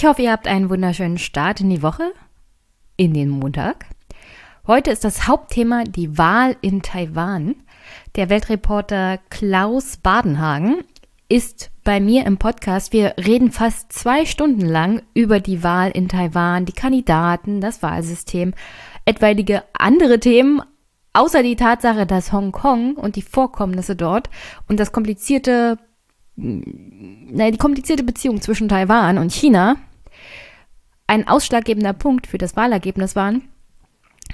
Ich hoffe, ihr habt einen wunderschönen Start in die Woche, in den Montag. Heute ist das Hauptthema die Wahl in Taiwan. Der Weltreporter Klaus Badenhagen ist bei mir im Podcast. Wir reden fast zwei Stunden lang über die Wahl in Taiwan, die Kandidaten, das Wahlsystem, etwaige andere Themen, außer die Tatsache, dass Hongkong und die Vorkommnisse dort und das komplizierte naja, die komplizierte Beziehung zwischen Taiwan und China ein ausschlaggebender Punkt für das Wahlergebnis waren.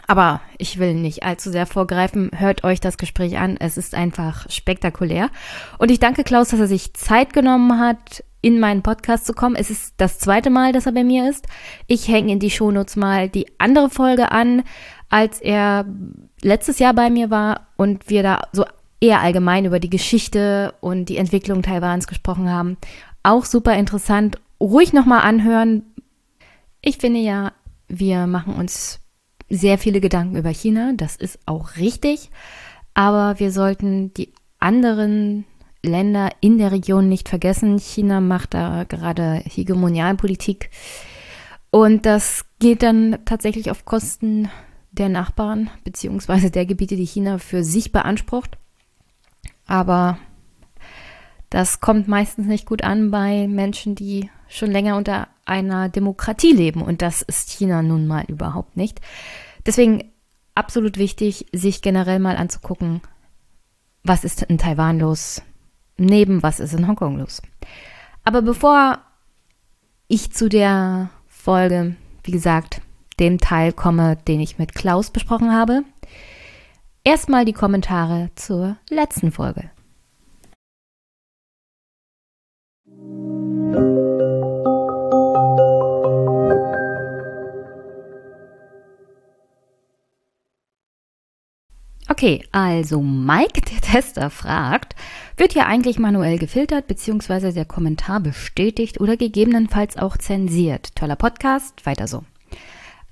Aber ich will nicht allzu sehr vorgreifen. Hört euch das Gespräch an. Es ist einfach spektakulär. Und ich danke Klaus, dass er sich Zeit genommen hat, in meinen Podcast zu kommen. Es ist das zweite Mal, dass er bei mir ist. Ich hänge in die Shownotes mal die andere Folge an, als er letztes Jahr bei mir war und wir da so eher allgemein über die Geschichte und die Entwicklung Taiwans gesprochen haben. Auch super interessant. Ruhig nochmal anhören. Ich finde ja, wir machen uns sehr viele Gedanken über China. Das ist auch richtig. Aber wir sollten die anderen Länder in der Region nicht vergessen. China macht da gerade Hegemonialpolitik. Und das geht dann tatsächlich auf Kosten der Nachbarn beziehungsweise der Gebiete, die China für sich beansprucht. Aber das kommt meistens nicht gut an bei Menschen, die schon länger unter einer Demokratie leben. Und das ist China nun mal überhaupt nicht. Deswegen absolut wichtig, sich generell mal anzugucken, was ist in Taiwan los, neben was ist in Hongkong los. Aber bevor ich zu der Folge, wie gesagt, dem Teil komme, den ich mit Klaus besprochen habe, Erstmal die Kommentare zur letzten Folge. Okay, also Mike, der Tester, fragt, wird hier eigentlich manuell gefiltert bzw. der Kommentar bestätigt oder gegebenenfalls auch zensiert? Toller Podcast, weiter so.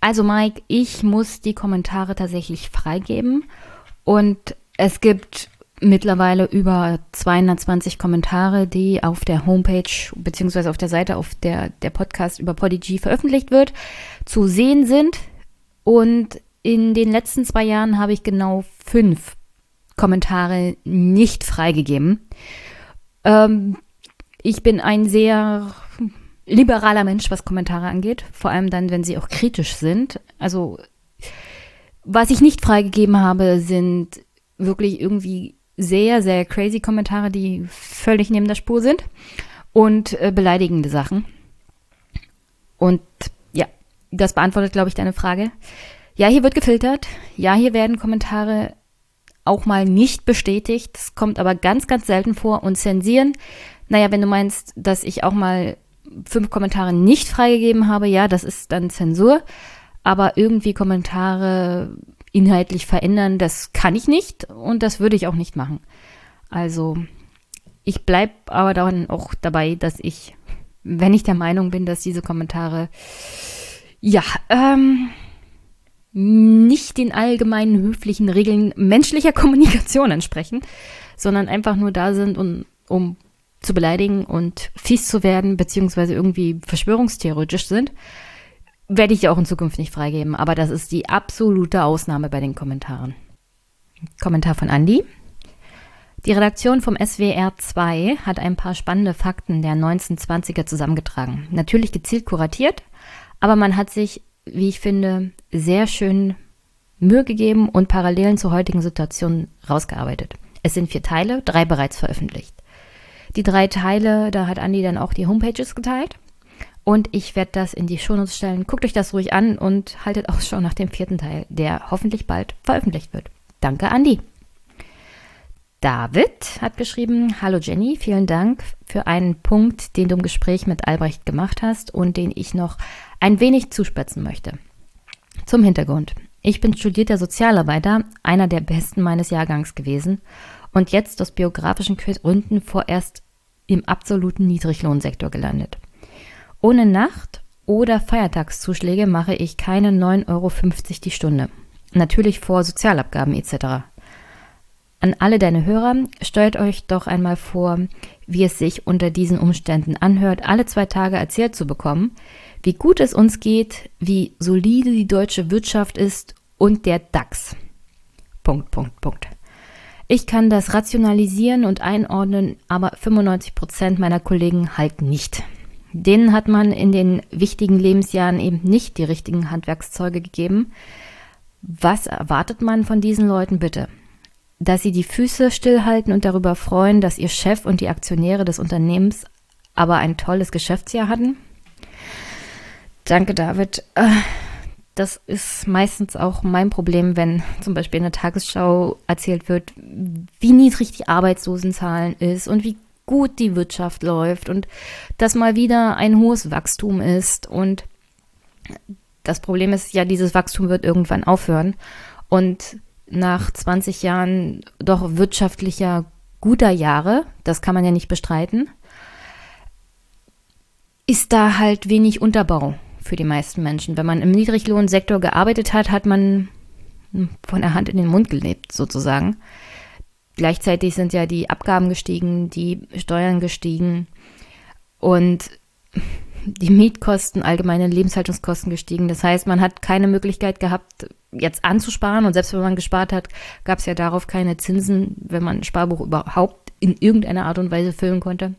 Also Mike, ich muss die Kommentare tatsächlich freigeben und es gibt mittlerweile über 220 Kommentare, die auf der Homepage beziehungsweise auf der Seite, auf der der Podcast über Podigy veröffentlicht wird, zu sehen sind. Und in den letzten zwei Jahren habe ich genau fünf Kommentare nicht freigegeben. Ähm, ich bin ein sehr liberaler Mensch, was Kommentare angeht, vor allem dann, wenn sie auch kritisch sind. Also was ich nicht freigegeben habe, sind wirklich irgendwie sehr, sehr crazy Kommentare, die völlig neben der Spur sind und äh, beleidigende Sachen. Und ja, das beantwortet, glaube ich, deine Frage. Ja, hier wird gefiltert. Ja, hier werden Kommentare auch mal nicht bestätigt. Das kommt aber ganz, ganz selten vor. Und zensieren, naja, wenn du meinst, dass ich auch mal fünf Kommentare nicht freigegeben habe, ja, das ist dann Zensur aber irgendwie Kommentare inhaltlich verändern, das kann ich nicht und das würde ich auch nicht machen. Also ich bleibe aber dann auch dabei, dass ich, wenn ich der Meinung bin, dass diese Kommentare ja ähm, nicht den allgemeinen höflichen Regeln menschlicher Kommunikation entsprechen, sondern einfach nur da sind, um, um zu beleidigen und fies zu werden, beziehungsweise irgendwie verschwörungstheoretisch sind, werde ich auch in Zukunft nicht freigeben, aber das ist die absolute Ausnahme bei den Kommentaren. Kommentar von Andy. Die Redaktion vom SWR 2 hat ein paar spannende Fakten der 1920er zusammengetragen. Natürlich gezielt kuratiert, aber man hat sich, wie ich finde, sehr schön Mühe gegeben und Parallelen zur heutigen Situation rausgearbeitet. Es sind vier Teile, drei bereits veröffentlicht. Die drei Teile, da hat Andi dann auch die Homepages geteilt. Und ich werde das in die Shownotes stellen. Guckt euch das ruhig an und haltet Ausschau nach dem vierten Teil, der hoffentlich bald veröffentlicht wird. Danke, Andi. David hat geschrieben, Hallo Jenny, vielen Dank für einen Punkt, den du im Gespräch mit Albrecht gemacht hast und den ich noch ein wenig zuspitzen möchte. Zum Hintergrund. Ich bin studierter Sozialarbeiter, einer der besten meines Jahrgangs gewesen und jetzt aus biografischen Gründen vorerst im absoluten Niedriglohnsektor gelandet. Ohne Nacht- oder Feiertagszuschläge mache ich keine 9,50 Euro die Stunde. Natürlich vor Sozialabgaben etc. An alle deine Hörer, stellt euch doch einmal vor, wie es sich unter diesen Umständen anhört, alle zwei Tage erzählt zu bekommen, wie gut es uns geht, wie solide die deutsche Wirtschaft ist und der DAX. Punkt, Punkt, Punkt. Ich kann das rationalisieren und einordnen, aber 95 Prozent meiner Kollegen halt nicht. Denen hat man in den wichtigen Lebensjahren eben nicht die richtigen Handwerkszeuge gegeben. Was erwartet man von diesen Leuten bitte? Dass sie die Füße stillhalten und darüber freuen, dass ihr Chef und die Aktionäre des Unternehmens aber ein tolles Geschäftsjahr hatten? Danke, David. Äh, das ist meistens auch mein Problem, wenn zum Beispiel in der Tagesschau erzählt wird, wie niedrig die Arbeitslosenzahlen ist und wie gut die Wirtschaft läuft und dass mal wieder ein hohes Wachstum ist. Und das Problem ist ja, dieses Wachstum wird irgendwann aufhören. Und nach 20 Jahren doch wirtschaftlicher guter Jahre, das kann man ja nicht bestreiten, ist da halt wenig Unterbau für die meisten Menschen. Wenn man im Niedriglohnsektor gearbeitet hat, hat man von der Hand in den Mund gelebt, sozusagen. Gleichzeitig sind ja die Abgaben gestiegen, die Steuern gestiegen und die Mietkosten, allgemeine Lebenshaltungskosten gestiegen. Das heißt, man hat keine Möglichkeit gehabt, jetzt anzusparen. Und selbst wenn man gespart hat, gab es ja darauf keine Zinsen, wenn man ein Sparbuch überhaupt in irgendeiner Art und Weise füllen konnte.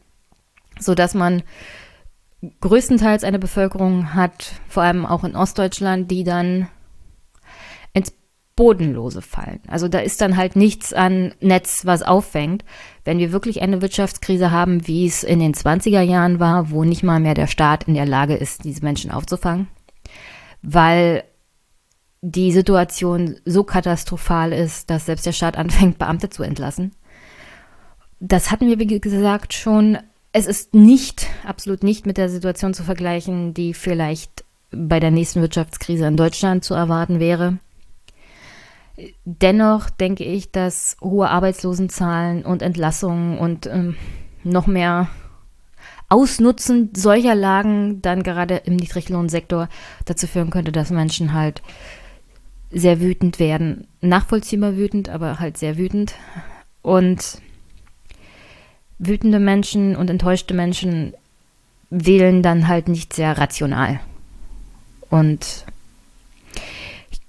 Sodass man größtenteils eine Bevölkerung hat, vor allem auch in Ostdeutschland, die dann ins Bodenlose fallen. Also da ist dann halt nichts an Netz, was auffängt. Wenn wir wirklich eine Wirtschaftskrise haben, wie es in den 20er Jahren war, wo nicht mal mehr der Staat in der Lage ist, diese Menschen aufzufangen, weil die Situation so katastrophal ist, dass selbst der Staat anfängt, Beamte zu entlassen. Das hatten wir, wie gesagt, schon es ist nicht, absolut nicht mit der Situation zu vergleichen, die vielleicht bei der nächsten Wirtschaftskrise in Deutschland zu erwarten wäre. Dennoch denke ich, dass hohe Arbeitslosenzahlen und Entlassungen und ähm, noch mehr Ausnutzen solcher Lagen dann gerade im Niedriglohnsektor dazu führen könnte, dass Menschen halt sehr wütend werden. Nachvollziehbar wütend, aber halt sehr wütend. Und wütende Menschen und enttäuschte Menschen wählen dann halt nicht sehr rational. Und ich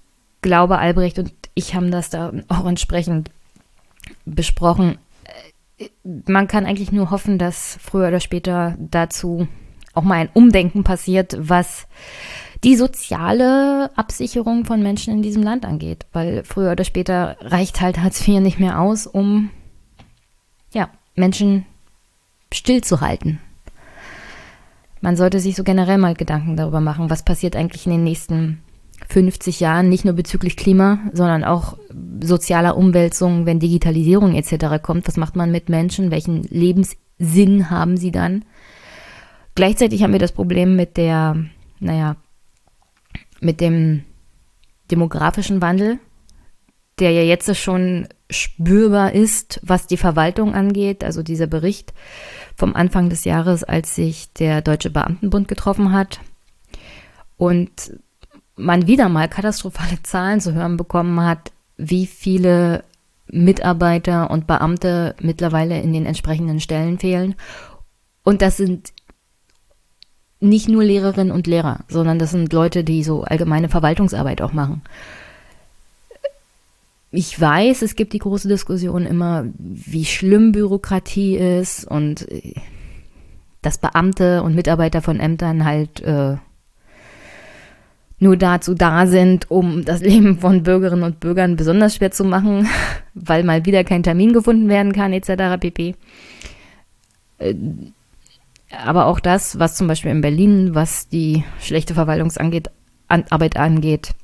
glaube, Albrecht und ich haben das da auch entsprechend besprochen. Man kann eigentlich nur hoffen, dass früher oder später dazu auch mal ein Umdenken passiert, was die soziale Absicherung von Menschen in diesem Land angeht. Weil früher oder später reicht halt Hartz IV nicht mehr aus, um ja, Menschen stillzuhalten. Man sollte sich so generell mal Gedanken darüber machen, was passiert eigentlich in den nächsten 50 Jahren, nicht nur bezüglich Klima, sondern auch sozialer Umwälzung, wenn Digitalisierung etc. kommt. Was macht man mit Menschen? Welchen Lebenssinn haben sie dann? Gleichzeitig haben wir das Problem mit der, naja, mit dem demografischen Wandel, der ja jetzt schon spürbar ist, was die Verwaltung angeht. Also dieser Bericht vom Anfang des Jahres, als sich der Deutsche Beamtenbund getroffen hat und man wieder mal katastrophale Zahlen zu hören bekommen hat, wie viele Mitarbeiter und Beamte mittlerweile in den entsprechenden Stellen fehlen. Und das sind nicht nur Lehrerinnen und Lehrer, sondern das sind Leute, die so allgemeine Verwaltungsarbeit auch machen ich weiß, es gibt die große Diskussion immer, wie schlimm Bürokratie ist und äh, dass Beamte und Mitarbeiter von Ämtern halt äh, nur dazu da sind, um das Leben von Bürgerinnen und Bürgern besonders schwer zu machen, weil mal wieder kein Termin gefunden werden kann, etc. pp. Äh, aber auch das, was zum Beispiel in Berlin, was die schlechte Verwaltungsarbeit angeht,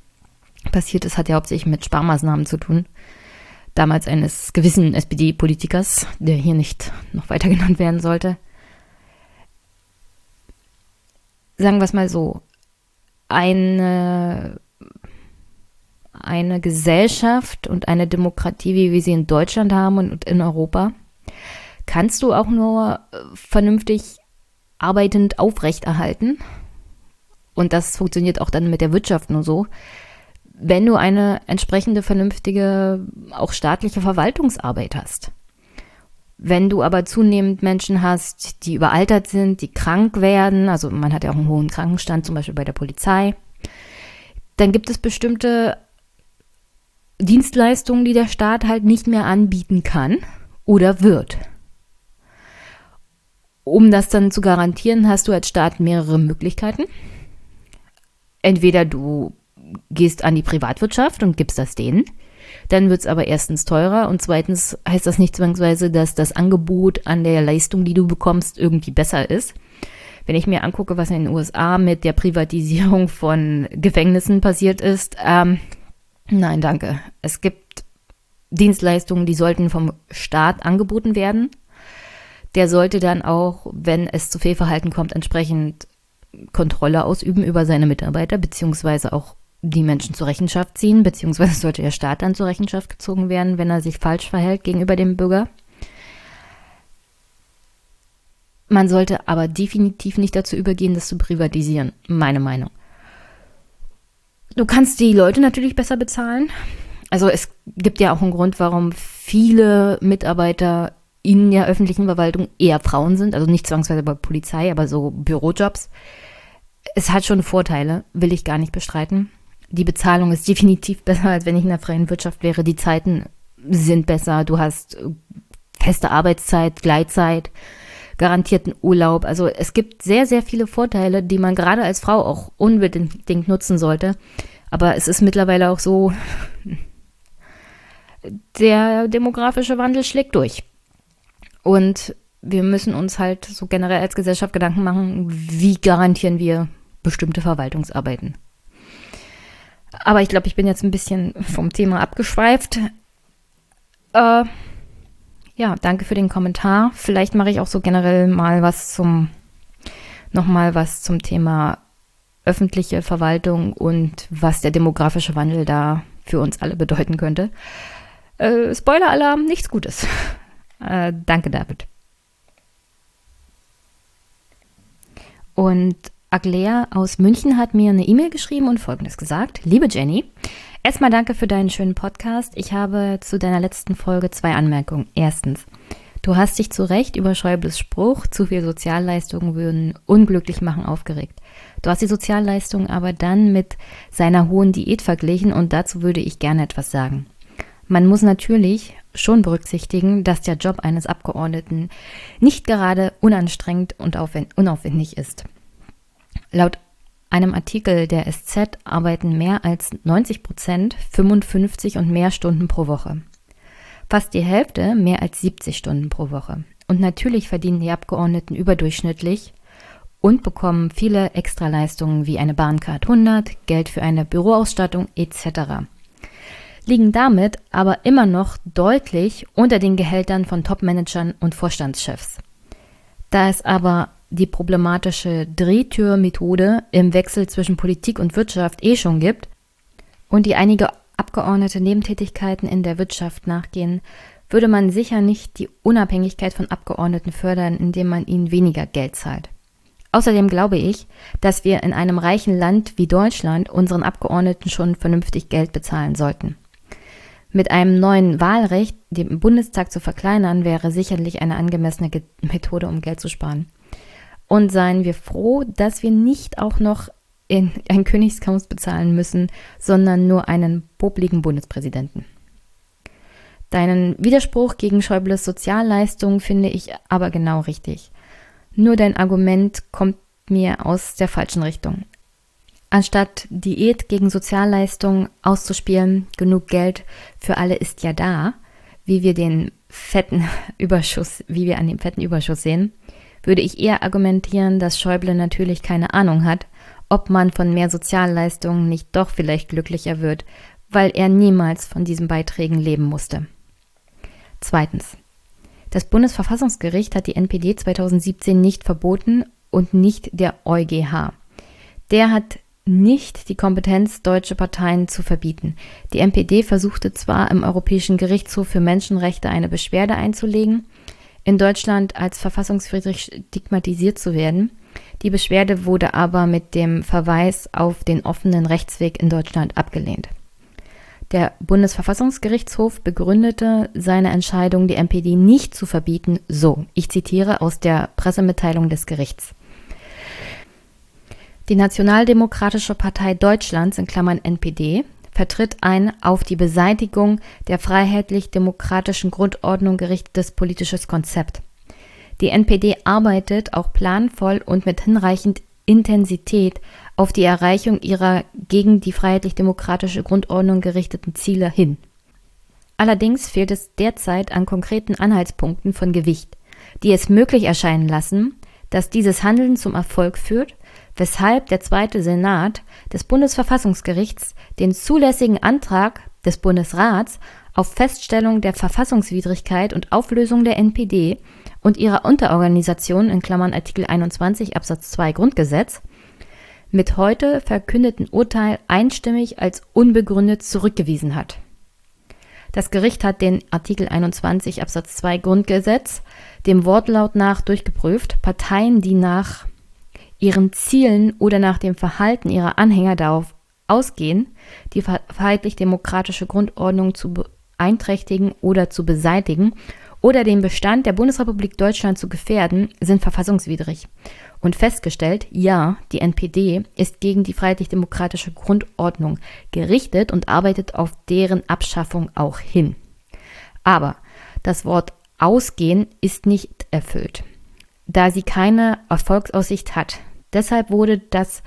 passiert ist, hat ja hauptsächlich mit Sparmaßnahmen zu tun. Damals eines gewissen SPD-Politikers, der hier nicht noch weiter genannt werden sollte. Sagen wir es mal so. Eine, eine Gesellschaft und eine Demokratie, wie wir sie in Deutschland haben und in Europa, kannst du auch nur äh, vernünftig arbeitend aufrechterhalten. Und das funktioniert auch dann mit der Wirtschaft nur so, wenn du eine entsprechende, vernünftige, auch staatliche Verwaltungsarbeit hast. Wenn du aber zunehmend Menschen hast, die überaltert sind, die krank werden, also man hat ja auch einen hohen Krankenstand, zum Beispiel bei der Polizei, dann gibt es bestimmte Dienstleistungen, die der Staat halt nicht mehr anbieten kann oder wird. Um das dann zu garantieren, hast du als Staat mehrere Möglichkeiten. Entweder du gehst an die Privatwirtschaft und gibst das denen. Dann wird es aber erstens teurer und zweitens heißt das nicht zwangsweise, dass das Angebot an der Leistung, die du bekommst, irgendwie besser ist. Wenn ich mir angucke, was in den USA mit der Privatisierung von Gefängnissen passiert ist, ähm, nein, danke. Es gibt Dienstleistungen, die sollten vom Staat angeboten werden. Der sollte dann auch, wenn es zu Fehlverhalten kommt, entsprechend Kontrolle ausüben über seine Mitarbeiter, beziehungsweise auch die Menschen zur Rechenschaft ziehen, beziehungsweise sollte der Staat dann zur Rechenschaft gezogen werden, wenn er sich falsch verhält gegenüber dem Bürger. Man sollte aber definitiv nicht dazu übergehen, das zu privatisieren, meine Meinung. Du kannst die Leute natürlich besser bezahlen. Also es gibt ja auch einen Grund, warum viele Mitarbeiter in der öffentlichen Verwaltung eher Frauen sind, also nicht zwangsweise bei Polizei, aber so Bürojobs. Es hat schon Vorteile, will ich gar nicht bestreiten. Die Bezahlung ist definitiv besser, als wenn ich in der freien Wirtschaft wäre. Die Zeiten sind besser. Du hast feste Arbeitszeit, Gleitzeit, garantierten Urlaub. Also es gibt sehr, sehr viele Vorteile, die man gerade als Frau auch unbedingt nutzen sollte. Aber es ist mittlerweile auch so, der demografische Wandel schlägt durch. Und wir müssen uns halt so generell als Gesellschaft Gedanken machen, wie garantieren wir bestimmte Verwaltungsarbeiten. Aber ich glaube, ich bin jetzt ein bisschen vom Thema abgeschweift. Äh, ja, danke für den Kommentar. Vielleicht mache ich auch so generell mal was zum, nochmal was zum Thema öffentliche Verwaltung und was der demografische Wandel da für uns alle bedeuten könnte. Äh, Spoiler-Alarm, nichts Gutes. Äh, danke, David. Und Aglea aus München hat mir eine E-Mail geschrieben und folgendes gesagt. Liebe Jenny, erstmal danke für deinen schönen Podcast. Ich habe zu deiner letzten Folge zwei Anmerkungen. Erstens, du hast dich zu Recht über Schäubles Spruch, zu viel Sozialleistungen würden unglücklich machen, aufgeregt. Du hast die Sozialleistungen aber dann mit seiner hohen Diät verglichen und dazu würde ich gerne etwas sagen. Man muss natürlich schon berücksichtigen, dass der Job eines Abgeordneten nicht gerade unanstrengend und unaufwendig ist. Laut einem Artikel der SZ arbeiten mehr als 90 Prozent 55 und mehr Stunden pro Woche. Fast die Hälfte mehr als 70 Stunden pro Woche. Und natürlich verdienen die Abgeordneten überdurchschnittlich und bekommen viele Extraleistungen wie eine Bahncard 100, Geld für eine Büroausstattung etc. Liegen damit aber immer noch deutlich unter den Gehältern von Topmanagern und Vorstandschefs. Da es aber die problematische Drehtürmethode im Wechsel zwischen Politik und Wirtschaft eh schon gibt und die einige Abgeordnete Nebentätigkeiten in der Wirtschaft nachgehen, würde man sicher nicht die Unabhängigkeit von Abgeordneten fördern, indem man ihnen weniger Geld zahlt. Außerdem glaube ich, dass wir in einem reichen Land wie Deutschland unseren Abgeordneten schon vernünftig Geld bezahlen sollten. Mit einem neuen Wahlrecht, den Bundestag zu verkleinern, wäre sicherlich eine angemessene Methode, um Geld zu sparen. Und seien wir froh, dass wir nicht auch noch in ein Königshaus bezahlen müssen, sondern nur einen popligen Bundespräsidenten. Deinen Widerspruch gegen Schäubles Sozialleistung finde ich aber genau richtig. Nur dein Argument kommt mir aus der falschen Richtung. Anstatt Diät gegen Sozialleistung auszuspielen, genug Geld für alle ist ja da, wie wir den fetten Überschuss, wie wir an dem fetten Überschuss sehen, würde ich eher argumentieren, dass Schäuble natürlich keine Ahnung hat, ob man von mehr Sozialleistungen nicht doch vielleicht glücklicher wird, weil er niemals von diesen Beiträgen leben musste. Zweitens. Das Bundesverfassungsgericht hat die NPD 2017 nicht verboten und nicht der EuGH. Der hat nicht die Kompetenz, deutsche Parteien zu verbieten. Die NPD versuchte zwar im Europäischen Gerichtshof für Menschenrechte eine Beschwerde einzulegen, in Deutschland als verfassungswidrig stigmatisiert zu werden. Die Beschwerde wurde aber mit dem Verweis auf den offenen Rechtsweg in Deutschland abgelehnt. Der Bundesverfassungsgerichtshof begründete seine Entscheidung, die NPD nicht zu verbieten, so. Ich zitiere aus der Pressemitteilung des Gerichts. Die Nationaldemokratische Partei Deutschlands in Klammern NPD vertritt ein auf die Beseitigung der freiheitlich-demokratischen Grundordnung gerichtetes politisches Konzept. Die NPD arbeitet auch planvoll und mit hinreichend Intensität auf die Erreichung ihrer gegen die freiheitlich-demokratische Grundordnung gerichteten Ziele hin. Allerdings fehlt es derzeit an konkreten Anhaltspunkten von Gewicht, die es möglich erscheinen lassen, dass dieses Handeln zum Erfolg führt, weshalb der zweite Senat des Bundesverfassungsgerichts den zulässigen Antrag des Bundesrats auf Feststellung der Verfassungswidrigkeit und Auflösung der NPD und ihrer Unterorganisation in Klammern Artikel 21 Absatz 2 Grundgesetz mit heute verkündeten Urteil einstimmig als unbegründet zurückgewiesen hat. Das Gericht hat den Artikel 21 Absatz 2 Grundgesetz dem Wortlaut nach durchgeprüft. Parteien, die nach ihren Zielen oder nach dem Verhalten ihrer Anhänger darauf ausgehen, die freiheitlich-demokratische Grundordnung zu beeinträchtigen oder zu beseitigen oder den Bestand der Bundesrepublik Deutschland zu gefährden, sind verfassungswidrig. Und festgestellt, ja, die NPD ist gegen die freiheitlich-demokratische Grundordnung gerichtet und arbeitet auf deren Abschaffung auch hin. Aber das Wort ausgehen ist nicht erfüllt, da sie keine Erfolgsaussicht hat. Deshalb wurde das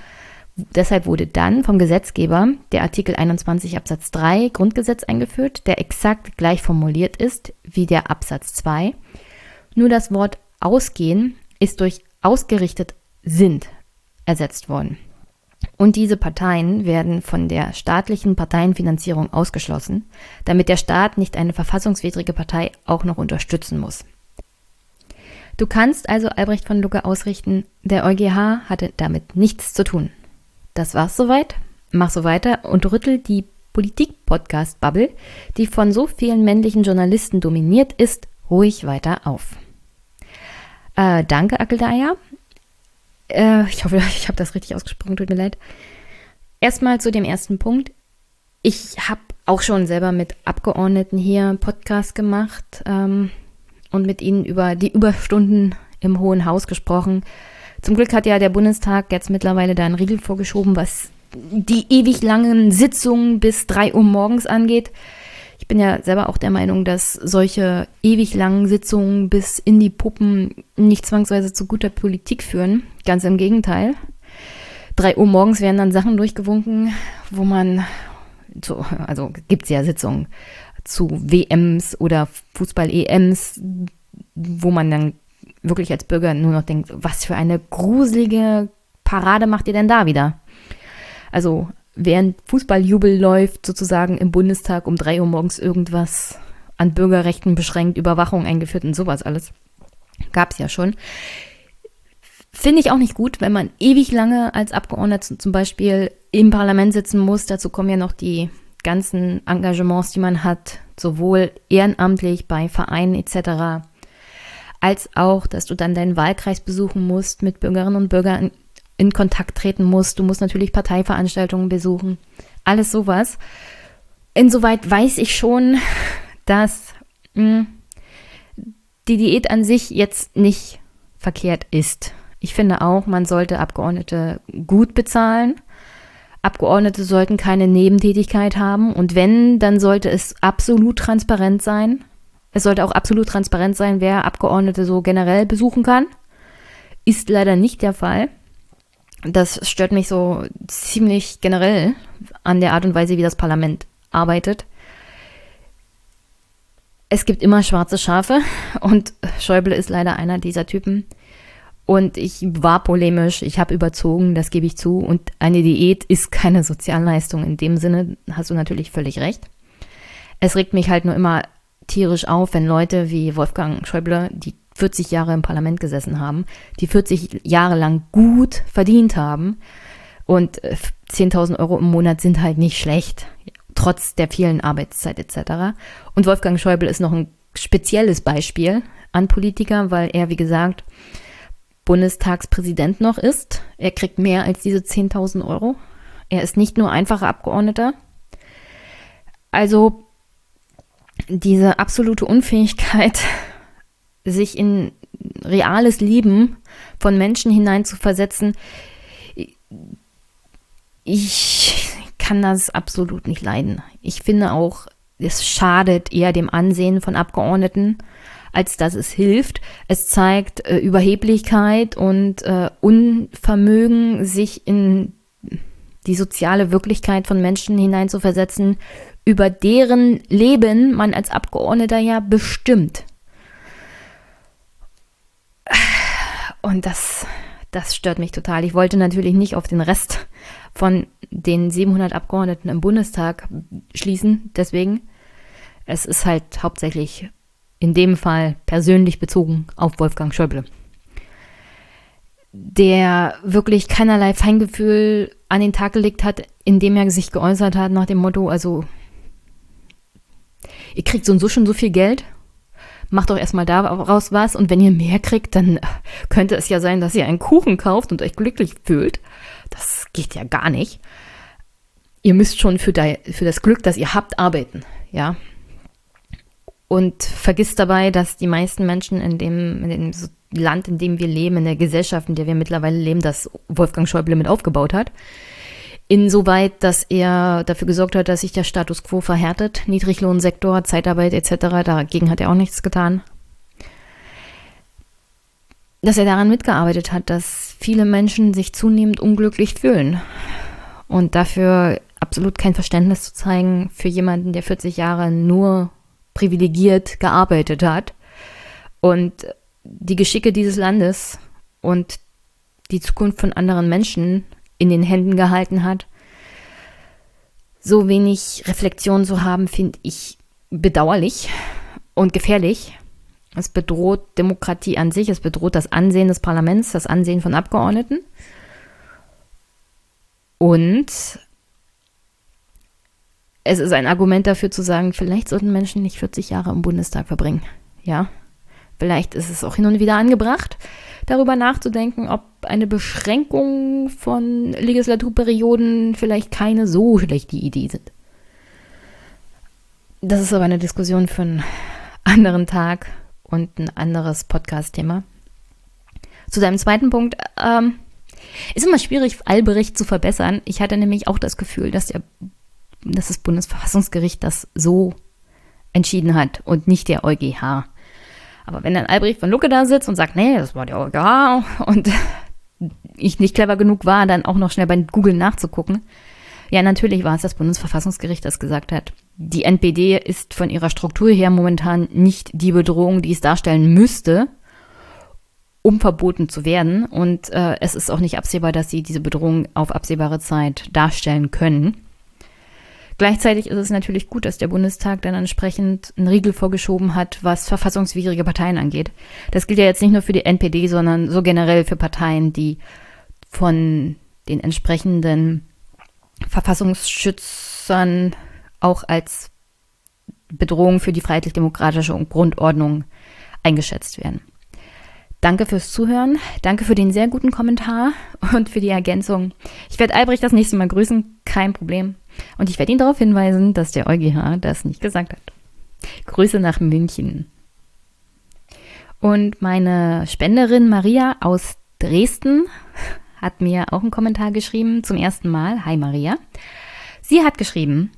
Deshalb wurde dann vom Gesetzgeber der Artikel 21 Absatz 3 Grundgesetz eingeführt, der exakt gleich formuliert ist wie der Absatz 2. Nur das Wort ausgehen ist durch ausgerichtet sind ersetzt worden. Und diese Parteien werden von der staatlichen Parteienfinanzierung ausgeschlossen, damit der Staat nicht eine verfassungswidrige Partei auch noch unterstützen muss. Du kannst also Albrecht von Lucke ausrichten, der EuGH hatte damit nichts zu tun. Das war's soweit. Mach so weiter und rüttel die Politik-Podcast-Bubble, die von so vielen männlichen Journalisten dominiert ist, ruhig weiter auf. Äh, danke, Akeldaya. Äh, ich hoffe, ich habe das richtig ausgesprochen, tut mir leid. Erstmal zu dem ersten Punkt. Ich habe auch schon selber mit Abgeordneten hier Podcast gemacht ähm, und mit ihnen über die Überstunden im Hohen Haus gesprochen. Zum Glück hat ja der Bundestag jetzt mittlerweile da einen Riegel vorgeschoben, was die ewig langen Sitzungen bis drei Uhr morgens angeht. Ich bin ja selber auch der Meinung, dass solche ewig langen Sitzungen bis in die Puppen nicht zwangsweise zu guter Politik führen. Ganz im Gegenteil. Drei Uhr morgens werden dann Sachen durchgewunken, wo man, so, also gibt es ja Sitzungen zu WMs oder Fußball-EMs, wo man dann wirklich als Bürger nur noch denkt, was für eine gruselige Parade macht ihr denn da wieder? Also während Fußballjubel läuft, sozusagen im Bundestag um drei Uhr morgens irgendwas an Bürgerrechten beschränkt, Überwachung eingeführt und sowas alles. Gab es ja schon. Finde ich auch nicht gut, wenn man ewig lange als Abgeordneter zum Beispiel im Parlament sitzen muss. Dazu kommen ja noch die ganzen Engagements, die man hat, sowohl ehrenamtlich bei Vereinen etc als auch, dass du dann deinen Wahlkreis besuchen musst, mit Bürgerinnen und Bürgern in, Kontakt treten musst. Du musst natürlich Parteiveranstaltungen besuchen. Alles sowas. Insoweit weiß ich schon, dass mh, hm, die Diät an sich jetzt nicht verkehrt ist. Ich finde auch, man sollte Abgeordnete gut bezahlen. Abgeordnete sollten keine Nebentätigkeit haben und wenn, dann sollte es absolut transparent sein. Es sollte auch absolut transparent sein, wer Abgeordnete so generell besuchen kann. Ist leider nicht der Fall. Das stört mich so ziemlich generell an der Art und Weise, wie das Parlament arbeitet. Es gibt immer schwarze Schafe und Schäuble ist leider einer dieser Typen. Und ich war polemisch, ich habe überzogen, das gebe ich zu. Und eine Diät ist keine Sozialleistung. In dem Sinne hast du natürlich völlig recht. Es regt mich halt nur immer tierisch auf, wenn Leute wie Wolfgang Schäuble, die 40 Jahre im Parlament gesessen haben, die 40 Jahre lang gut verdient haben und 10.000 äh, Euro im Monat sind halt nicht schlecht, trotz der vielen Arbeitszeit etc. Und Wolfgang Schäuble ist noch ein spezielles Beispiel an Politiker, weil er, wie gesagt, Bundestagspräsident noch ist. Er kriegt mehr als diese 10.000 Euro. Er ist nicht nur einfacher Abgeordneter, Also diese absolute Unfähigkeit, sich in reales Leben von Menschen hineinzuversetzen, ich kann das absolut nicht leiden. Ich finde auch, es schadet eher dem Ansehen von Abgeordneten, als dass es hilft. Es zeigt äh, Überheblichkeit und äh, Unvermögen, sich in die soziale Wirklichkeit von Menschen hineinzuversetzen, über deren Leben man als Abgeordneter ja bestimmt. Und das, das stört mich total. Ich wollte natürlich nicht auf den Rest von den 700 Abgeordneten im Bundestag schließen. Deswegen, es ist halt hauptsächlich in dem Fall persönlich bezogen auf Wolfgang Schäuble, der wirklich keinerlei Feingefühl an den Tag gelegt hat, indem er sich geäußert hat nach dem Motto, also ihr kriegt so und so schon so viel Geld, macht doch erstmal daraus was und wenn ihr mehr kriegt, dann könnte es ja sein, dass ihr einen Kuchen kauft und euch glücklich fühlt. Das geht ja gar nicht. Ihr müsst schon für, für das Glück, das ihr habt, arbeiten, ja und vergisst dabei, dass die meisten Menschen in dem, in dem Land, in dem wir leben, in der Gesellschaft, in der wir mittlerweile leben, das Wolfgang Schäuble mit aufgebaut hat, insoweit, dass er dafür gesorgt hat, dass sich der Status quo verhärtet, Niedriglohnsektor, Zeitarbeit etc., dagegen hat er auch nichts getan. Dass er daran mitgearbeitet hat, dass viele Menschen sich zunehmend unglücklich fühlen und dafür absolut kein Verständnis zu zeigen für jemanden, der 40 Jahre nur privilegiert gearbeitet hat und die Geschicke dieses Landes und die Zukunft von anderen Menschen in den Händen gehalten hat. So wenig Reflexion zu haben, finde ich bedauerlich und gefährlich. Es bedroht Demokratie an sich, es bedroht das Ansehen des Parlaments, das Ansehen von Abgeordneten. Und es ist ein Argument dafür zu sagen, vielleicht sollten Menschen nicht 40 Jahre im Bundestag verbringen. Ja, vielleicht ist es auch hin und wieder angebracht, darüber nachzudenken, ob eine Beschränkung von Legislaturperioden vielleicht keine so schlechte Idee sind. Das ist aber eine Diskussion für einen anderen Tag und ein anderes Podcast-Thema. Zu deinem zweiten Punkt. Ähm, ist immer schwierig, Allbericht zu verbessern. Ich hatte nämlich auch das Gefühl, dass der dass das Bundesverfassungsgericht das so entschieden hat und nicht der EuGH. Aber wenn dann Albrecht von Lucke da sitzt und sagt, nee, das war der EuGH und ich nicht clever genug war, dann auch noch schnell bei Google nachzugucken. Ja, natürlich war es das Bundesverfassungsgericht, das gesagt hat, die NPD ist von ihrer Struktur her momentan nicht die Bedrohung, die es darstellen müsste, um verboten zu werden. Und äh, es ist auch nicht absehbar, dass sie diese Bedrohung auf absehbare Zeit darstellen können. Gleichzeitig ist es natürlich gut, dass der Bundestag dann entsprechend einen Riegel vorgeschoben hat, was verfassungswidrige Parteien angeht. Das gilt ja jetzt nicht nur für die NPD, sondern so generell für Parteien, die von den entsprechenden Verfassungsschützern auch als Bedrohung für die freiheitlich-demokratische Grundordnung eingeschätzt werden. Danke fürs Zuhören, danke für den sehr guten Kommentar und für die Ergänzung. Ich werde Albrecht das nächste Mal grüßen, kein Problem. Und ich werde ihn darauf hinweisen, dass der EuGH das nicht gesagt hat. Grüße nach München. Und meine Spenderin Maria aus Dresden hat mir auch einen Kommentar geschrieben, zum ersten Mal. Hi Maria. Sie hat geschrieben,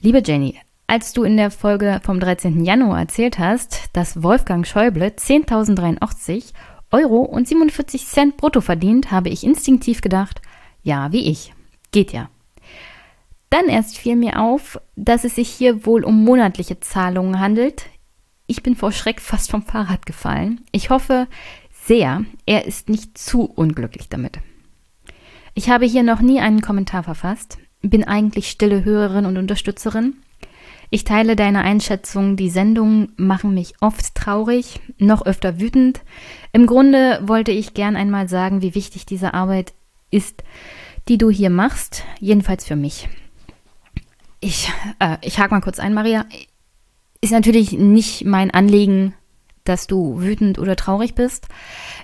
liebe Jenny, als du in der Folge vom 13. Januar erzählt hast, dass Wolfgang Schäuble 10.083 Euro und 47 Cent brutto verdient, habe ich instinktiv gedacht, ja, wie ich. Geht ja. Dann erst fiel mir auf, dass es sich hier wohl um monatliche Zahlungen handelt. Ich bin vor Schreck fast vom Fahrrad gefallen. Ich hoffe sehr, er ist nicht zu unglücklich damit. Ich habe hier noch nie einen Kommentar verfasst, bin eigentlich stille Hörerin und Unterstützerin. Ich teile deine Einschätzung, die Sendungen machen mich oft traurig, noch öfter wütend. Im Grunde wollte ich gern einmal sagen, wie wichtig diese Arbeit ist, die du hier machst, jedenfalls für mich. Ich, äh, ich hake mal kurz ein, Maria. Ist natürlich nicht mein Anliegen, dass du wütend oder traurig bist.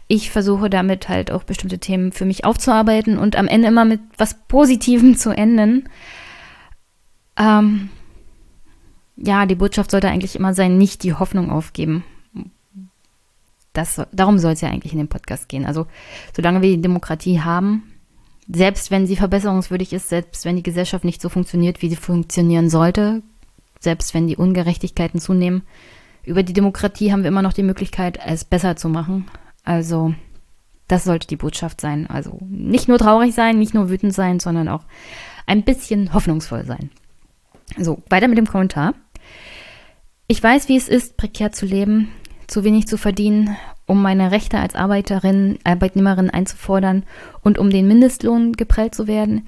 Ich versuche damit halt auch bestimmte Themen für mich aufzuarbeiten und am Ende immer mit was Positivem zu enden. Ähm, ja, die Botschaft sollte eigentlich immer sein, nicht die Hoffnung aufgeben. Das, darum soll es ja eigentlich in dem Podcast gehen. Also, solange wir die Demokratie haben, selbst wenn sie verbesserungswürdig ist, selbst wenn die Gesellschaft nicht so funktioniert, wie sie funktionieren sollte, selbst wenn die Ungerechtigkeiten zunehmen, über die Demokratie haben wir immer noch die Möglichkeit, es besser zu machen. Also, das sollte die Botschaft sein. Also nicht nur traurig sein, nicht nur wütend sein, sondern auch ein bisschen hoffnungsvoll sein. So, weiter mit dem Kommentar. Ich weiß, wie es ist, prekär zu leben, zu wenig zu verdienen, um meine Rechte als Arbeiterin, Arbeitnehmerin einzufordern und um den Mindestlohn geprellt zu werden,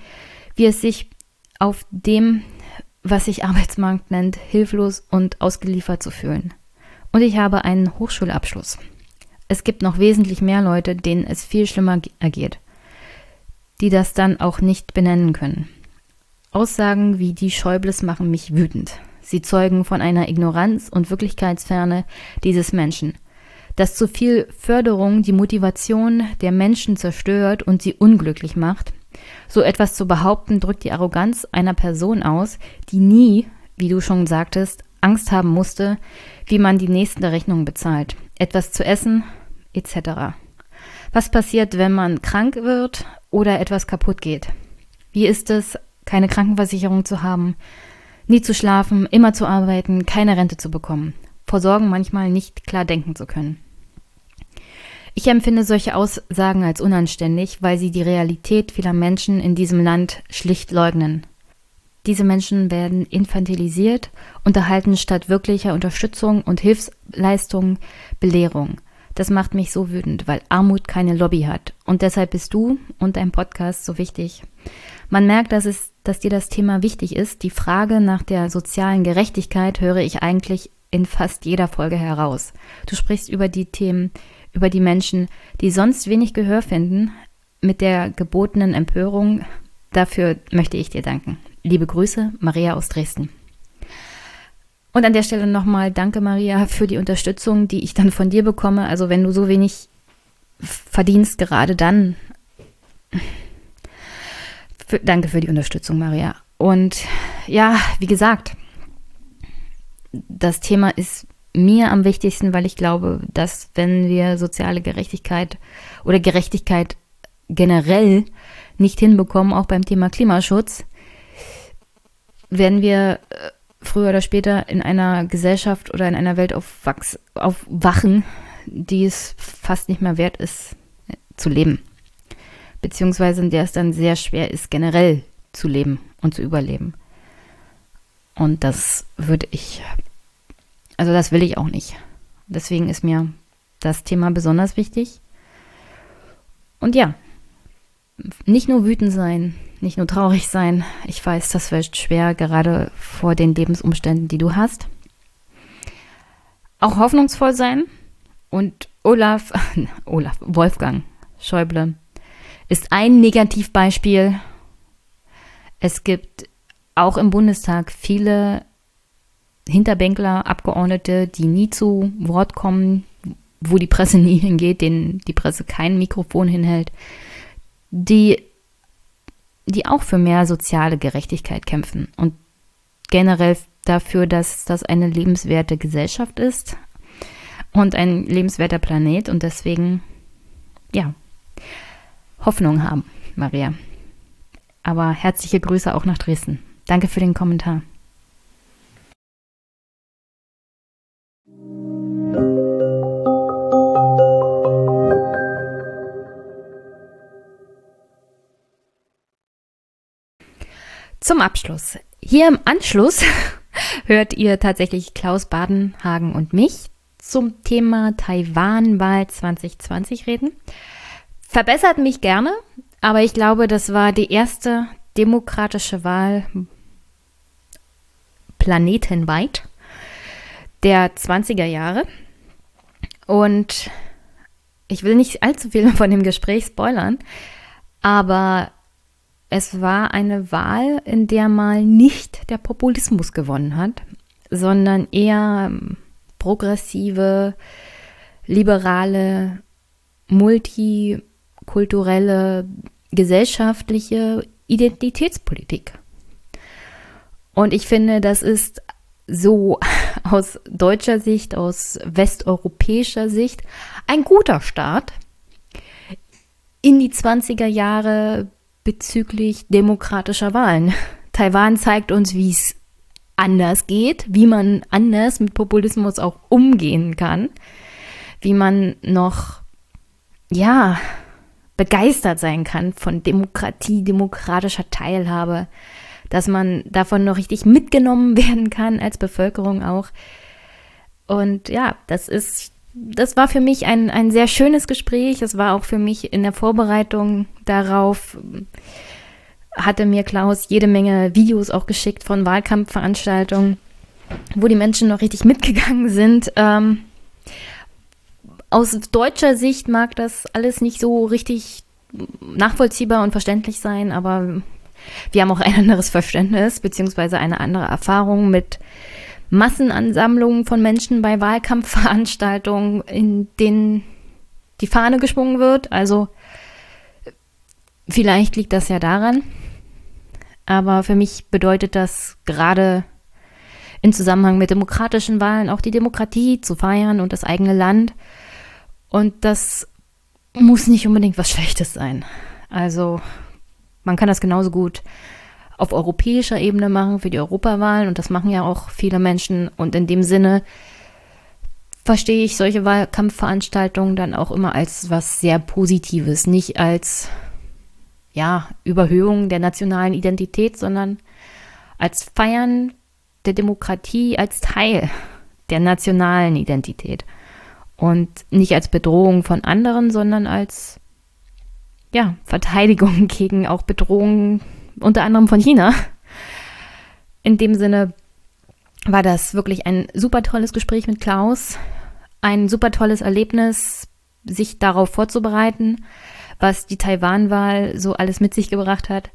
wie es sich auf dem, was sich Arbeitsmarkt nennt, hilflos und ausgeliefert zu fühlen. Und ich habe einen Hochschulabschluss. Es gibt noch wesentlich mehr Leute, denen es viel schlimmer ergeht, die das dann auch nicht benennen können. Aussagen wie die Schäubles machen mich wütend. Sie zeugen von einer Ignoranz und Wirklichkeitsferne dieses Menschen, dass zu viel Förderung die Motivation der Menschen zerstört und sie unglücklich macht. So etwas zu behaupten, drückt die Arroganz einer Person aus, die nie, wie du schon sagtest, Angst haben musste, wie man die nächste Rechnung bezahlt. Etwas zu essen, etc. Was passiert, wenn man krank wird oder etwas kaputt geht? Wie ist es, keine Krankenversicherung zu haben, nie zu schlafen, immer zu arbeiten, keine Rente zu bekommen, vor Sorgen manchmal nicht klar denken zu können? Ich empfinde solche Aussagen als unanständig, weil sie die Realität vieler Menschen in diesem Land schlicht leugnen. Diese Menschen werden infantilisiert und erhalten statt wirklicher Unterstützung und Hilfsleistungen Belehrung. Das macht mich so wütend, weil Armut keine Lobby hat. Und deshalb bist du und dein Podcast so wichtig. Man merkt, dass es, dass dir das Thema wichtig ist. Die Frage nach der sozialen Gerechtigkeit höre ich eigentlich in fast jeder Folge heraus. Du sprichst über die Themen, über die Menschen, die sonst wenig Gehör finden, mit der gebotenen Empörung. Dafür möchte ich dir danken. Liebe Grüße, Maria aus Dresden. Und an der Stelle nochmal danke, Maria, für die Unterstützung, die ich dann von dir bekomme. Also wenn du so wenig verdienst, gerade dann. Für, danke für die Unterstützung, Maria. Und ja, wie gesagt, das Thema ist mir am wichtigsten, weil ich glaube, dass wenn wir soziale Gerechtigkeit oder Gerechtigkeit generell nicht hinbekommen, auch beim Thema Klimaschutz, werden wir äh, früher oder später in einer Gesellschaft oder in einer Welt aufwachs, aufwachen, die es fast nicht mehr wert ist zu leben. Beziehungsweise in der es dann sehr schwer ist, generell zu leben und zu überleben. Und das würde ich, also das will ich auch nicht. Deswegen ist mir das Thema besonders wichtig. Und ja, nicht nur wütend sein, nicht nur traurig sein. Ich weiß, das wird schwer, gerade vor den Lebensumständen, die du hast. Auch hoffnungsvoll sein. Und Olaf, Olaf, Wolfgang Schäuble ist ein Negativbeispiel. Es gibt auch im Bundestag viele Hinterbänkler, Abgeordnete, die nie zu Wort kommen, wo die Presse nie hingeht, denen die Presse kein Mikrofon hinhält, die die auch für mehr soziale Gerechtigkeit kämpfen und generell dafür, dass das eine lebenswerte Gesellschaft ist und ein lebenswerter Planet und deswegen, ja, Hoffnung haben, Maria. Aber herzliche Grüße auch nach Dresden. Danke für den Kommentar. Zum Abschluss. Hier im Anschluss hört ihr tatsächlich Klaus Badenhagen und mich zum Thema Taiwan-Wahl 2020 reden. Verbessert mich gerne, aber ich glaube, das war die erste demokratische Wahl planetenweit der 20er Jahre. Und ich will nicht allzu viel von dem Gespräch spoilern, aber es war eine Wahl, in der mal nicht der Populismus gewonnen hat, sondern eher ähm, progressive, liberale, multikulturelle, gesellschaftliche Identitätspolitik. Und ich finde, das ist so aus deutscher Sicht, aus westeuropäischer Sicht ein guter Start in die 20er Jahre bezüglich demokratischer Wahlen. Taiwan zeigt uns, wie es anders geht, wie man anders mit Populismus auch umgehen kann, wie man noch, ja, begeistert sein kann von Demokratie, demokratischer Teilhabe, dass man davon noch richtig mitgenommen werden kann als Bevölkerung auch. Und ja, das ist, das war für mich ein, ein sehr schönes Gespräch. Es war auch für mich in der Vorbereitung darauf, hatte mir Klaus jede Menge Videos auch geschickt von Wahlkampfveranstaltungen, wo die Menschen noch richtig mitgegangen sind. Ähm, aus deutscher Sicht mag das alles nicht so richtig nachvollziehbar und verständlich sein, aber wir haben auch ein anderes Verständnis beziehungsweise eine andere Erfahrung mit Massenansammlungen von Menschen bei Wahlkampfveranstaltungen, in denen die Fahne geschwungen wird. Also vielleicht liegt das ja daran. Aber für mich bedeutet das gerade in Zusammenhang mit demokratischen Wahlen auch die Demokratie zu feiern und das eigene Land. Und das muss nicht unbedingt was Schlechtes sein. Also man kann das genauso gut auf europäischer Ebene machen für die Europawahlen und das machen ja auch viele Menschen. Und in dem Sinne verstehe ich solche Wahlkampfveranstaltungen dann auch immer als was sehr Positives, nicht als ja, Überhöhung der nationalen Identität, sondern als Feiern der Demokratie als Teil der nationalen Identität und nicht als Bedrohung von anderen, sondern als ja, Verteidigung gegen auch Bedrohungen unter anderem von China. In dem Sinne war das wirklich ein super tolles Gespräch mit Klaus, ein super tolles Erlebnis, sich darauf vorzubereiten, was die Taiwan-Wahl so alles mit sich gebracht hat.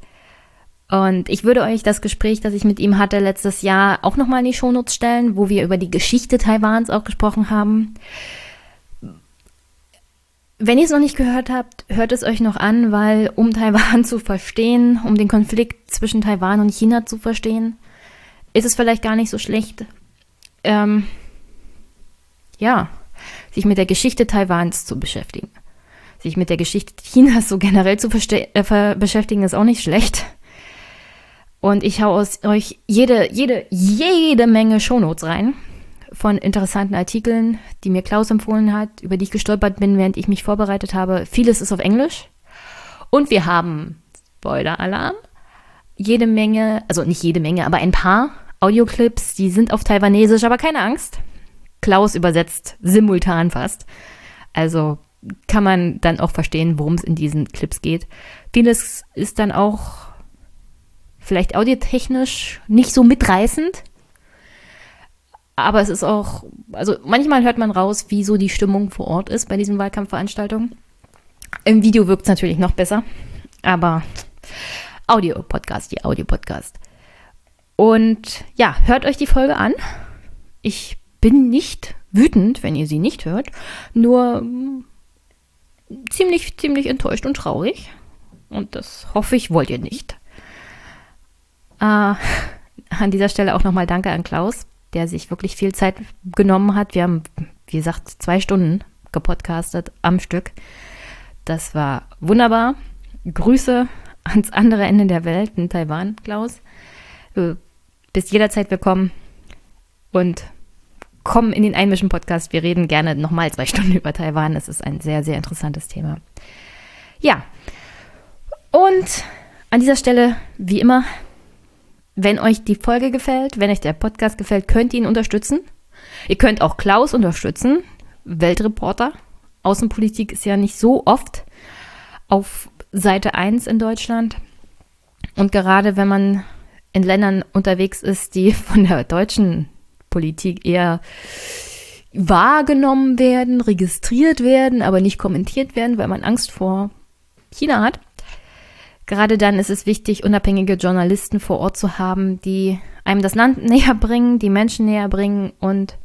Und ich würde euch das Gespräch, das ich mit ihm hatte letztes Jahr, auch nochmal in die Shownotes stellen, wo wir über die Geschichte Taiwans auch gesprochen haben. Wenn ihr es noch nicht gehört habt, hört es euch noch an, weil um Taiwan zu verstehen, um den Konflikt zwischen Taiwan und China zu verstehen, ist es vielleicht gar nicht so schlecht, ähm, ja, sich mit der Geschichte Taiwans zu beschäftigen. Sich mit der Geschichte Chinas so generell zu äh, beschäftigen, ist auch nicht schlecht. Und ich hau aus euch jede, jede, jede Menge Shownotes rein von interessanten Artikeln, die mir Klaus empfohlen hat, über die ich gestolpert bin, während ich mich vorbereitet habe. Vieles ist auf Englisch. Und wir haben, Spoiler-Alarm, jede Menge, also nicht jede Menge, aber ein paar Audioclips, die sind auf Taiwanesisch, aber keine Angst. Klaus übersetzt simultan fast. Also kann man dann auch verstehen, worum es in diesen Clips geht. Vieles ist dann auch vielleicht audiotechnisch nicht so mitreißend, aber es ist auch, also manchmal hört man raus, wie so die Stimmung vor Ort ist bei diesen Wahlkampfveranstaltungen. Im Video wirkt es natürlich noch besser, aber Audio-Podcast, die Audio-Podcast. Und ja, hört euch die Folge an. Ich bin nicht wütend, wenn ihr sie nicht hört, nur ziemlich, ziemlich enttäuscht und traurig. Und das hoffe ich, wollt ihr nicht. Äh, an dieser Stelle auch nochmal Danke an Klaus der sich wirklich viel Zeit genommen hat. Wir haben, wie gesagt, zwei Stunden gepodcastet am Stück. Das war wunderbar. Grüße ans andere Ende der Welt in Taiwan, Klaus. Du bist jederzeit willkommen und komm in den Einmischen Podcast. Wir reden gerne nochmal zwei Stunden über Taiwan. Es ist ein sehr, sehr interessantes Thema. Ja, und an dieser Stelle, wie immer, wenn euch die Folge gefällt, wenn euch der Podcast gefällt, könnt ihr ihn unterstützen. Ihr könnt auch Klaus unterstützen, Weltreporter. Außenpolitik ist ja nicht so oft auf Seite 1 in Deutschland. Und gerade wenn man in Ländern unterwegs ist, die von der deutschen Politik eher wahrgenommen werden, registriert werden, aber nicht kommentiert werden, weil man Angst vor China hat, Gerade dann ist es wichtig, unabhängige Journalisten vor Ort zu haben, die einem das Land näher bringen, die Menschen näher bringen und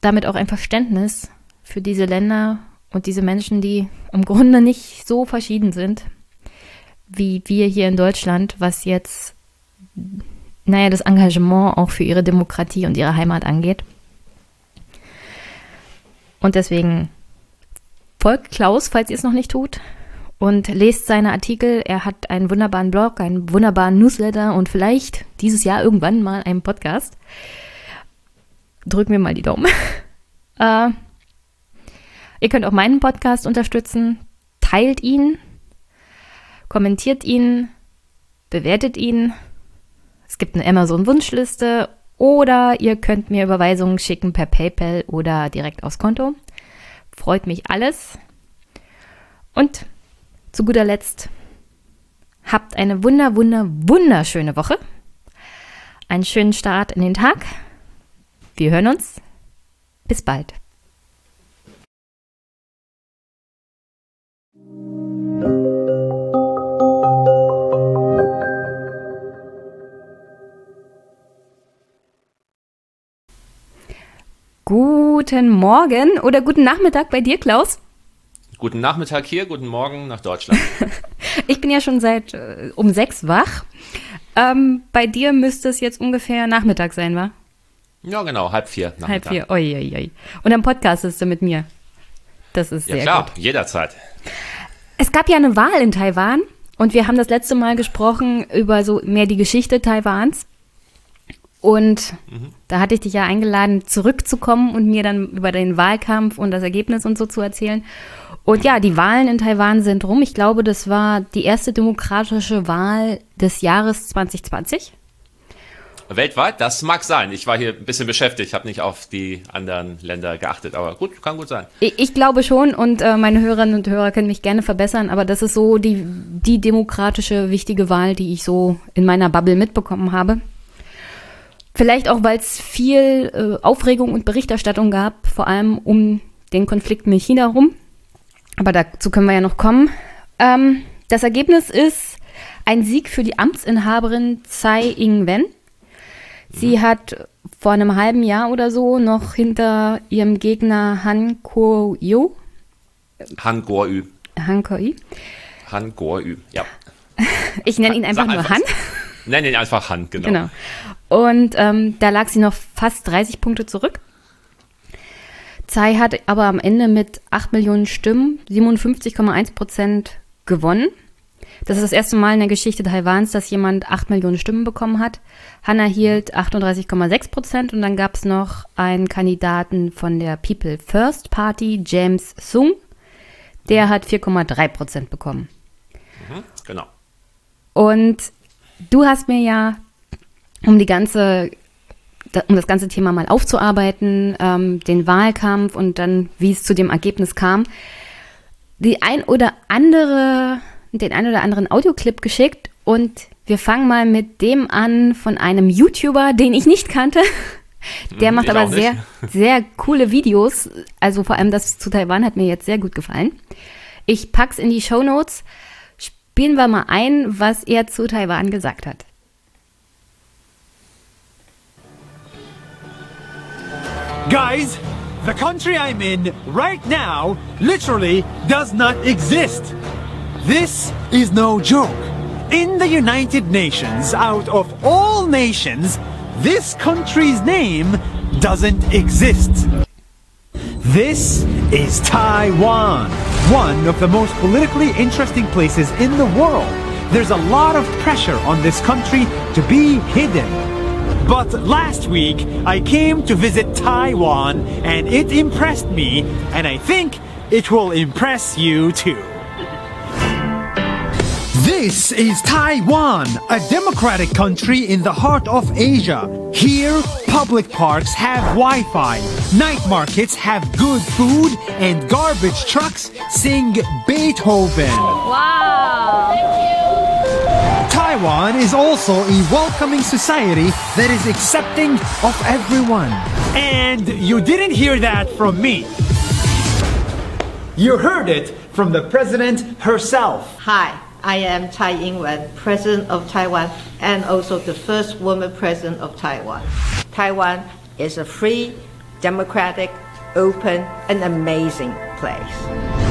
damit auch ein Verständnis für diese Länder und diese Menschen, die im Grunde nicht so verschieden sind wie wir hier in Deutschland, was jetzt naja, das Engagement auch für ihre Demokratie und ihre Heimat angeht. Und deswegen folgt Klaus, falls ihr es noch nicht tut, und lest seine Artikel. Er hat einen wunderbaren Blog, einen wunderbaren Newsletter und vielleicht dieses Jahr irgendwann mal einen Podcast. Drück mir mal die Daumen. äh, ihr könnt auch meinen Podcast unterstützen. Teilt ihn, kommentiert ihn, bewertet ihn. Es gibt eine Amazon-Wunschliste oder ihr könnt mir Überweisungen schicken per PayPal oder direkt aufs Konto. Freut mich alles. Und zu guter Letzt, habt eine wunder, wunder, wunderschöne Woche. Einen schönen Start in den Tag. Wir hören uns. Bis bald. Guten Morgen oder guten Nachmittag bei dir, Klaus. Guten Nachmittag hier, guten Morgen nach Deutschland. ich bin ja schon seit äh, um sechs wach. Ähm, bei dir müsste es jetzt ungefähr Nachmittag sein, wa? Ja, genau, halb vier. Nachmittag. Halb vier, oi, oi, oi. Und am Podcast ist du mit mir. Das ist ja, sehr klar, gut. jederzeit. Es gab ja eine Wahl in Taiwan und wir haben das letzte Mal gesprochen über so mehr die Geschichte Taiwans. Und mhm. da hatte ich dich ja eingeladen, zurückzukommen und mir dann über den Wahlkampf und das Ergebnis und so zu erzählen. Und ja, die Wahlen in Taiwan sind rum. Ich glaube, das war die erste demokratische Wahl des Jahres 2020. Weltweit? Das mag sein. Ich war hier ein bisschen beschäftigt, habe nicht auf die anderen Länder geachtet, aber gut, kann gut sein. Ich, ich glaube schon und äh, meine Hörerinnen und Hörer können mich gerne verbessern, aber das ist so die, die demokratische, wichtige Wahl, die ich so in meiner Bubble mitbekommen habe. Vielleicht auch, weil es viel äh, Aufregung und Berichterstattung gab, vor allem um den Konflikt mit China rum. Aber dazu können wir ja noch kommen. Ähm, das Ergebnis ist ein Sieg für die Amtsinhaberin Tsai Ing-wen. Sie mhm. hat vor einem halben Jahr oder so noch hinter ihrem Gegner Han Kuo-yu. Han Kuo-yu. Han Kuo-yu. Han Kuo-yu, ja. Ich nenne ihn einfach Sag nur einfach, Han. Nenn ihn einfach Han, genau. genau. Und ähm, da lag sie noch fast 30 Punkte zurück. Tsai hat aber am Ende mit 8 Millionen Stimmen 57,1 Prozent gewonnen. Das ist das erste Mal in der Geschichte Taiwans, dass jemand 8 Millionen Stimmen bekommen hat. Han erhielt 38,6 Prozent und dann gab es noch einen Kandidaten von der People First Party, James Sung. Der hat 4,3 Prozent bekommen. Mhm, genau. Und du hast mir ja um die ganze, um das ganze Thema mal aufzuarbeiten, ähm, den Wahlkampf und dann, wie es zu dem Ergebnis kam, die ein oder andere, den ein oder anderen Audioclip geschickt und wir fangen mal mit dem an von einem YouTuber, den ich nicht kannte. Der hm, macht aber sehr, sehr coole Videos. Also vor allem das zu Taiwan hat mir jetzt sehr gut gefallen. Ich pack's in die Show Notes. Spielen wir mal ein, was er zu Taiwan gesagt hat. Guys, the country I'm in right now literally does not exist. This is no joke. In the United Nations, out of all nations, this country's name doesn't exist. This is Taiwan, one of the most politically interesting places in the world. There's a lot of pressure on this country to be hidden but last week, I came to visit Taiwan and it impressed me, and I think it will impress you too. This is Taiwan, a democratic country in the heart of Asia. Here, public parks have Wi-Fi, night markets have good food, and garbage trucks sing Beethoven. Wow! Taiwan is also a welcoming society that is accepting of everyone. And you didn't hear that from me. You heard it from the president herself. Hi, I am Tsai Ing-wen, president of Taiwan and also the first woman president of Taiwan. Taiwan is a free, democratic, open and amazing place.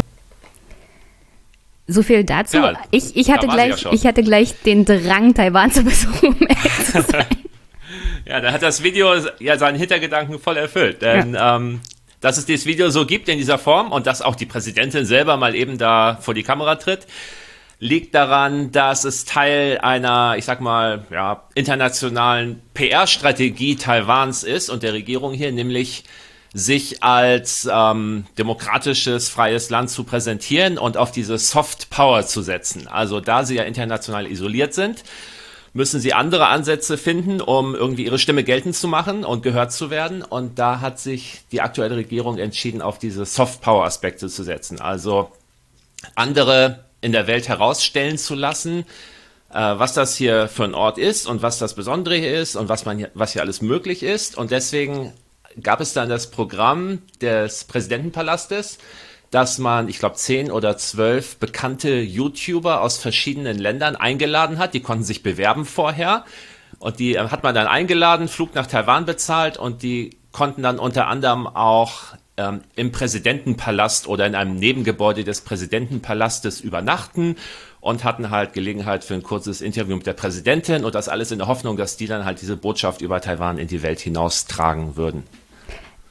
So viel dazu. Ja, ich, ich, hatte gleich, ja ich hatte gleich den Drang, Taiwan zu besuchen, um ehrlich zu sein. Ja, da hat das Video ja seinen Hintergedanken voll erfüllt. Denn ja. ähm, dass es dieses Video so gibt in dieser Form und dass auch die Präsidentin selber mal eben da vor die Kamera tritt, liegt daran, dass es Teil einer, ich sag mal, ja, internationalen PR-Strategie Taiwans ist und der Regierung hier, nämlich sich als ähm, demokratisches, freies Land zu präsentieren und auf diese Soft Power zu setzen. Also da sie ja international isoliert sind, müssen sie andere Ansätze finden, um irgendwie ihre Stimme geltend zu machen und gehört zu werden. Und da hat sich die aktuelle Regierung entschieden, auf diese Soft Power Aspekte zu setzen. Also andere in der Welt herausstellen zu lassen, äh, was das hier für ein Ort ist und was das Besondere hier ist und was man hier, was hier alles möglich ist. Und deswegen gab es dann das Programm des Präsidentenpalastes, dass man, ich glaube, zehn oder zwölf bekannte YouTuber aus verschiedenen Ländern eingeladen hat. Die konnten sich bewerben vorher. Und die äh, hat man dann eingeladen, Flug nach Taiwan bezahlt und die konnten dann unter anderem auch ähm, im Präsidentenpalast oder in einem Nebengebäude des Präsidentenpalastes übernachten und hatten halt Gelegenheit für ein kurzes Interview mit der Präsidentin und das alles in der Hoffnung, dass die dann halt diese Botschaft über Taiwan in die Welt hinaustragen würden.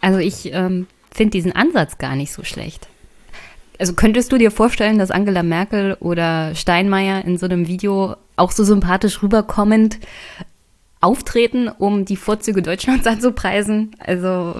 Also ich ähm, finde diesen Ansatz gar nicht so schlecht. Also könntest du dir vorstellen, dass Angela Merkel oder Steinmeier in so einem Video auch so sympathisch rüberkommend auftreten, um die Vorzüge Deutschlands anzupreisen? Also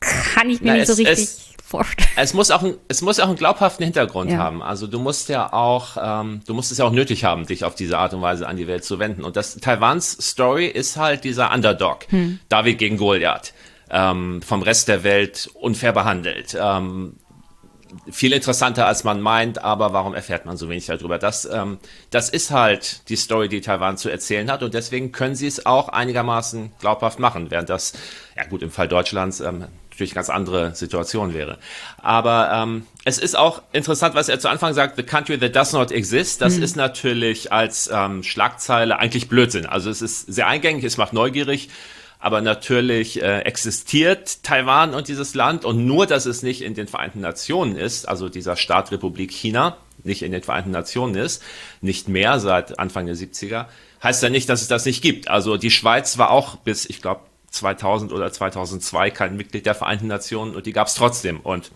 kann ich mir Na, nicht es, so richtig es, vorstellen. Es muss auch, ein, es muss auch einen glaubhaften Hintergrund ja. haben. Also du musst ja auch, ähm, du musst es ja auch nötig haben, dich auf diese Art und Weise an die Welt zu wenden. Und das Taiwans Story ist halt dieser Underdog, hm. David gegen Goliath. Ähm, vom Rest der Welt unfair behandelt. Ähm, viel interessanter als man meint, aber warum erfährt man so wenig darüber? Das, ähm, das ist halt die Story, die Taiwan zu erzählen hat und deswegen können sie es auch einigermaßen glaubhaft machen, während das, ja gut, im Fall Deutschlands ähm, natürlich eine ganz andere Situation wäre. Aber ähm, es ist auch interessant, was er zu Anfang sagt, the country that does not exist, das mhm. ist natürlich als ähm, Schlagzeile eigentlich Blödsinn. Also es ist sehr eingängig, es macht neugierig, aber natürlich äh, existiert Taiwan und dieses Land und nur, dass es nicht in den Vereinten Nationen ist, also dieser Staatrepublik China nicht in den Vereinten Nationen ist, nicht mehr seit Anfang der 70er, heißt ja nicht, dass es das nicht gibt. Also die Schweiz war auch bis, ich glaube, 2000 oder 2002 kein Mitglied der Vereinten Nationen und die gab es trotzdem. Und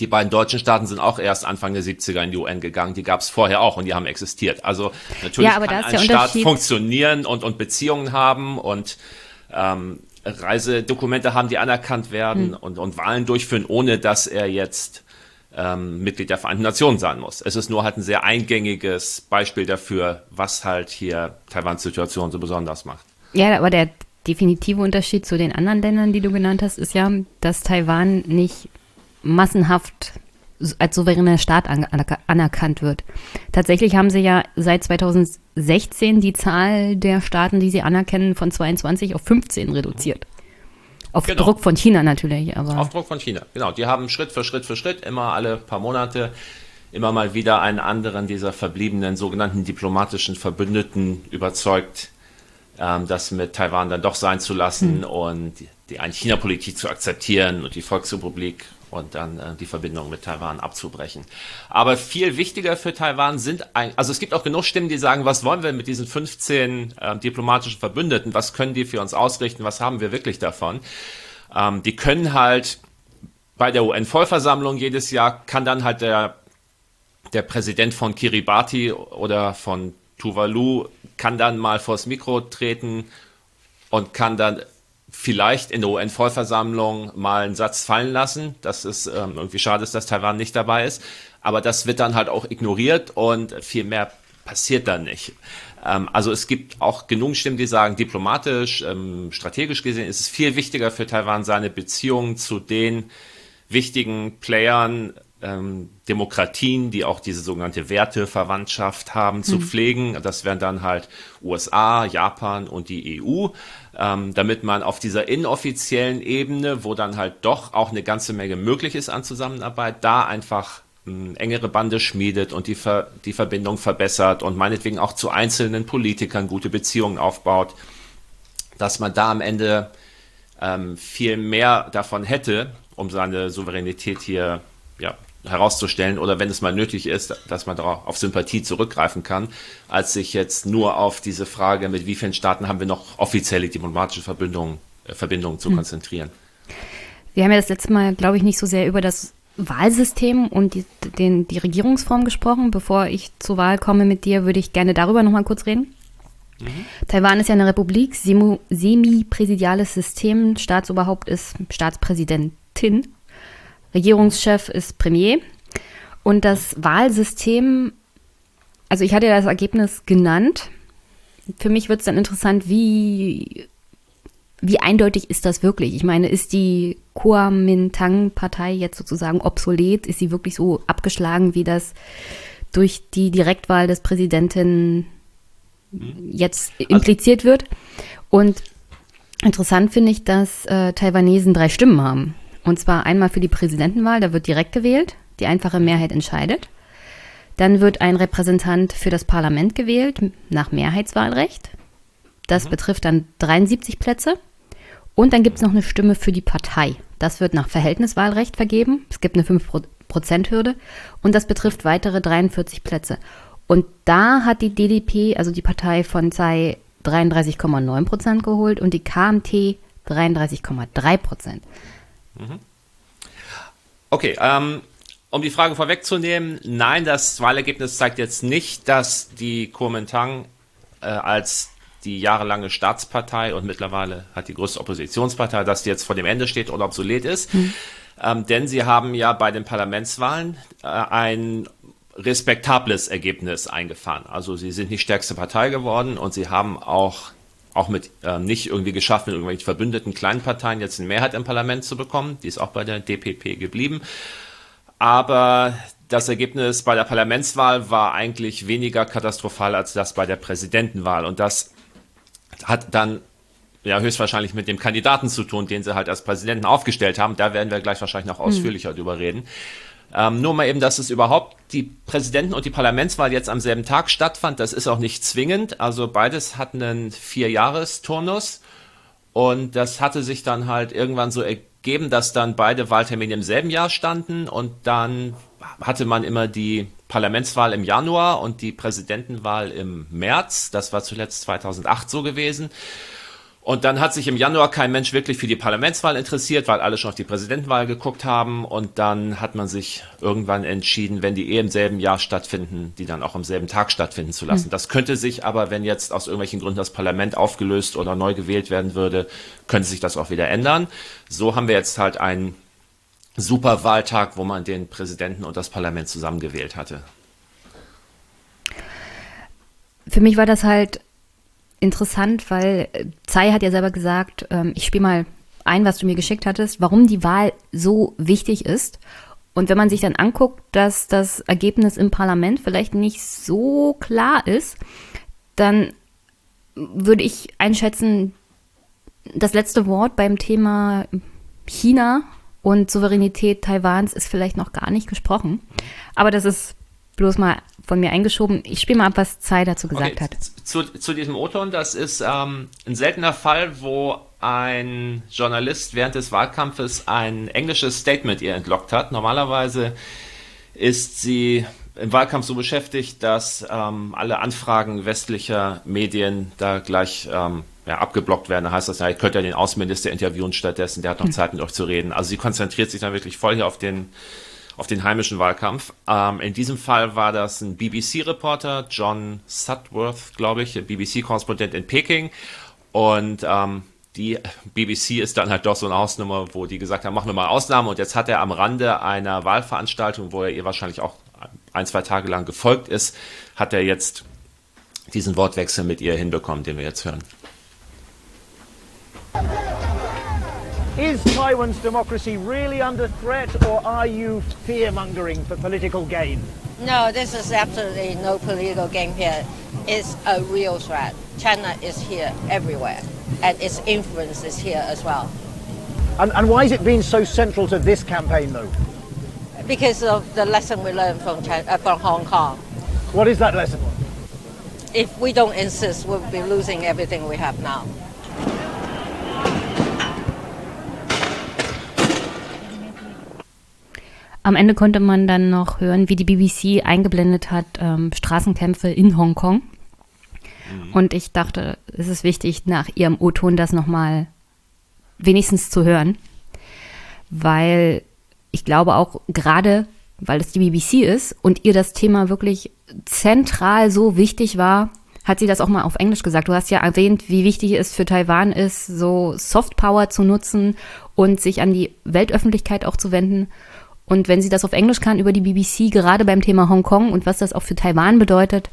die beiden deutschen Staaten sind auch erst Anfang der 70er in die UN gegangen. Die gab es vorher auch und die haben existiert. Also natürlich ja, kann ein Staat funktionieren und, und Beziehungen haben und ähm, Reisedokumente haben, die anerkannt werden hm. und, und Wahlen durchführen, ohne dass er jetzt ähm, Mitglied der Vereinten Nationen sein muss. Es ist nur halt ein sehr eingängiges Beispiel dafür, was halt hier Taiwans Situation so besonders macht. Ja, aber der definitive Unterschied zu den anderen Ländern, die du genannt hast, ist ja, dass Taiwan nicht massenhaft als souveräner Staat anerkannt wird. Tatsächlich haben sie ja seit 2016 die Zahl der Staaten, die sie anerkennen, von 22 auf 15 reduziert. Auf genau. Druck von China natürlich, aber. Auf Druck von China, genau. Die haben Schritt für Schritt für Schritt immer alle paar Monate immer mal wieder einen anderen dieser verbliebenen sogenannten diplomatischen Verbündeten überzeugt, ähm, das mit Taiwan dann doch sein zu lassen hm. und die, die Ein-China-Politik zu akzeptieren und die Volksrepublik und dann äh, die Verbindung mit Taiwan abzubrechen. Aber viel wichtiger für Taiwan sind, ein, also es gibt auch genug Stimmen, die sagen, was wollen wir mit diesen 15 äh, diplomatischen Verbündeten, was können die für uns ausrichten, was haben wir wirklich davon? Ähm, die können halt bei der UN-Vollversammlung jedes Jahr, kann dann halt der, der Präsident von Kiribati oder von Tuvalu, kann dann mal vors Mikro treten und kann dann vielleicht in der UN-Vollversammlung mal einen Satz fallen lassen. Das ist ähm, irgendwie schade, dass Taiwan nicht dabei ist. Aber das wird dann halt auch ignoriert und viel mehr passiert dann nicht. Ähm, also es gibt auch genug Stimmen, die sagen, diplomatisch, ähm, strategisch gesehen ist es viel wichtiger für Taiwan, seine Beziehungen zu den wichtigen Playern ähm, Demokratien, die auch diese sogenannte Werteverwandtschaft haben, zu mhm. pflegen. Das wären dann halt USA, Japan und die EU, ähm, damit man auf dieser inoffiziellen Ebene, wo dann halt doch auch eine ganze Menge möglich ist an Zusammenarbeit, da einfach ähm, engere Bande schmiedet und die, Ver die Verbindung verbessert und meinetwegen auch zu einzelnen Politikern gute Beziehungen aufbaut, dass man da am Ende ähm, viel mehr davon hätte, um seine Souveränität hier herauszustellen oder wenn es mal nötig ist, dass man darauf auf Sympathie zurückgreifen kann, als sich jetzt nur auf diese Frage, mit wie vielen Staaten haben wir noch offizielle diplomatische Verbindungen, äh, Verbindungen zu hm. konzentrieren. Wir haben ja das letzte Mal, glaube ich, nicht so sehr über das Wahlsystem und die, den, die Regierungsform gesprochen. Bevor ich zur Wahl komme mit dir, würde ich gerne darüber nochmal kurz reden. Mhm. Taiwan ist ja eine Republik, semi-präsidiales System. Staatsoberhaupt ist Staatspräsidentin. Regierungschef ist Premier. Und das Wahlsystem, also ich hatte ja das Ergebnis genannt. Für mich wird es dann interessant, wie wie eindeutig ist das wirklich? Ich meine, ist die Kuomintang-Partei jetzt sozusagen obsolet? Ist sie wirklich so abgeschlagen, wie das durch die Direktwahl des Präsidenten jetzt impliziert wird? Und interessant finde ich, dass äh, Taiwanesen drei Stimmen haben. Und zwar einmal für die Präsidentenwahl, da wird direkt gewählt, die einfache Mehrheit entscheidet. Dann wird ein Repräsentant für das Parlament gewählt nach Mehrheitswahlrecht. Das mhm. betrifft dann 73 Plätze. Und dann gibt es noch eine Stimme für die Partei. Das wird nach Verhältniswahlrecht vergeben. Es gibt eine 5%-Hürde und das betrifft weitere 43 Plätze. Und da hat die DDP, also die Partei von Tsai, 33,9 Prozent geholt und die KMT 33,3 Prozent. Mhm. Okay, ähm, um die Frage vorwegzunehmen, nein, das Wahlergebnis zeigt jetzt nicht, dass die Kuomintang äh, als die jahrelange Staatspartei und mittlerweile hat die größte Oppositionspartei, dass die jetzt vor dem Ende steht oder obsolet ist. Mhm. Ähm, denn sie haben ja bei den Parlamentswahlen äh, ein respektables Ergebnis eingefahren. Also sie sind nicht stärkste Partei geworden und sie haben auch auch mit äh, nicht irgendwie geschafft, mit irgendwelchen verbündeten kleinen Parteien jetzt eine Mehrheit im Parlament zu bekommen. Die ist auch bei der DPP geblieben. Aber das Ergebnis bei der Parlamentswahl war eigentlich weniger katastrophal als das bei der Präsidentenwahl. Und das hat dann ja höchstwahrscheinlich mit dem Kandidaten zu tun, den sie halt als Präsidenten aufgestellt haben. Da werden wir gleich wahrscheinlich noch hm. ausführlicher mhm. drüber reden. Ähm, nur mal eben, dass es überhaupt die Präsidenten- und die Parlamentswahl jetzt am selben Tag stattfand, das ist auch nicht zwingend. Also beides hat einen Vierjahresturnus und das hatte sich dann halt irgendwann so ergeben, dass dann beide Wahltermine im selben Jahr standen und dann hatte man immer die Parlamentswahl im Januar und die Präsidentenwahl im März. Das war zuletzt 2008 so gewesen. Und dann hat sich im Januar kein Mensch wirklich für die Parlamentswahl interessiert, weil alle schon auf die Präsidentenwahl geguckt haben. Und dann hat man sich irgendwann entschieden, wenn die eh im selben Jahr stattfinden, die dann auch am selben Tag stattfinden zu lassen. Mhm. Das könnte sich aber, wenn jetzt aus irgendwelchen Gründen das Parlament aufgelöst oder neu gewählt werden würde, könnte sich das auch wieder ändern. So haben wir jetzt halt einen super Wahltag, wo man den Präsidenten und das Parlament zusammengewählt hatte. Für mich war das halt interessant, weil Tsai hat ja selber gesagt, ähm, ich spiele mal ein, was du mir geschickt hattest, warum die Wahl so wichtig ist. Und wenn man sich dann anguckt, dass das Ergebnis im Parlament vielleicht nicht so klar ist, dann würde ich einschätzen, das letzte Wort beim Thema China und Souveränität Taiwans ist vielleicht noch gar nicht gesprochen. Aber das ist bloß mal von mir eingeschoben. Ich spiele mal ab, was Tsai dazu gesagt okay. hat. Zu, zu diesem O-Ton, das ist ähm, ein seltener Fall, wo ein Journalist während des Wahlkampfes ein englisches Statement ihr entlockt hat. Normalerweise ist sie im Wahlkampf so beschäftigt, dass ähm, alle Anfragen westlicher Medien da gleich ähm, ja, abgeblockt werden. Da heißt das ja, ich könnte ja den Außenminister interviewen stattdessen, der hat noch hm. Zeit mit euch zu reden. Also sie konzentriert sich dann wirklich voll hier auf den, auf den heimischen Wahlkampf. Ähm, in diesem Fall war das ein BBC-Reporter, John Sutworth, glaube ich, BBC-Korrespondent in Peking. Und ähm, die BBC ist dann halt doch so eine Hausnummer, wo die gesagt haben, machen wir mal Ausnahme. Und jetzt hat er am Rande einer Wahlveranstaltung, wo er ihr wahrscheinlich auch ein, zwei Tage lang gefolgt ist, hat er jetzt diesen Wortwechsel mit ihr hinbekommen, den wir jetzt hören. Is Taiwan's democracy really under threat, or are you fear mongering for political gain? No, this is absolutely no political game here. It's a real threat. China is here everywhere, and its influence is here as well. And, and why has it been so central to this campaign, though? Because of the lesson we learned from, China, uh, from Hong Kong. What is that lesson? If we don't insist, we'll be losing everything we have now. Am Ende konnte man dann noch hören, wie die BBC eingeblendet hat, ähm, Straßenkämpfe in Hongkong. Mhm. Und ich dachte, es ist wichtig, nach ihrem O-Ton das nochmal wenigstens zu hören. Weil ich glaube auch gerade, weil es die BBC ist und ihr das Thema wirklich zentral so wichtig war, hat sie das auch mal auf Englisch gesagt. Du hast ja erwähnt, wie wichtig es für Taiwan ist, so Softpower zu nutzen und sich an die Weltöffentlichkeit auch zu wenden. Und wenn sie das auf Englisch kann über die BBC, gerade beim Thema Hongkong und was das auch für Taiwan bedeutet,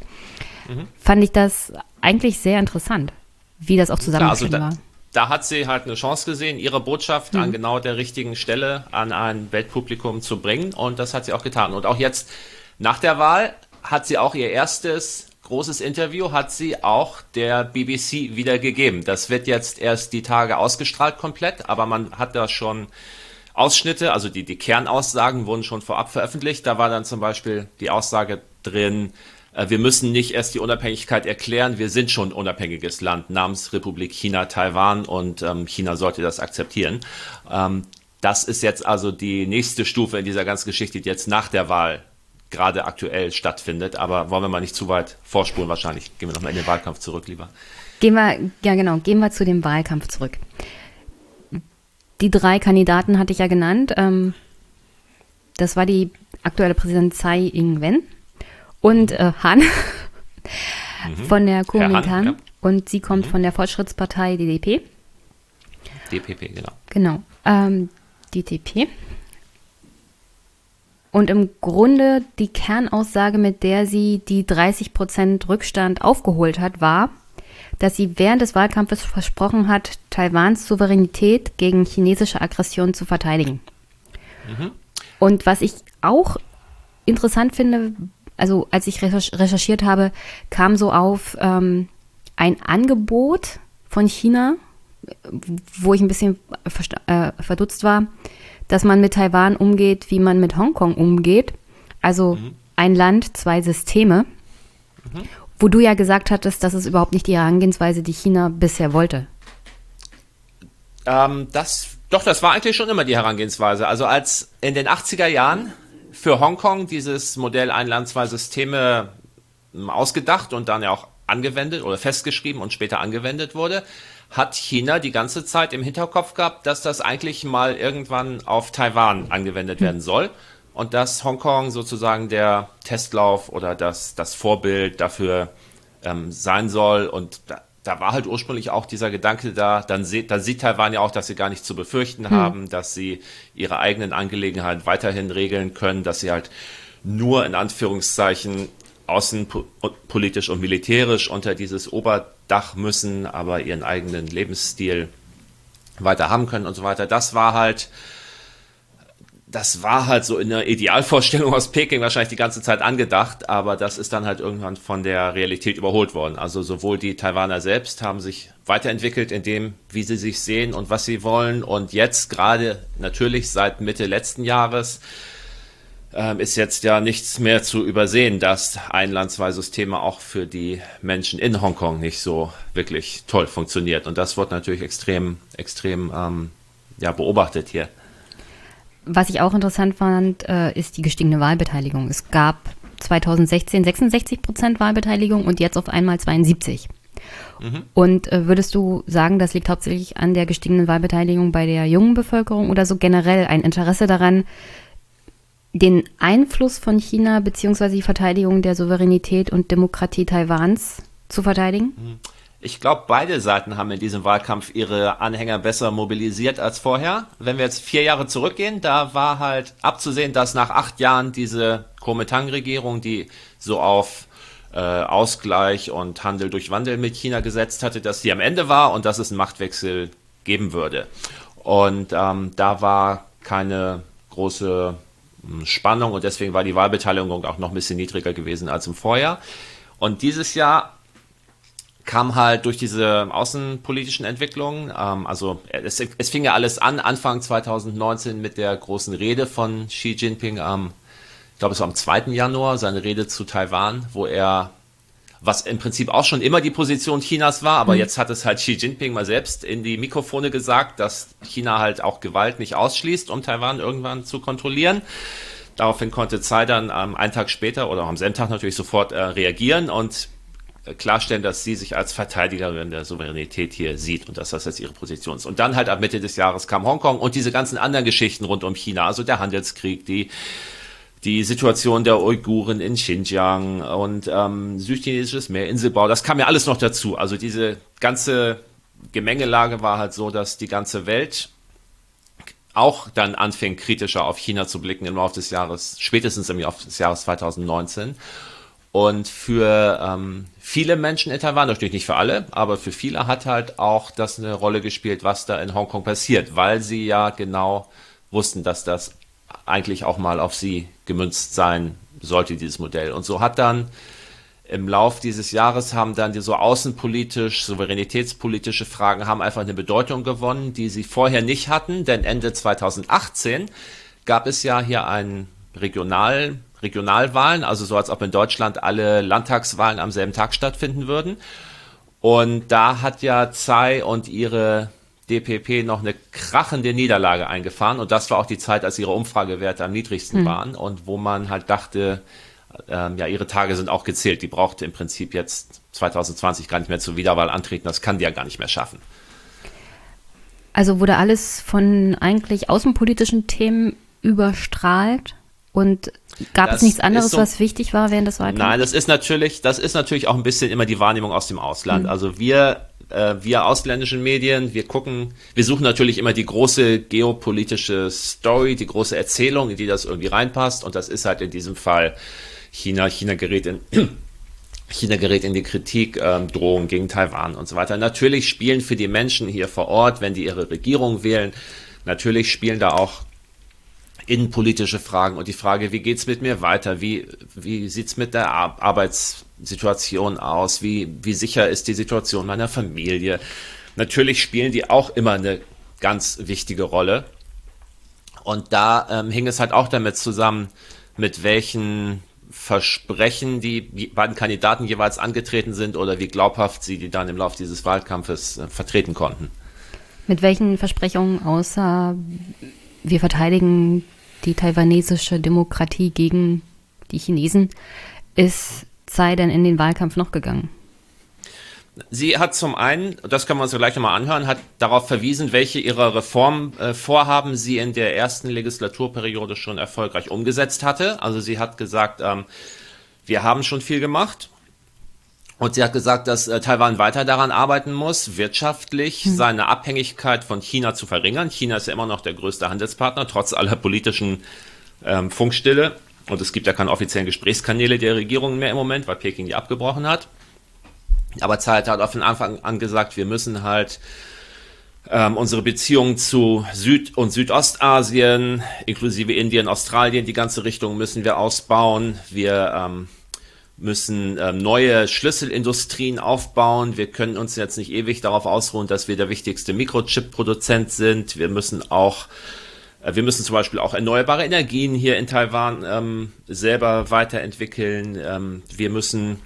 mhm. fand ich das eigentlich sehr interessant, wie das auch zusammengeführt also war. Da hat sie halt eine Chance gesehen, ihre Botschaft mhm. an genau der richtigen Stelle an ein Weltpublikum zu bringen. Und das hat sie auch getan. Und auch jetzt nach der Wahl hat sie auch ihr erstes großes Interview hat sie auch der BBC wieder gegeben. Das wird jetzt erst die Tage ausgestrahlt komplett, aber man hat da schon Ausschnitte, also die, die Kernaussagen wurden schon vorab veröffentlicht. Da war dann zum Beispiel die Aussage drin, äh, wir müssen nicht erst die Unabhängigkeit erklären, wir sind schon ein unabhängiges Land namens Republik China Taiwan und ähm, China sollte das akzeptieren. Ähm, das ist jetzt also die nächste Stufe in dieser ganzen Geschichte, die jetzt nach der Wahl gerade aktuell stattfindet. Aber wollen wir mal nicht zu weit vorspulen wahrscheinlich. Gehen wir nochmal in den Wahlkampf zurück lieber. Gehen wir, ja genau, gehen wir zu dem Wahlkampf zurück. Die drei Kandidaten hatte ich ja genannt. Ähm, das war die aktuelle Präsidentin Tsai Ing-wen und äh, Han mhm. von der Kuomintang. Ja. Und sie kommt mhm. von der Fortschrittspartei DDP. DPP, genau. Genau. Ähm, DTP. Und im Grunde die Kernaussage, mit der sie die 30 Prozent Rückstand aufgeholt hat, war, dass sie während des Wahlkampfes versprochen hat, Taiwans Souveränität gegen chinesische Aggression zu verteidigen. Mhm. Und was ich auch interessant finde, also als ich recherchiert habe, kam so auf ähm, ein Angebot von China, wo ich ein bisschen äh, verdutzt war, dass man mit Taiwan umgeht, wie man mit Hongkong umgeht. Also mhm. ein Land, zwei Systeme. Mhm. Wo du ja gesagt hattest, das ist überhaupt nicht die Herangehensweise, die China bisher wollte. Ähm, das, doch, das war eigentlich schon immer die Herangehensweise. Also als in den 80er Jahren für Hongkong dieses Modell ein Land, zwei Systeme ähm, ausgedacht und dann ja auch angewendet oder festgeschrieben und später angewendet wurde, hat China die ganze Zeit im Hinterkopf gehabt, dass das eigentlich mal irgendwann auf Taiwan angewendet werden soll und dass Hongkong sozusagen der Testlauf oder das, das Vorbild dafür ähm, sein soll. Und da, da, war halt ursprünglich auch dieser Gedanke da, dann sieht, da sieht Taiwan ja auch, dass sie gar nichts zu befürchten hm. haben, dass sie ihre eigenen Angelegenheiten weiterhin regeln können, dass sie halt nur in Anführungszeichen außenpolitisch und militärisch unter dieses Oberdach müssen, aber ihren eigenen Lebensstil weiter haben können und so weiter. Das war halt, das war halt so in der Idealvorstellung aus Peking wahrscheinlich die ganze Zeit angedacht, aber das ist dann halt irgendwann von der Realität überholt worden. Also sowohl die Taiwaner selbst haben sich weiterentwickelt in dem, wie sie sich sehen und was sie wollen und jetzt gerade natürlich seit Mitte letzten Jahres ähm, ist jetzt ja nichts mehr zu übersehen, dass ein Land, zwei Systeme auch für die Menschen in Hongkong nicht so wirklich toll funktioniert. Und das wird natürlich extrem, extrem ähm, ja, beobachtet hier. Was ich auch interessant fand, äh, ist die gestiegene Wahlbeteiligung. Es gab 2016 66 Prozent Wahlbeteiligung und jetzt auf einmal 72. Mhm. Und äh, würdest du sagen, das liegt hauptsächlich an der gestiegenen Wahlbeteiligung bei der jungen Bevölkerung oder so generell ein Interesse daran, den Einfluss von China bzw. die Verteidigung der Souveränität und Demokratie Taiwans zu verteidigen? Mhm. Ich glaube, beide Seiten haben in diesem Wahlkampf ihre Anhänger besser mobilisiert als vorher. Wenn wir jetzt vier Jahre zurückgehen, da war halt abzusehen, dass nach acht Jahren diese Kuomintang-Regierung, die so auf äh, Ausgleich und Handel durch Wandel mit China gesetzt hatte, dass sie am Ende war und dass es einen Machtwechsel geben würde. Und ähm, da war keine große Spannung und deswegen war die Wahlbeteiligung auch noch ein bisschen niedriger gewesen als im Vorjahr. Und dieses Jahr kam halt durch diese außenpolitischen Entwicklungen, ähm, also es, es, fing ja alles an, Anfang 2019 mit der großen Rede von Xi Jinping am, ich glaube es war am 2. Januar, seine Rede zu Taiwan, wo er was im Prinzip auch schon immer die Position Chinas war, aber mhm. jetzt hat es halt Xi Jinping mal selbst in die Mikrofone gesagt, dass China halt auch Gewalt nicht ausschließt, um Taiwan irgendwann zu kontrollieren. Daraufhin konnte Tsai dann ähm, einen Tag später oder am selben Tag natürlich sofort äh, reagieren und klarstellen, dass sie sich als Verteidigerin der Souveränität hier sieht und dass das jetzt ihre Position ist. Und dann halt ab Mitte des Jahres kam Hongkong und diese ganzen anderen Geschichten rund um China, also der Handelskrieg, die die Situation der Uiguren in Xinjiang und ähm, südchinesisches Meer, Inselbau, das kam ja alles noch dazu. Also diese ganze Gemengelage war halt so, dass die ganze Welt auch dann anfing, kritischer auf China zu blicken im Laufe des Jahres, spätestens im Laufe des Jahres 2019. Und für ähm, viele Menschen in Taiwan, natürlich nicht für alle, aber für viele hat halt auch das eine Rolle gespielt, was da in Hongkong passiert, weil sie ja genau wussten, dass das eigentlich auch mal auf sie gemünzt sein sollte, dieses Modell. Und so hat dann im Lauf dieses Jahres haben dann die so außenpolitisch, souveränitätspolitische Fragen haben einfach eine Bedeutung gewonnen, die sie vorher nicht hatten, denn Ende 2018 gab es ja hier ein Regional, Regionalwahlen, also so als ob in Deutschland alle Landtagswahlen am selben Tag stattfinden würden. Und da hat ja Tsai und ihre DPP noch eine krachende Niederlage eingefahren. Und das war auch die Zeit, als ihre Umfragewerte am niedrigsten mhm. waren und wo man halt dachte, ähm, ja, ihre Tage sind auch gezählt. Die brauchte im Prinzip jetzt 2020 gar nicht mehr zur Wiederwahl antreten. Das kann die ja gar nicht mehr schaffen. Also wurde alles von eigentlich außenpolitischen Themen überstrahlt und gab es nichts anderes, so, was wichtig war während des Wahlkampfs? Nein, das ist natürlich, das ist natürlich auch ein bisschen immer die Wahrnehmung aus dem Ausland. Mhm. Also wir äh, wir ausländischen Medien, wir gucken, wir suchen natürlich immer die große geopolitische Story, die große Erzählung, in die das irgendwie reinpasst. Und das ist halt in diesem Fall China. China gerät in China gerät in die Kritik, ähm, Drohungen gegen Taiwan und so weiter. Natürlich spielen für die Menschen hier vor Ort, wenn die ihre Regierung wählen, natürlich spielen da auch innenpolitische Fragen und die Frage, wie geht's mit mir weiter? Wie, wie sieht's mit der Ar Arbeitssituation aus? Wie, wie sicher ist die Situation meiner Familie? Natürlich spielen die auch immer eine ganz wichtige Rolle. Und da ähm, hing es halt auch damit zusammen, mit welchen Versprechen die beiden Kandidaten jeweils angetreten sind oder wie glaubhaft sie die dann im Laufe dieses Wahlkampfes äh, vertreten konnten. Mit welchen Versprechungen außer wir verteidigen die taiwanesische Demokratie gegen die Chinesen, ist Tsai denn in den Wahlkampf noch gegangen? Sie hat zum einen, das können wir uns gleich nochmal anhören, hat darauf verwiesen, welche ihrer Reformvorhaben sie in der ersten Legislaturperiode schon erfolgreich umgesetzt hatte. Also sie hat gesagt, ähm, wir haben schon viel gemacht. Und sie hat gesagt, dass äh, Taiwan weiter daran arbeiten muss, wirtschaftlich hm. seine Abhängigkeit von China zu verringern. China ist ja immer noch der größte Handelspartner, trotz aller politischen ähm, Funkstille. Und es gibt ja keine offiziellen Gesprächskanäle der Regierung mehr im Moment, weil Peking die abgebrochen hat. Aber Zeit hat auf den Anfang an gesagt, wir müssen halt ähm, unsere Beziehungen zu Süd- und Südostasien, inklusive Indien, Australien, die ganze Richtung müssen wir ausbauen. Wir ähm, müssen ähm, neue Schlüsselindustrien aufbauen. Wir können uns jetzt nicht ewig darauf ausruhen, dass wir der wichtigste Mikrochip-Produzent sind. Wir müssen auch, äh, wir müssen zum Beispiel auch erneuerbare Energien hier in Taiwan ähm, selber weiterentwickeln. Ähm, wir müssen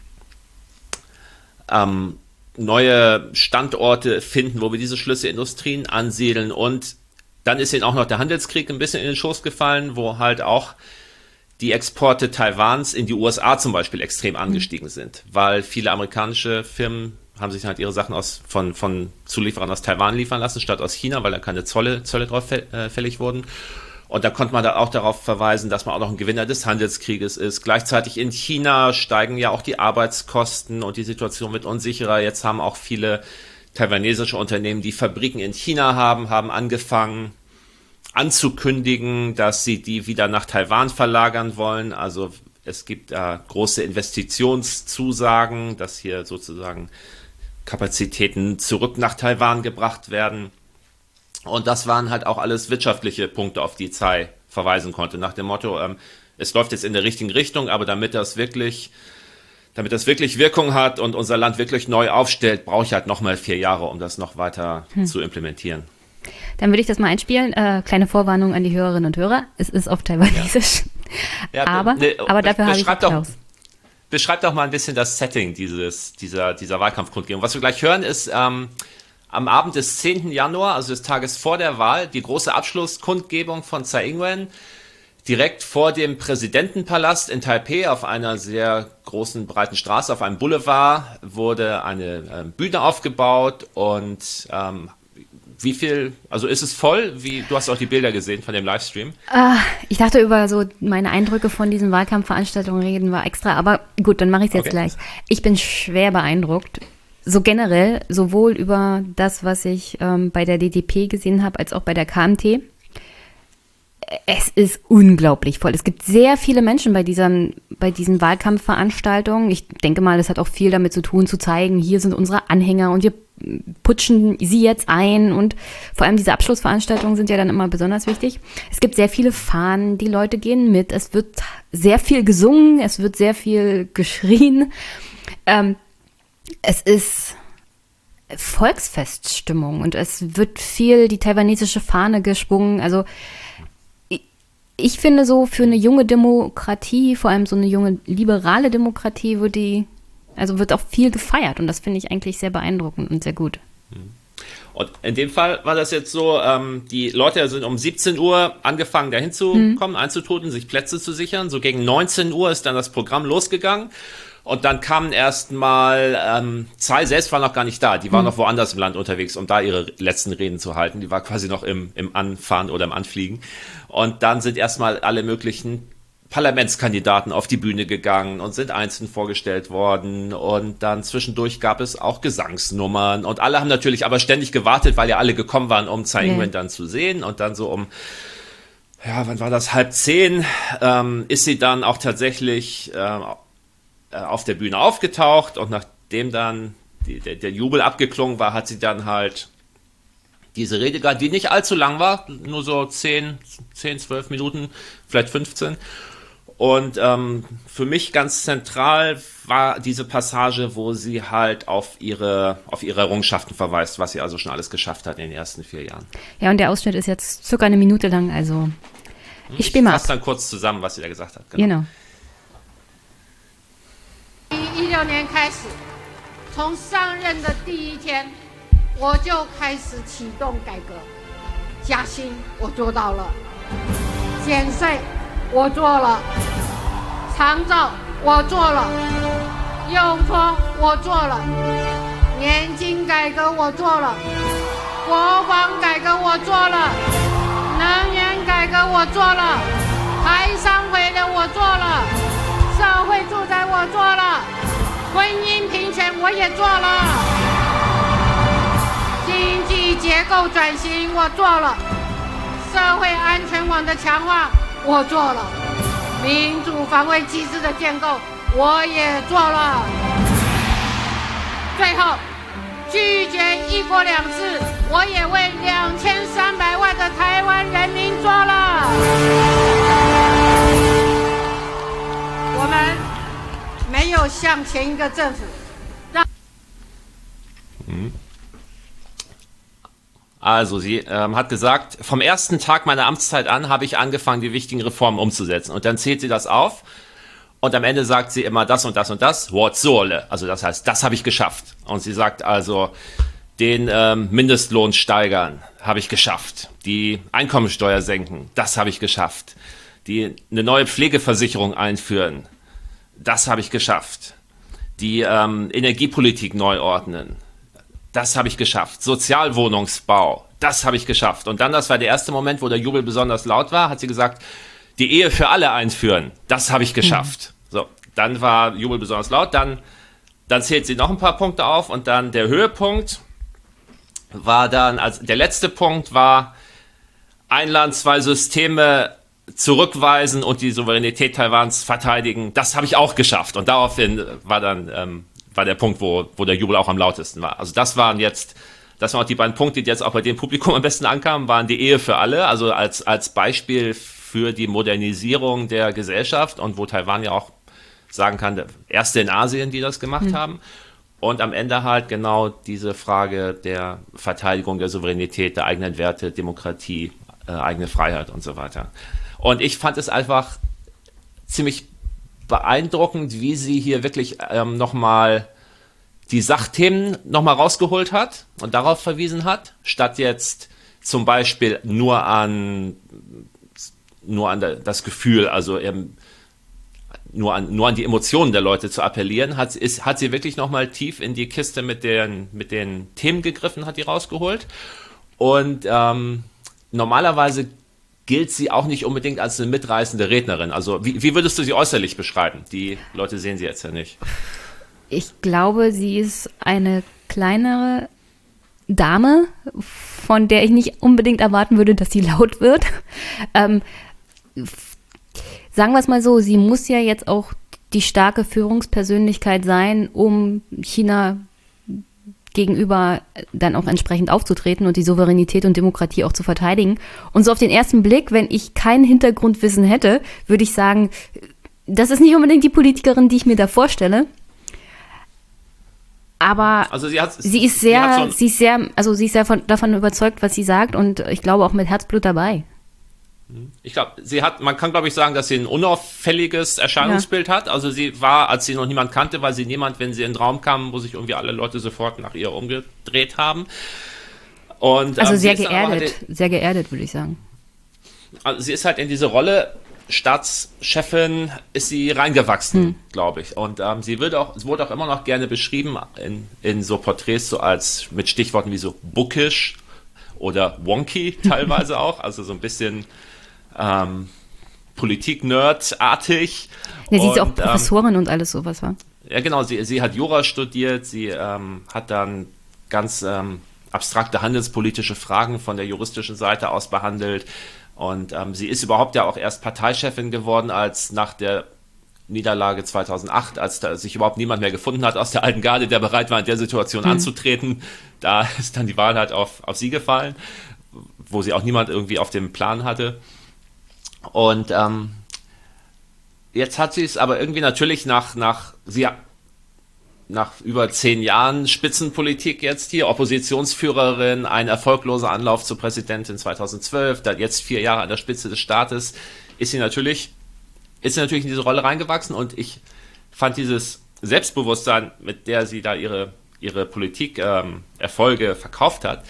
ähm, neue Standorte finden, wo wir diese Schlüsselindustrien ansiedeln. Und dann ist ihnen auch noch der Handelskrieg ein bisschen in den Schoß gefallen, wo halt auch die Exporte Taiwans in die USA zum Beispiel extrem angestiegen sind, weil viele amerikanische Firmen haben sich halt ihre Sachen aus, von, von Zulieferern aus Taiwan liefern lassen, statt aus China, weil da keine Zolle, Zölle drauf äh, fällig wurden. Und da konnte man da auch darauf verweisen, dass man auch noch ein Gewinner des Handelskrieges ist. Gleichzeitig in China steigen ja auch die Arbeitskosten und die Situation wird unsicherer. Jetzt haben auch viele taiwanesische Unternehmen, die Fabriken in China haben, haben angefangen, anzukündigen, dass sie die wieder nach Taiwan verlagern wollen. Also es gibt da große Investitionszusagen, dass hier sozusagen Kapazitäten zurück nach Taiwan gebracht werden. Und das waren halt auch alles wirtschaftliche Punkte, auf die Tsai verweisen konnte, nach dem Motto, ähm, es läuft jetzt in der richtigen Richtung, aber damit das wirklich, damit das wirklich Wirkung hat und unser Land wirklich neu aufstellt, brauche ich halt nochmal vier Jahre, um das noch weiter hm. zu implementieren. Dann würde ich das mal einspielen. Äh, kleine Vorwarnung an die Hörerinnen und Hörer. Es ist auf Taiwanesisch. Ja. ja aber, ne, aber dafür habe ich Applaus. Doch, beschreib doch mal ein bisschen das Setting dieses, dieser, dieser Wahlkampfkundgebung. Was wir gleich hören, ist ähm, am Abend des 10. Januar, also des Tages vor der Wahl, die große Abschlusskundgebung von Tsai Ing-wen, direkt vor dem Präsidentenpalast in Taipei auf einer sehr großen, breiten Straße, auf einem Boulevard, wurde eine äh, Bühne aufgebaut und ähm, wie viel, also ist es voll? Wie, du hast auch die Bilder gesehen von dem Livestream. Ah, ich dachte über so meine Eindrücke von diesen Wahlkampfveranstaltungen reden war extra, aber gut, dann mache ich es jetzt okay. gleich. Ich bin schwer beeindruckt. So generell, sowohl über das, was ich ähm, bei der DDP gesehen habe, als auch bei der KMT es ist unglaublich voll. Es gibt sehr viele Menschen bei diesen, bei diesen Wahlkampfveranstaltungen. Ich denke mal, es hat auch viel damit zu tun, zu zeigen, hier sind unsere Anhänger und wir putschen sie jetzt ein. Und vor allem diese Abschlussveranstaltungen sind ja dann immer besonders wichtig. Es gibt sehr viele Fahnen, die Leute gehen mit. Es wird sehr viel gesungen, es wird sehr viel geschrien. Ähm, es ist Volksfeststimmung und es wird viel die taiwanesische Fahne geschwungen. Also ich finde so für eine junge Demokratie, vor allem so eine junge liberale Demokratie, wird die, also wird auch viel gefeiert und das finde ich eigentlich sehr beeindruckend und sehr gut. Mhm. Und in dem Fall war das jetzt so, ähm, die Leute sind um 17 Uhr angefangen, dahin zu mhm. kommen, einzutreten, sich Plätze zu sichern. So gegen 19 Uhr ist dann das Programm losgegangen. Und dann kamen erstmal ähm, zwei selbst waren noch gar nicht da. Die waren mhm. noch woanders im Land unterwegs, um da ihre letzten Reden zu halten. Die war quasi noch im, im Anfahren oder im Anfliegen. Und dann sind erstmal alle möglichen Parlamentskandidaten auf die Bühne gegangen und sind einzeln vorgestellt worden. Und dann zwischendurch gab es auch Gesangsnummern. Und alle haben natürlich aber ständig gewartet, weil ja alle gekommen waren, um Tsai Ing-wen dann zu sehen. Und dann so um ja, wann war das? Halb zehn ähm, ist sie dann auch tatsächlich äh, äh, auf der Bühne aufgetaucht und nachdem dann die, der, der, Jubel abgeklungen war, hat sie dann halt diese Rede gehabt, die nicht allzu lang war, nur so 10, 10 12 Minuten, vielleicht 15. Und ähm, für mich ganz zentral war diese Passage, wo sie halt auf ihre, auf ihre Errungenschaften verweist, was sie also schon alles geschafft hat in den ersten vier Jahren. Ja, und der Ausschnitt ist jetzt circa eine Minute lang, also ich spiele mal. Ich fasse dann kurz zusammen, was sie da gesagt hat. Genau. genau. 一六年开始，从上任的第一天，我就开始启动改革。加薪我做到了，减税 我做了，长照我做了，用托我做了，年金改革我做了，国防改革我做了，能源改革我做了，台商会的我做了。社会住宅我做了，婚姻平权我也做了，经济结构转型我做了，社会安全网的强化我做了，民主防卫机制的建构我也做了，最后拒绝一国两制，我也为两千三百万的台湾人民做了。我们没有向前一个政府让。嗯 Also sie ähm, hat gesagt, vom ersten Tag meiner Amtszeit an habe ich angefangen, die wichtigen Reformen umzusetzen. Und dann zählt sie das auf. Und am Ende sagt sie immer das und das und das, Wort Sohle. Also das heißt, das habe ich geschafft. Und sie sagt also, den ähm, Mindestlohn steigern, habe ich geschafft. Die Einkommensteuer senken, das habe ich geschafft. Die eine neue Pflegeversicherung einführen, das habe ich geschafft. Die ähm, Energiepolitik neu ordnen, das habe ich geschafft. Sozialwohnungsbau, das habe ich geschafft. Und dann, das war der erste Moment, wo der Jubel besonders laut war, hat sie gesagt, die Ehe für alle einführen, das habe ich geschafft. Mhm. So, dann war Jubel besonders laut, dann, dann zählt sie noch ein paar Punkte auf und dann der Höhepunkt war dann, also der letzte Punkt war, ein Land, zwei Systeme zurückweisen und die Souveränität Taiwans verteidigen, das habe ich auch geschafft. Und daraufhin war dann ähm, war der Punkt, wo, wo der Jubel auch am lautesten war. Also das waren jetzt, das waren auch die beiden Punkte, die jetzt auch bei dem Publikum am besten ankamen, waren die Ehe für alle, also als, als Beispiel für die Modernisierung der Gesellschaft und wo Taiwan ja auch sagen kann, der erste in Asien, die das gemacht mhm. haben. Und am Ende halt genau diese Frage der Verteidigung der Souveränität, der eigenen Werte, Demokratie, äh, eigene Freiheit und so weiter. Und ich fand es einfach ziemlich beeindruckend, wie sie hier wirklich ähm, nochmal die Sachthemen nochmal rausgeholt hat und darauf verwiesen hat, statt jetzt zum Beispiel nur an nur an das Gefühl, also ähm, nur an, nur an die Emotionen der Leute zu appellieren, hat, ist, hat sie wirklich nochmal tief in die Kiste mit den, mit den Themen gegriffen, hat die rausgeholt. Und ähm, normalerweise gilt sie auch nicht unbedingt als eine mitreißende Rednerin. Also wie, wie würdest du sie äußerlich beschreiben? Die Leute sehen sie jetzt ja nicht. Ich glaube, sie ist eine kleinere Dame, von der ich nicht unbedingt erwarten würde, dass sie laut wird. Ähm, sagen wir es mal so, sie muss ja jetzt auch die starke Führungspersönlichkeit sein, um China gegenüber dann auch entsprechend aufzutreten und die Souveränität und Demokratie auch zu verteidigen. Und so auf den ersten Blick, wenn ich kein Hintergrundwissen hätte, würde ich sagen, das ist nicht unbedingt die Politikerin, die ich mir da vorstelle. Aber also sie, hat, sie, ist sehr, sie, so sie ist sehr, also sie ist sehr von, davon überzeugt, was sie sagt und ich glaube auch mit Herzblut dabei. Ich glaube, sie hat, man kann glaube ich sagen, dass sie ein unauffälliges Erscheinungsbild ja. hat. Also sie war, als sie noch niemand kannte, war sie niemand, wenn sie in den Raum kam, wo sich irgendwie alle Leute sofort nach ihr umgedreht haben. Und, also ähm, sehr geerdet, halt, sehr geerdet, würde ich sagen. Also sie ist halt in diese Rolle Staatschefin ist sie reingewachsen, hm. glaube ich. Und ähm, sie wird auch, es wurde auch immer noch gerne beschrieben in, in so Porträts so als mit Stichworten wie so bookish oder wonky teilweise auch, also so ein bisschen ähm, Politik-Nerd-artig. Ja, sie ist ja auch ähm, Professorin ähm, und alles sowas, war. Ja, genau, sie, sie hat Jura studiert, sie ähm, hat dann ganz ähm, abstrakte handelspolitische Fragen von der juristischen Seite aus behandelt. Und ähm, sie ist überhaupt ja auch erst Parteichefin geworden, als nach der Niederlage 2008, als sich überhaupt niemand mehr gefunden hat aus der alten Garde, der bereit war, in der Situation mhm. anzutreten. Da ist dann die Wahl halt auf, auf sie gefallen, wo sie auch niemand irgendwie auf dem Plan hatte. Und ähm, jetzt hat sie es aber irgendwie natürlich nach, nach, sie, nach über zehn Jahren Spitzenpolitik jetzt hier, Oppositionsführerin, ein erfolgloser Anlauf zur Präsidentin 2012, dann jetzt vier Jahre an der Spitze des Staates, ist sie natürlich, ist sie natürlich in diese Rolle reingewachsen und ich fand dieses Selbstbewusstsein, mit der sie da ihre, ihre Politik-Erfolge ähm, verkauft hat,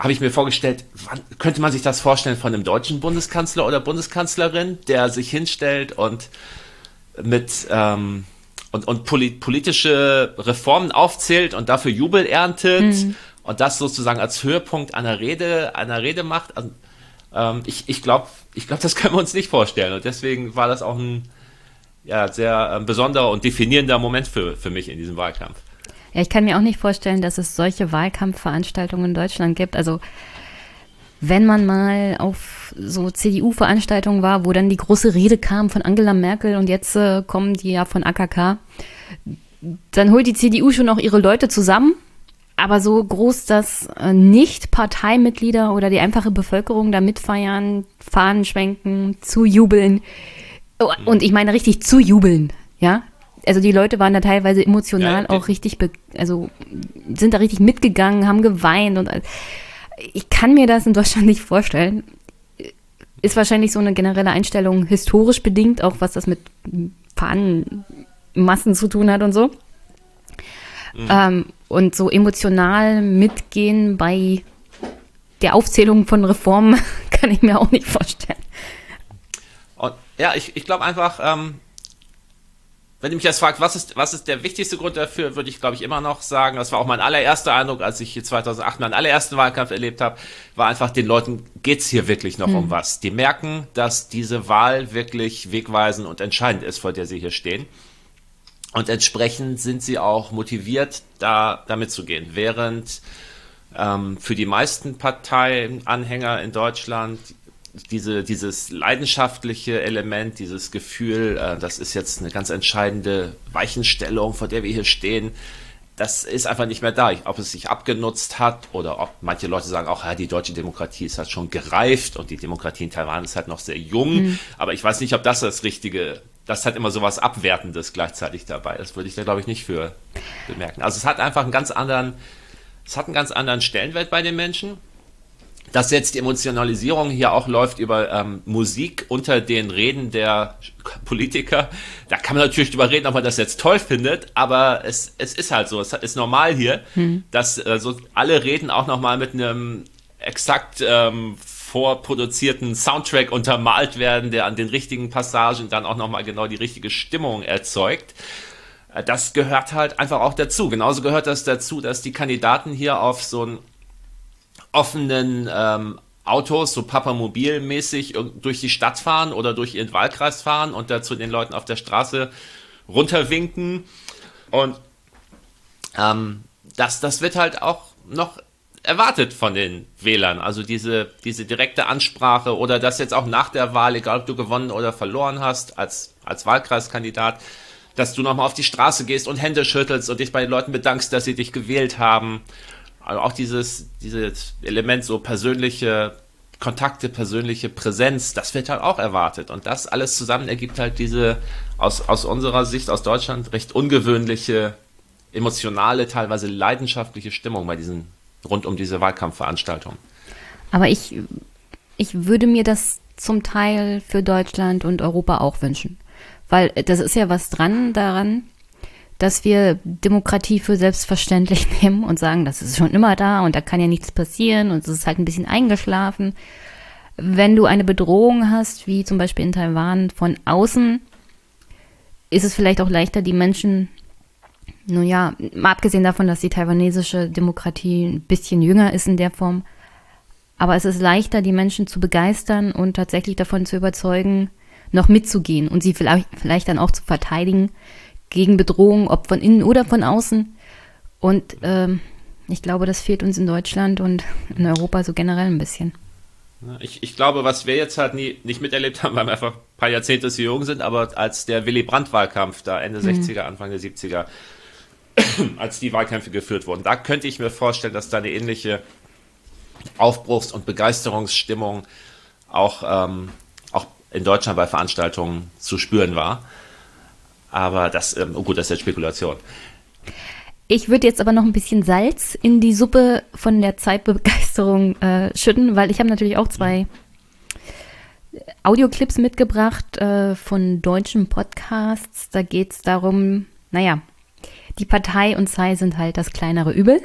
habe ich mir vorgestellt, wann, könnte man sich das vorstellen von einem deutschen Bundeskanzler oder Bundeskanzlerin, der sich hinstellt und mit ähm, und, und politische Reformen aufzählt und dafür Jubel erntet mhm. und das sozusagen als Höhepunkt einer Rede, einer Rede macht. Also, ähm, ich ich glaube, ich glaub, das können wir uns nicht vorstellen. Und deswegen war das auch ein ja, sehr äh, besonderer und definierender Moment für, für mich in diesem Wahlkampf. Ja, ich kann mir auch nicht vorstellen, dass es solche Wahlkampfveranstaltungen in Deutschland gibt. Also wenn man mal auf so CDU-Veranstaltungen war, wo dann die große Rede kam von Angela Merkel und jetzt äh, kommen die ja von AKK, dann holt die CDU schon auch ihre Leute zusammen. Aber so groß, dass äh, nicht Parteimitglieder oder die einfache Bevölkerung da mitfeiern, Fahnen schwenken, zujubeln. Oh, und ich meine richtig zujubeln, ja also die Leute waren da teilweise emotional ja, auch richtig, also sind da richtig mitgegangen, haben geweint und ich kann mir das in Deutschland nicht vorstellen. Ist wahrscheinlich so eine generelle Einstellung historisch bedingt, auch was das mit Fahnenmassen zu tun hat und so. Mhm. Ähm, und so emotional mitgehen bei der Aufzählung von Reformen kann ich mir auch nicht vorstellen. Und, ja, ich, ich glaube einfach, ähm, wenn du mich jetzt fragst, was ist, was ist der wichtigste Grund dafür, würde ich, glaube ich, immer noch sagen, das war auch mein allererster Eindruck, als ich hier 2008 meinen allerersten Wahlkampf erlebt habe, war einfach, den Leuten geht's hier wirklich noch hm. um was. Die merken, dass diese Wahl wirklich wegweisend und entscheidend ist, vor der sie hier stehen. Und entsprechend sind sie auch motiviert, da damit zu gehen. Während ähm, für die meisten Parteianhänger in Deutschland diese, dieses leidenschaftliche Element, dieses Gefühl, äh, das ist jetzt eine ganz entscheidende Weichenstellung, vor der wir hier stehen, das ist einfach nicht mehr da. Ob es sich abgenutzt hat oder ob manche Leute sagen auch, ja, die deutsche Demokratie ist halt schon gereift und die Demokratie in Taiwan ist halt noch sehr jung. Mhm. Aber ich weiß nicht, ob das das richtige, das hat immer so was Abwertendes gleichzeitig dabei. Das würde ich da, glaube ich, nicht für bemerken. Also es hat einfach einen ganz anderen, es hat einen ganz anderen Stellenwert bei den Menschen dass jetzt die Emotionalisierung hier auch läuft über ähm, Musik unter den Reden der Politiker. Da kann man natürlich drüber reden, ob man das jetzt toll findet, aber es, es ist halt so, es ist normal hier, hm. dass äh, so alle Reden auch nochmal mit einem exakt ähm, vorproduzierten Soundtrack untermalt werden, der an den richtigen Passagen dann auch nochmal genau die richtige Stimmung erzeugt. Äh, das gehört halt einfach auch dazu. Genauso gehört das dazu, dass die Kandidaten hier auf so einen offenen ähm, Autos, so Papamobil-mäßig durch die Stadt fahren oder durch ihren Wahlkreis fahren und dazu den Leuten auf der Straße runterwinken. Und ähm, das, das wird halt auch noch erwartet von den Wählern. Also diese, diese direkte Ansprache oder das jetzt auch nach der Wahl, egal ob du gewonnen oder verloren hast, als, als Wahlkreiskandidat, dass du nochmal auf die Straße gehst und Hände schüttelst und dich bei den Leuten bedankst, dass sie dich gewählt haben. Also auch dieses, dieses Element so persönliche Kontakte, persönliche Präsenz, das wird halt auch erwartet. Und das alles zusammen ergibt halt diese aus, aus unserer Sicht, aus Deutschland, recht ungewöhnliche, emotionale, teilweise leidenschaftliche Stimmung bei diesen rund um diese Wahlkampfveranstaltung. Aber ich, ich würde mir das zum Teil für Deutschland und Europa auch wünschen. Weil das ist ja was dran daran, dass wir Demokratie für selbstverständlich nehmen und sagen, das ist schon immer da und da kann ja nichts passieren und es ist halt ein bisschen eingeschlafen. Wenn du eine Bedrohung hast, wie zum Beispiel in Taiwan von außen, ist es vielleicht auch leichter, die Menschen nun ja, mal abgesehen davon, dass die taiwanesische Demokratie ein bisschen jünger ist in der Form, aber es ist leichter, die Menschen zu begeistern und tatsächlich davon zu überzeugen, noch mitzugehen und sie vielleicht, vielleicht dann auch zu verteidigen gegen Bedrohungen, ob von innen oder von außen. Und ähm, ich glaube, das fehlt uns in Deutschland und in Europa so generell ein bisschen. Ich, ich glaube, was wir jetzt halt nie, nicht miterlebt haben, weil wir einfach ein paar Jahrzehnte zu jung sind, aber als der Willy Brandt-Wahlkampf da Ende mhm. 60er, Anfang der 70er als die Wahlkämpfe geführt wurden. Da könnte ich mir vorstellen, dass da eine ähnliche Aufbruchs- und Begeisterungsstimmung auch, ähm, auch in Deutschland bei Veranstaltungen zu spüren war. Aber das, ähm, oh gut, das ist jetzt Spekulation. Ich würde jetzt aber noch ein bisschen Salz in die Suppe von der Zeitbegeisterung äh, schütten, weil ich habe natürlich auch zwei Audioclips mitgebracht äh, von deutschen Podcasts. Da geht es darum, naja, die Partei und Tsai sind halt das kleinere Übel.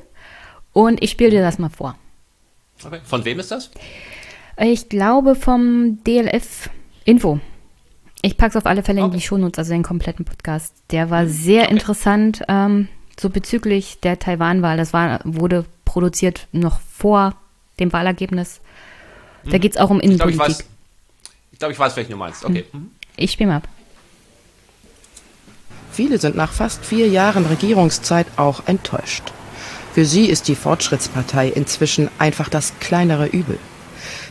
Und ich spiele dir das mal vor. Okay. Von wem ist das? Ich glaube vom DLF Info. Ich packe es auf alle Fälle okay. in die Shownotes, also den kompletten Podcast. Der war sehr okay. interessant, ähm, so bezüglich der Taiwan-Wahl. Das war, wurde produziert noch vor dem Wahlergebnis. Da mhm. geht es auch um Innenpolitik. Ich glaube, ich, glaub, ich, weiß, welchen du meinst. Okay. Mhm. Ich spiele mal ab. Viele sind nach fast vier Jahren Regierungszeit auch enttäuscht. Für sie ist die Fortschrittspartei inzwischen einfach das kleinere Übel.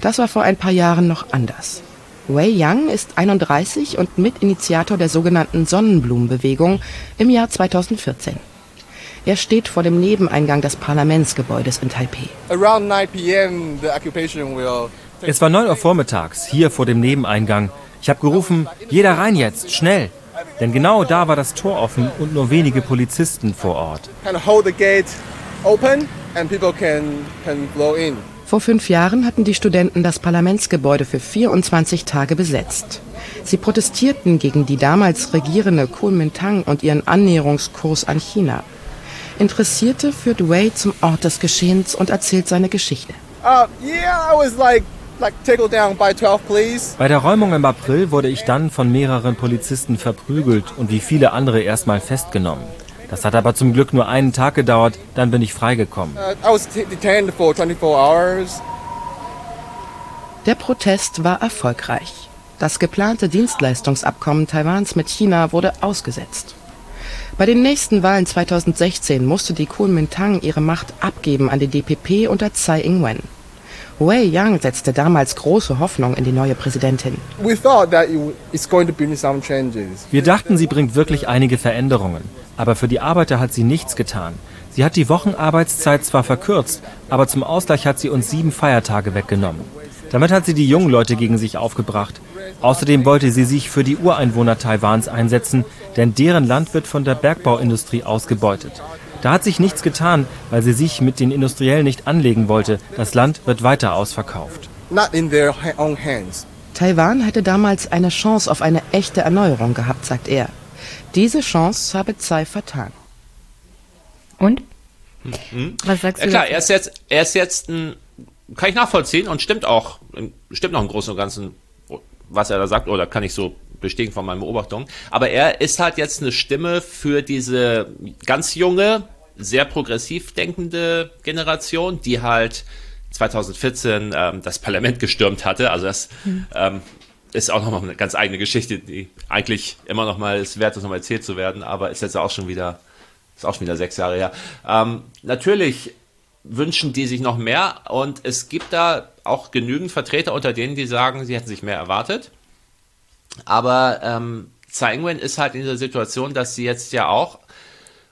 Das war vor ein paar Jahren noch anders. Wei Yang ist 31 und Mitinitiator der sogenannten Sonnenblumenbewegung im Jahr 2014. Er steht vor dem Nebeneingang des Parlamentsgebäudes in Taipei. Es war 9 Uhr vormittags, hier vor dem Nebeneingang. Ich habe gerufen, jeder rein jetzt, schnell. Denn genau da war das Tor offen und nur wenige Polizisten vor Ort. Vor fünf Jahren hatten die Studenten das Parlamentsgebäude für 24 Tage besetzt. Sie protestierten gegen die damals regierende Kuomintang und ihren Annäherungskurs an China. Interessierte führt Wei zum Ort des Geschehens und erzählt seine Geschichte. Uh, yeah, I was like bei der Räumung im April wurde ich dann von mehreren Polizisten verprügelt und wie viele andere erstmal festgenommen. Das hat aber zum Glück nur einen Tag gedauert, dann bin ich freigekommen. Der Protest war erfolgreich. Das geplante Dienstleistungsabkommen Taiwans mit China wurde ausgesetzt. Bei den nächsten Wahlen 2016 musste die Kuomintang ihre Macht abgeben an die DPP unter Tsai Ing-wen. Wei Yang setzte damals große Hoffnung in die neue Präsidentin. Wir dachten, sie bringt wirklich einige Veränderungen. Aber für die Arbeiter hat sie nichts getan. Sie hat die Wochenarbeitszeit zwar verkürzt, aber zum Ausgleich hat sie uns sieben Feiertage weggenommen. Damit hat sie die jungen Leute gegen sich aufgebracht. Außerdem wollte sie sich für die Ureinwohner Taiwans einsetzen, denn deren Land wird von der Bergbauindustrie ausgebeutet. Da hat sich nichts getan, weil sie sich mit den Industriellen nicht anlegen wollte. Das Land wird weiter ausverkauft. Taiwan hätte damals eine Chance auf eine echte Erneuerung gehabt, sagt er. Diese Chance habe Tsai vertan. Und? Mhm. Was sagst du? Ja, klar, er ist jetzt, er ist jetzt ein kann ich nachvollziehen und stimmt auch, stimmt noch im Großen und Ganzen, was er da sagt, oder kann ich so bestätigen von meinen Beobachtungen. Aber er ist halt jetzt eine Stimme für diese ganz junge, sehr progressiv denkende Generation, die halt 2014 ähm, das Parlament gestürmt hatte. Also das mhm. ähm, ist auch nochmal eine ganz eigene Geschichte, die eigentlich immer noch mal es wert ist, nochmal erzählt zu werden, aber ist jetzt auch schon wieder, ist auch schon wieder sechs Jahre her. Ähm, natürlich wünschen die sich noch mehr und es gibt da auch genügend Vertreter unter denen, die sagen, sie hätten sich mehr erwartet. Aber ähm, Tsai ist halt in dieser Situation, dass sie jetzt ja auch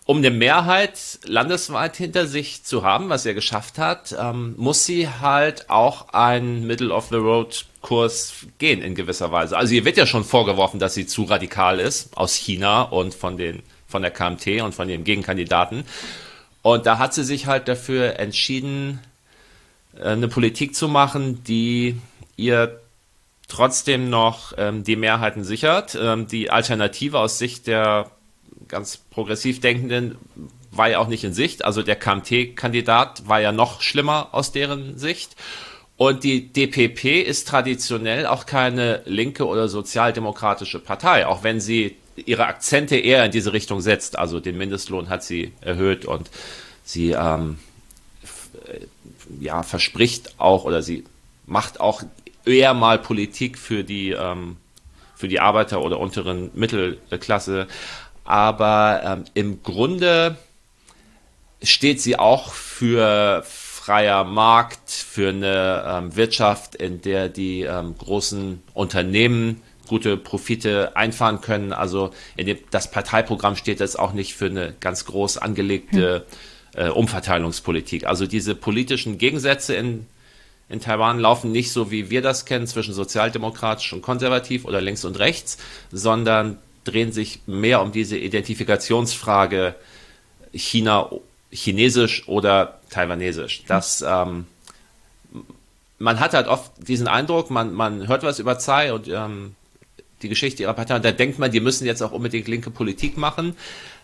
um eine Mehrheit landesweit hinter sich zu haben, was er geschafft hat, ähm, muss sie halt auch einen Middle-of-the-Road-Kurs gehen in gewisser Weise. Also ihr wird ja schon vorgeworfen, dass sie zu radikal ist aus China und von den von der KMT und von den Gegenkandidaten. Und da hat sie sich halt dafür entschieden, äh, eine Politik zu machen, die ihr trotzdem noch ähm, die Mehrheiten sichert. Ähm, die Alternative aus Sicht der ganz progressiv Denkenden war ja auch nicht in Sicht. Also der KMT-Kandidat war ja noch schlimmer aus deren Sicht. Und die DPP ist traditionell auch keine linke oder sozialdemokratische Partei, auch wenn sie ihre Akzente eher in diese Richtung setzt. Also den Mindestlohn hat sie erhöht und sie ähm, ja, verspricht auch oder sie macht auch eher mal Politik für die, ähm, für die Arbeiter oder unteren Mittelklasse. Aber ähm, im Grunde steht sie auch für freier Markt, für eine ähm, Wirtschaft, in der die ähm, großen Unternehmen gute Profite einfahren können. Also dem, das Parteiprogramm steht jetzt auch nicht für eine ganz groß angelegte hm. äh, Umverteilungspolitik. Also diese politischen Gegensätze in in Taiwan laufen nicht so, wie wir das kennen, zwischen sozialdemokratisch und konservativ oder links und rechts, sondern drehen sich mehr um diese Identifikationsfrage China, chinesisch oder taiwanesisch. Das, ähm, man hat halt oft diesen Eindruck, man, man hört was über Tsai und ähm, die Geschichte ihrer Partei und da denkt man, die müssen jetzt auch unbedingt linke Politik machen.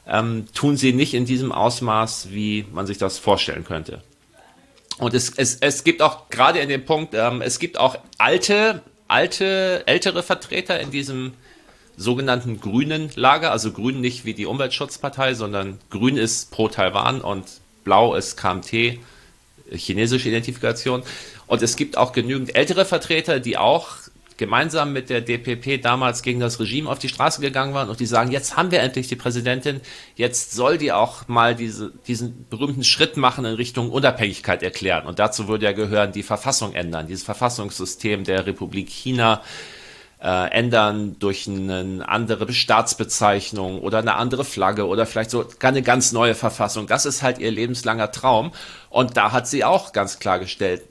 Ähm, tun sie nicht in diesem Ausmaß, wie man sich das vorstellen könnte. Und es, es, es gibt auch gerade in dem Punkt, ähm, es gibt auch alte, alte, ältere Vertreter in diesem sogenannten grünen Lager, also grün nicht wie die Umweltschutzpartei, sondern grün ist pro Taiwan und blau ist KMT, chinesische Identifikation. Und es gibt auch genügend ältere Vertreter, die auch gemeinsam mit der DPP damals gegen das Regime auf die Straße gegangen waren und die sagen, jetzt haben wir endlich die Präsidentin, jetzt soll die auch mal diese, diesen berühmten Schritt machen in Richtung Unabhängigkeit erklären. Und dazu würde ja gehören, die Verfassung ändern, dieses Verfassungssystem der Republik China äh, ändern durch eine andere Staatsbezeichnung oder eine andere Flagge oder vielleicht so eine ganz neue Verfassung. Das ist halt ihr lebenslanger Traum. Und da hat sie auch ganz klar gestellt,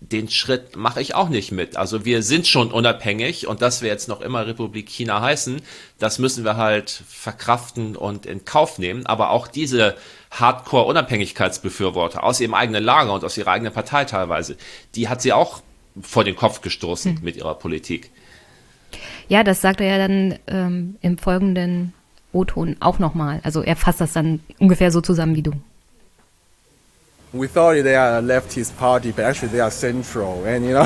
den Schritt mache ich auch nicht mit. Also wir sind schon unabhängig und dass wir jetzt noch immer Republik China heißen, das müssen wir halt verkraften und in Kauf nehmen. Aber auch diese Hardcore-Unabhängigkeitsbefürworter aus ihrem eigenen Lager und aus ihrer eigenen Partei teilweise, die hat sie auch vor den Kopf gestoßen hm. mit ihrer Politik. Ja, das sagt er ja dann ähm, im folgenden O-Ton auch nochmal. Also er fasst das dann ungefähr so zusammen wie du.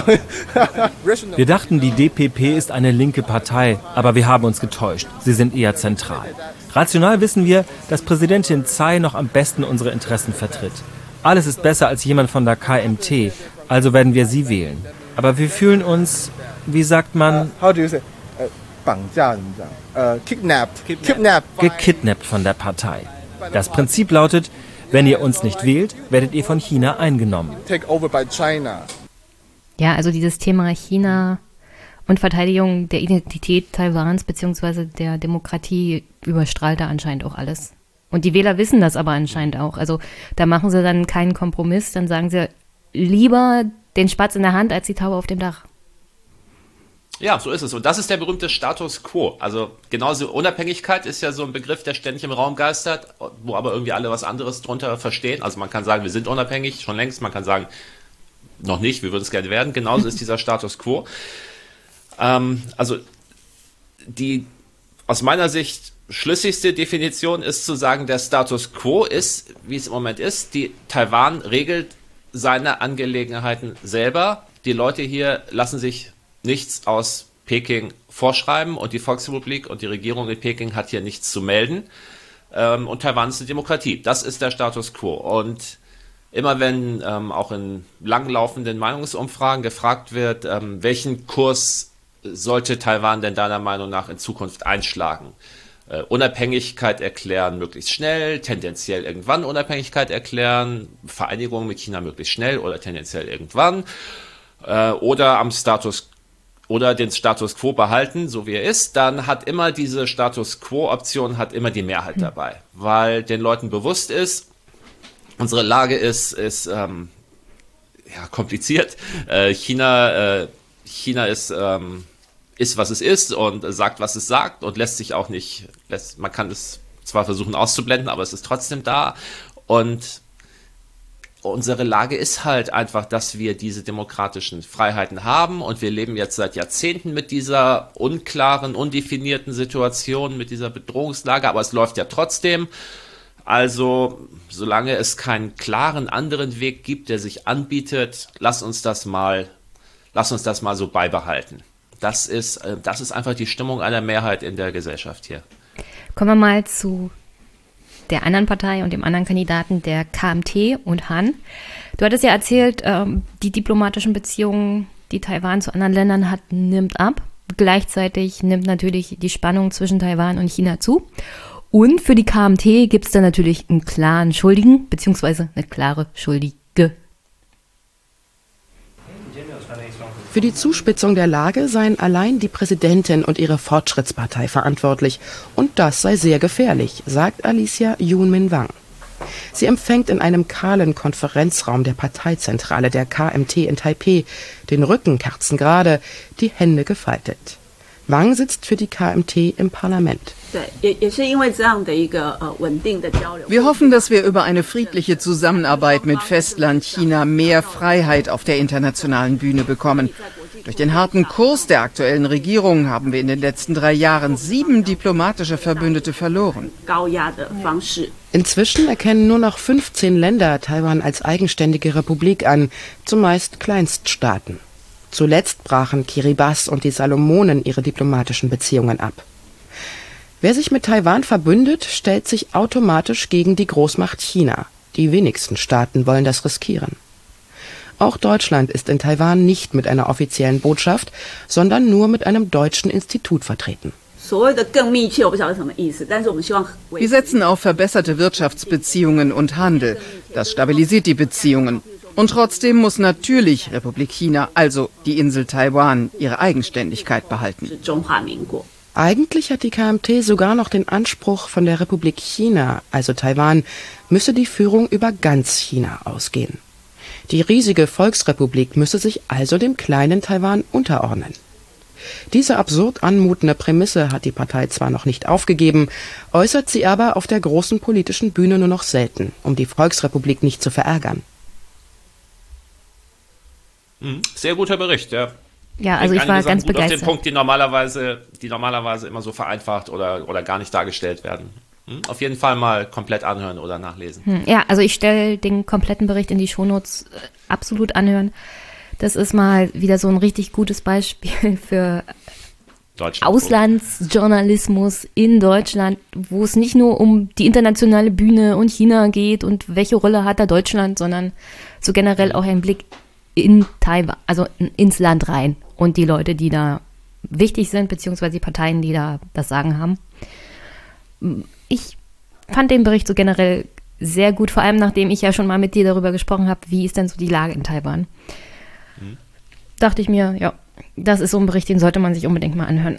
Wir dachten, die DPP ist eine linke Partei, aber wir haben uns getäuscht. Sie sind eher zentral. Rational wissen wir, dass Präsidentin Tsai noch am besten unsere Interessen vertritt. Alles ist besser als jemand von der KMT, also werden wir sie wählen. Aber wir fühlen uns, wie sagt man? How do you say? Uh, kidnapped. Kidnapped. Gekidnappt von der Partei. Das Prinzip lautet, wenn ihr uns nicht wählt, werdet ihr von China eingenommen. Ja, also dieses Thema China und Verteidigung der Identität Taiwans bzw. der Demokratie überstrahlt da anscheinend auch alles. Und die Wähler wissen das aber anscheinend auch. Also da machen sie dann keinen Kompromiss, dann sagen sie lieber den Spatz in der Hand als die Taube auf dem Dach. Ja, so ist es. Und das ist der berühmte Status quo. Also genauso Unabhängigkeit ist ja so ein Begriff, der ständig im Raum geistert, wo aber irgendwie alle was anderes drunter verstehen. Also man kann sagen, wir sind unabhängig, schon längst. Man kann sagen, noch nicht, wir würden es gerne werden. Genauso ist dieser Status quo. Ähm, also die aus meiner Sicht schlüssigste Definition ist zu sagen, der Status quo ist, wie es im Moment ist. Die Taiwan regelt seine Angelegenheiten selber. Die Leute hier lassen sich nichts aus Peking vorschreiben und die Volksrepublik und die Regierung in Peking hat hier nichts zu melden. Ähm, und Taiwan ist eine Demokratie. Das ist der Status quo. Und immer wenn ähm, auch in langlaufenden Meinungsumfragen gefragt wird, ähm, welchen Kurs sollte Taiwan denn deiner Meinung nach in Zukunft einschlagen? Äh, Unabhängigkeit erklären möglichst schnell, tendenziell irgendwann Unabhängigkeit erklären, Vereinigung mit China möglichst schnell oder tendenziell irgendwann äh, oder am Status oder den Status quo behalten, so wie er ist, dann hat immer diese Status quo Option hat immer die Mehrheit hm. dabei, weil den Leuten bewusst ist, unsere Lage ist ist ähm, ja kompliziert. Äh, China äh, China ist ähm, ist, was es ist und sagt, was es sagt und lässt sich auch nicht, lässt, man kann es zwar versuchen auszublenden, aber es ist trotzdem da und unsere Lage ist halt einfach, dass wir diese demokratischen Freiheiten haben und wir leben jetzt seit Jahrzehnten mit dieser unklaren, undefinierten Situation, mit dieser Bedrohungslage, aber es läuft ja trotzdem. Also, solange es keinen klaren anderen Weg gibt, der sich anbietet, lass uns das mal, lass uns das mal so beibehalten. Das ist, äh, das ist einfach die Stimmung einer Mehrheit in der Gesellschaft hier. Kommen wir mal zu der anderen Partei und dem anderen Kandidaten, der KMT und Han. Du hattest ja erzählt, ähm, die diplomatischen Beziehungen, die Taiwan zu anderen Ländern hat, nimmt ab. Gleichzeitig nimmt natürlich die Spannung zwischen Taiwan und China zu. Und für die KMT gibt es dann natürlich einen klaren Schuldigen, beziehungsweise eine klare Schuldige. Für die Zuspitzung der Lage seien allein die Präsidentin und ihre Fortschrittspartei verantwortlich. Und das sei sehr gefährlich, sagt Alicia Yunmin Wang. Sie empfängt in einem kahlen Konferenzraum der Parteizentrale der KMT in Taipeh, den Rücken kerzengerade, die Hände gefaltet. Wang sitzt für die KMT im Parlament. Wir hoffen, dass wir über eine friedliche Zusammenarbeit mit Festland China mehr Freiheit auf der internationalen Bühne bekommen. Durch den harten Kurs der aktuellen Regierung haben wir in den letzten drei Jahren sieben diplomatische Verbündete verloren. Inzwischen erkennen nur noch 15 Länder Taiwan als eigenständige Republik an, zumeist Kleinststaaten. Zuletzt brachen Kiribati und die Salomonen ihre diplomatischen Beziehungen ab. Wer sich mit Taiwan verbündet, stellt sich automatisch gegen die Großmacht China. Die wenigsten Staaten wollen das riskieren. Auch Deutschland ist in Taiwan nicht mit einer offiziellen Botschaft, sondern nur mit einem deutschen Institut vertreten. Wir setzen auf verbesserte Wirtschaftsbeziehungen und Handel. Das stabilisiert die Beziehungen. Und trotzdem muss natürlich Republik China, also die Insel Taiwan, ihre Eigenständigkeit behalten. Eigentlich hat die KMT sogar noch den Anspruch, von der Republik China, also Taiwan, müsse die Führung über ganz China ausgehen. Die riesige Volksrepublik müsse sich also dem kleinen Taiwan unterordnen. Diese absurd anmutende Prämisse hat die Partei zwar noch nicht aufgegeben, äußert sie aber auf der großen politischen Bühne nur noch selten, um die Volksrepublik nicht zu verärgern. Mhm. Sehr guter Bericht, ja. Ja, also ich war ganz gut begeistert. Auf den Punkt, die normalerweise, die normalerweise immer so vereinfacht oder, oder gar nicht dargestellt werden. Hm? Auf jeden Fall mal komplett anhören oder nachlesen. Hm, ja, also ich stelle den kompletten Bericht in die Shownotes äh, absolut anhören. Das ist mal wieder so ein richtig gutes Beispiel für Auslandsjournalismus in Deutschland, wo es nicht nur um die internationale Bühne und China geht und welche Rolle hat da Deutschland, sondern so generell auch ein Blick in Taiwan, also ins Land rein und die Leute, die da wichtig sind, beziehungsweise die Parteien, die da das Sagen haben. Ich fand den Bericht so generell sehr gut, vor allem nachdem ich ja schon mal mit dir darüber gesprochen habe, wie ist denn so die Lage in Taiwan. Mhm. Dachte ich mir, ja, das ist so ein Bericht, den sollte man sich unbedingt mal anhören.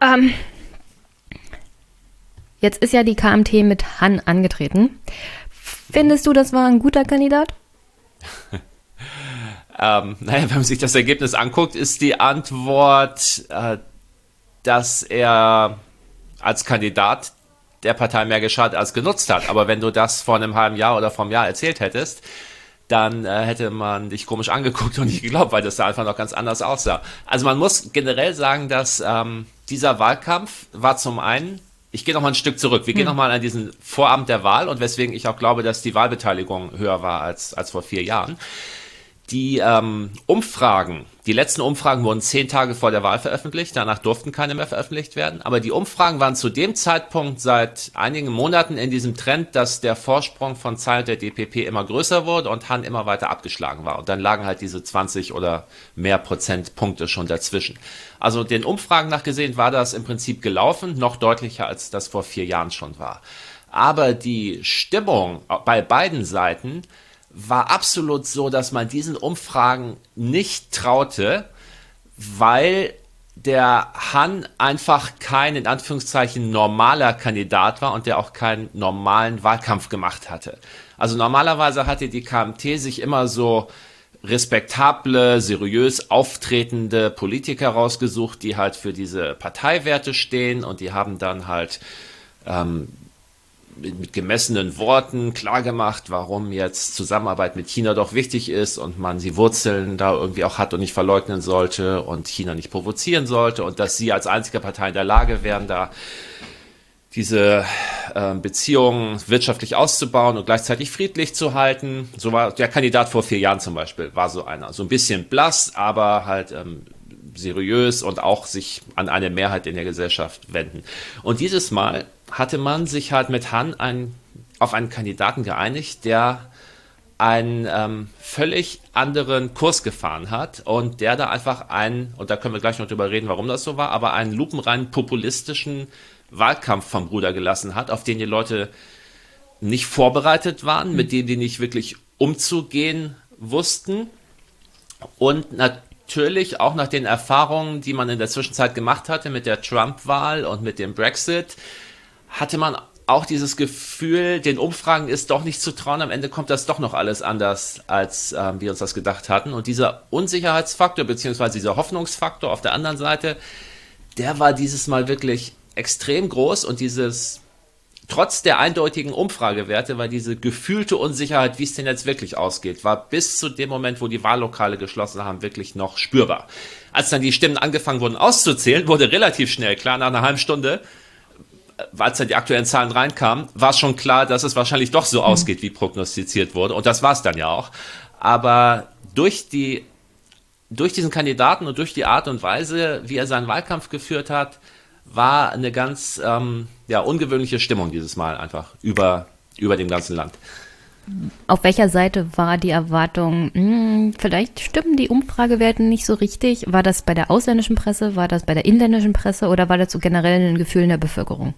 Ähm, jetzt ist ja die KMT mit Han angetreten. Findest du, das war ein guter Kandidat? Ähm, naja, wenn man sich das Ergebnis anguckt, ist die Antwort, äh, dass er als Kandidat der Partei mehr geschadet als genutzt hat. Aber wenn du das vor einem halben Jahr oder vor einem Jahr erzählt hättest, dann äh, hätte man dich komisch angeguckt und nicht geglaubt, weil das da einfach noch ganz anders aussah. Also man muss generell sagen, dass ähm, dieser Wahlkampf war zum einen ich gehe noch mal ein Stück zurück. Wir gehen noch mal an diesen Vorabend der Wahl und weswegen ich auch glaube, dass die Wahlbeteiligung höher war als, als vor vier Jahren. Die ähm, Umfragen, die letzten Umfragen wurden zehn Tage vor der Wahl veröffentlicht, danach durften keine mehr veröffentlicht werden. Aber die Umfragen waren zu dem Zeitpunkt seit einigen Monaten in diesem Trend, dass der Vorsprung von Zeit der DPP immer größer wurde und Han immer weiter abgeschlagen war. Und dann lagen halt diese 20 oder mehr Prozentpunkte schon dazwischen. Also den Umfragen nach gesehen war das im Prinzip gelaufen, noch deutlicher als das vor vier Jahren schon war. Aber die Stimmung bei beiden Seiten war absolut so, dass man diesen Umfragen nicht traute, weil der Han einfach kein, in Anführungszeichen, normaler Kandidat war und der auch keinen normalen Wahlkampf gemacht hatte. Also normalerweise hatte die KMT sich immer so respektable, seriös auftretende Politiker rausgesucht, die halt für diese Parteiwerte stehen und die haben dann halt ähm, mit, mit gemessenen Worten klargemacht, warum jetzt Zusammenarbeit mit China doch wichtig ist und man sie Wurzeln da irgendwie auch hat und nicht verleugnen sollte und China nicht provozieren sollte und dass sie als einzige Partei in der Lage wären, da diese äh, Beziehungen wirtschaftlich auszubauen und gleichzeitig friedlich zu halten. So war der Kandidat vor vier Jahren zum Beispiel, war so einer. So ein bisschen blass, aber halt ähm, seriös und auch sich an eine Mehrheit in der Gesellschaft wenden. Und dieses Mal hatte man sich halt mit Han ein, auf einen Kandidaten geeinigt, der einen ähm, völlig anderen Kurs gefahren hat und der da einfach einen, und da können wir gleich noch drüber reden, warum das so war, aber einen lupenrein populistischen Wahlkampf vom Bruder gelassen hat, auf den die Leute nicht vorbereitet waren, mit dem die nicht wirklich umzugehen wussten. Und natürlich auch nach den Erfahrungen, die man in der Zwischenzeit gemacht hatte mit der Trump-Wahl und mit dem Brexit, hatte man auch dieses Gefühl, den Umfragen ist doch nicht zu trauen. Am Ende kommt das doch noch alles anders, als ähm, wir uns das gedacht hatten. Und dieser Unsicherheitsfaktor beziehungsweise dieser Hoffnungsfaktor auf der anderen Seite, der war dieses Mal wirklich extrem groß und dieses trotz der eindeutigen Umfragewerte war diese gefühlte Unsicherheit, wie es denn jetzt wirklich ausgeht, war bis zu dem Moment, wo die Wahllokale geschlossen haben, wirklich noch spürbar. Als dann die Stimmen angefangen wurden auszuzählen, wurde relativ schnell klar, nach einer halben Stunde, als dann die aktuellen Zahlen reinkamen, war es schon klar, dass es wahrscheinlich doch so mhm. ausgeht, wie prognostiziert wurde. Und das war es dann ja auch. Aber durch die, durch diesen Kandidaten und durch die Art und Weise, wie er seinen Wahlkampf geführt hat, war eine ganz ähm, ja, ungewöhnliche Stimmung dieses Mal einfach über, über dem ganzen Land. Auf welcher Seite war die Erwartung, hm, vielleicht stimmen die Umfragewerte nicht so richtig? War das bei der ausländischen Presse, war das bei der inländischen Presse oder war das so generell ein Gefühl in der Bevölkerung?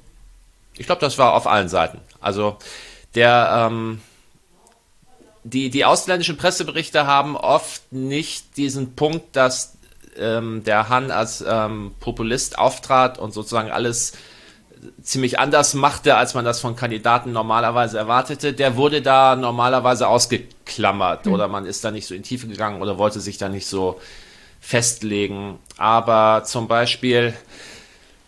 Ich glaube, das war auf allen Seiten. Also der, ähm, die, die ausländischen Presseberichte haben oft nicht diesen Punkt, dass ähm, der Han als ähm, Populist auftrat und sozusagen alles ziemlich anders machte, als man das von Kandidaten normalerweise erwartete, der wurde da normalerweise ausgeklammert mhm. oder man ist da nicht so in Tiefe gegangen oder wollte sich da nicht so festlegen. Aber zum Beispiel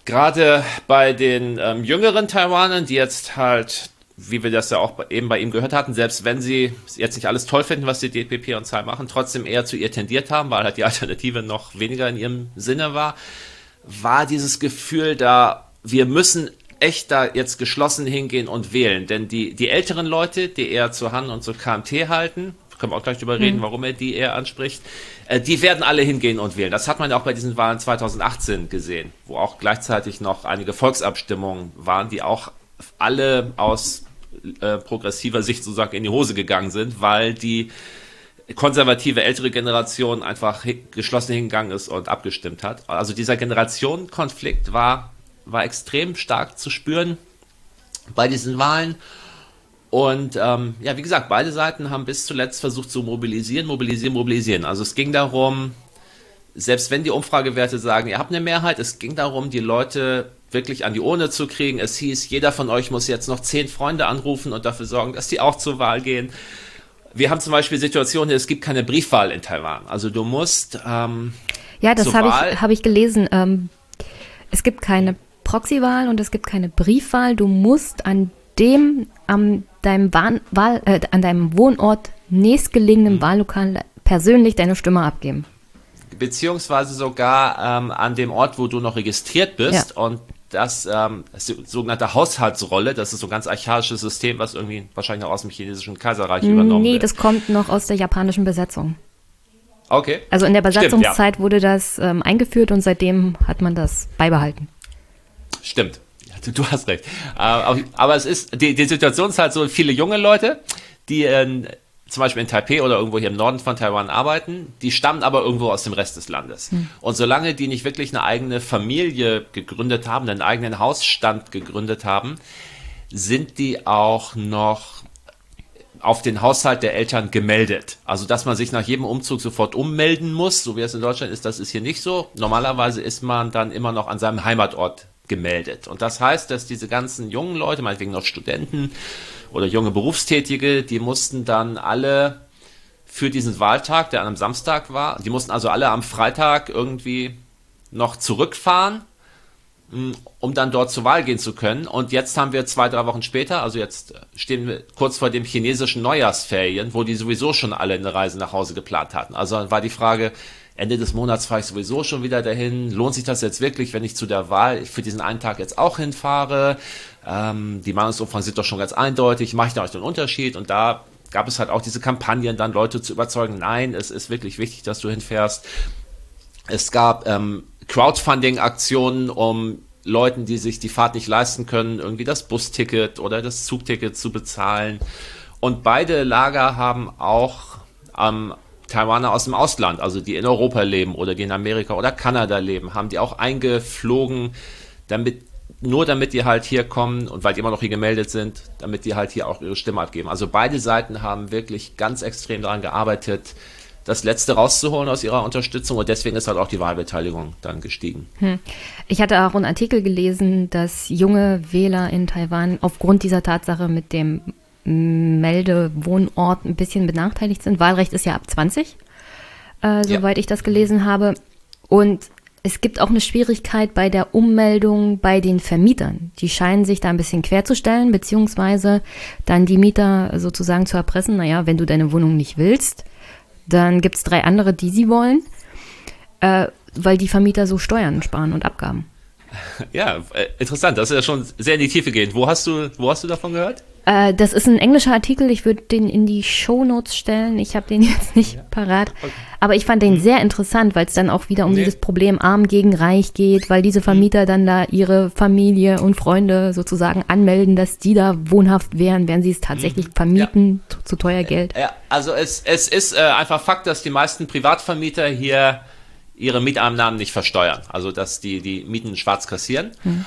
gerade bei den ähm, jüngeren Taiwanern, die jetzt halt, wie wir das ja auch eben bei ihm gehört hatten, selbst wenn sie jetzt nicht alles toll finden, was die DPP und Tsai machen, trotzdem eher zu ihr tendiert haben, weil halt die Alternative noch weniger in ihrem Sinne war, war dieses Gefühl da, wir müssen echt da jetzt geschlossen hingehen und wählen. Denn die, die älteren Leute, die eher zu Han und zu KMT halten, können wir auch gleich drüber reden, mhm. warum er die eher anspricht, äh, die werden alle hingehen und wählen. Das hat man ja auch bei diesen Wahlen 2018 gesehen, wo auch gleichzeitig noch einige Volksabstimmungen waren, die auch alle aus äh, progressiver Sicht sozusagen in die Hose gegangen sind, weil die konservative ältere Generation einfach geschlossen hingegangen ist und abgestimmt hat. Also dieser Generationenkonflikt war war extrem stark zu spüren bei diesen Wahlen. Und ähm, ja, wie gesagt, beide Seiten haben bis zuletzt versucht zu mobilisieren, mobilisieren, mobilisieren. Also es ging darum, selbst wenn die Umfragewerte sagen, ihr habt eine Mehrheit, es ging darum, die Leute wirklich an die Urne zu kriegen. Es hieß, jeder von euch muss jetzt noch zehn Freunde anrufen und dafür sorgen, dass die auch zur Wahl gehen. Wir haben zum Beispiel Situationen, es gibt keine Briefwahl in Taiwan. Also du musst. Ähm, ja, das habe ich, hab ich gelesen. Ähm, es gibt keine Proxywahl und es gibt keine Briefwahl. Du musst an dem, an deinem, Wahl, äh, an deinem Wohnort nächstgelegenen mhm. Wahllokal persönlich deine Stimme abgeben. Beziehungsweise sogar ähm, an dem Ort, wo du noch registriert bist. Ja. Und das, ähm, das sogenannte Haushaltsrolle, das ist so ein ganz archaisches System, was irgendwie wahrscheinlich noch aus dem chinesischen Kaiserreich übernommen nee, wird. das kommt noch aus der japanischen Besetzung. Okay. Also in der Stimmt, Besatzungszeit wurde das ähm, eingeführt und seitdem hat man das beibehalten. Stimmt. Ja, du, hast recht. Äh, aber, es ist, die, die Situation ist halt so, viele junge Leute, die in, zum Beispiel in Taipei oder irgendwo hier im Norden von Taiwan arbeiten, die stammen aber irgendwo aus dem Rest des Landes. Und solange die nicht wirklich eine eigene Familie gegründet haben, einen eigenen Hausstand gegründet haben, sind die auch noch auf den Haushalt der Eltern gemeldet. Also, dass man sich nach jedem Umzug sofort ummelden muss, so wie es in Deutschland ist, das ist hier nicht so. Normalerweise ist man dann immer noch an seinem Heimatort gemeldet. Und das heißt, dass diese ganzen jungen Leute, meinetwegen noch Studenten oder junge Berufstätige, die mussten dann alle für diesen Wahltag, der an einem Samstag war, die mussten also alle am Freitag irgendwie noch zurückfahren um dann dort zur Wahl gehen zu können. Und jetzt haben wir zwei, drei Wochen später, also jetzt stehen wir kurz vor dem chinesischen Neujahrsferien, wo die sowieso schon alle eine Reise nach Hause geplant hatten. Also war die Frage, Ende des Monats fahre ich sowieso schon wieder dahin. Lohnt sich das jetzt wirklich, wenn ich zu der Wahl für diesen einen Tag jetzt auch hinfahre? Ähm, die Meinungsumfragen sind doch schon ganz eindeutig. Mache ich da euch den Unterschied? Und da gab es halt auch diese Kampagnen, dann Leute zu überzeugen, nein, es ist wirklich wichtig, dass du hinfährst. Es gab ähm, Crowdfunding-Aktionen, um Leuten, die sich die Fahrt nicht leisten können, irgendwie das Busticket oder das Zugticket zu bezahlen. Und beide Lager haben auch ähm, Taiwaner aus dem Ausland, also die in Europa leben oder die in Amerika oder Kanada leben, haben die auch eingeflogen, damit nur damit die halt hier kommen und weil die immer noch hier gemeldet sind, damit die halt hier auch ihre Stimme abgeben. Also beide Seiten haben wirklich ganz extrem daran gearbeitet, das Letzte rauszuholen aus ihrer Unterstützung und deswegen ist halt auch die Wahlbeteiligung dann gestiegen. Hm. Ich hatte auch einen Artikel gelesen, dass junge Wähler in Taiwan aufgrund dieser Tatsache mit dem Meldewohnort ein bisschen benachteiligt sind. Wahlrecht ist ja ab 20, äh, soweit ja. ich das gelesen habe. Und es gibt auch eine Schwierigkeit bei der Ummeldung bei den Vermietern. Die scheinen sich da ein bisschen querzustellen, beziehungsweise dann die Mieter sozusagen zu erpressen, naja, wenn du deine Wohnung nicht willst, dann gibt es drei andere, die sie wollen, äh, weil die Vermieter so Steuern sparen und Abgaben. Ja, äh, interessant. Das ist ja schon sehr in die Tiefe gehend. Wo hast du, wo hast du davon gehört? Äh, das ist ein englischer Artikel. Ich würde den in die Shownotes stellen. Ich habe den jetzt nicht ja. parat. Aber ich fand den mhm. sehr interessant, weil es dann auch wieder um nee. dieses Problem Arm gegen Reich geht, weil diese Vermieter mhm. dann da ihre Familie und Freunde sozusagen anmelden, dass die da wohnhaft wären, während sie es tatsächlich mhm. vermieten ja. zu, zu, teuer Geld. Ja, also es, es ist äh, einfach Fakt, dass die meisten Privatvermieter hier ihre Mieteinnahmen nicht versteuern. Also dass die die Mieten schwarz kassieren. Mhm.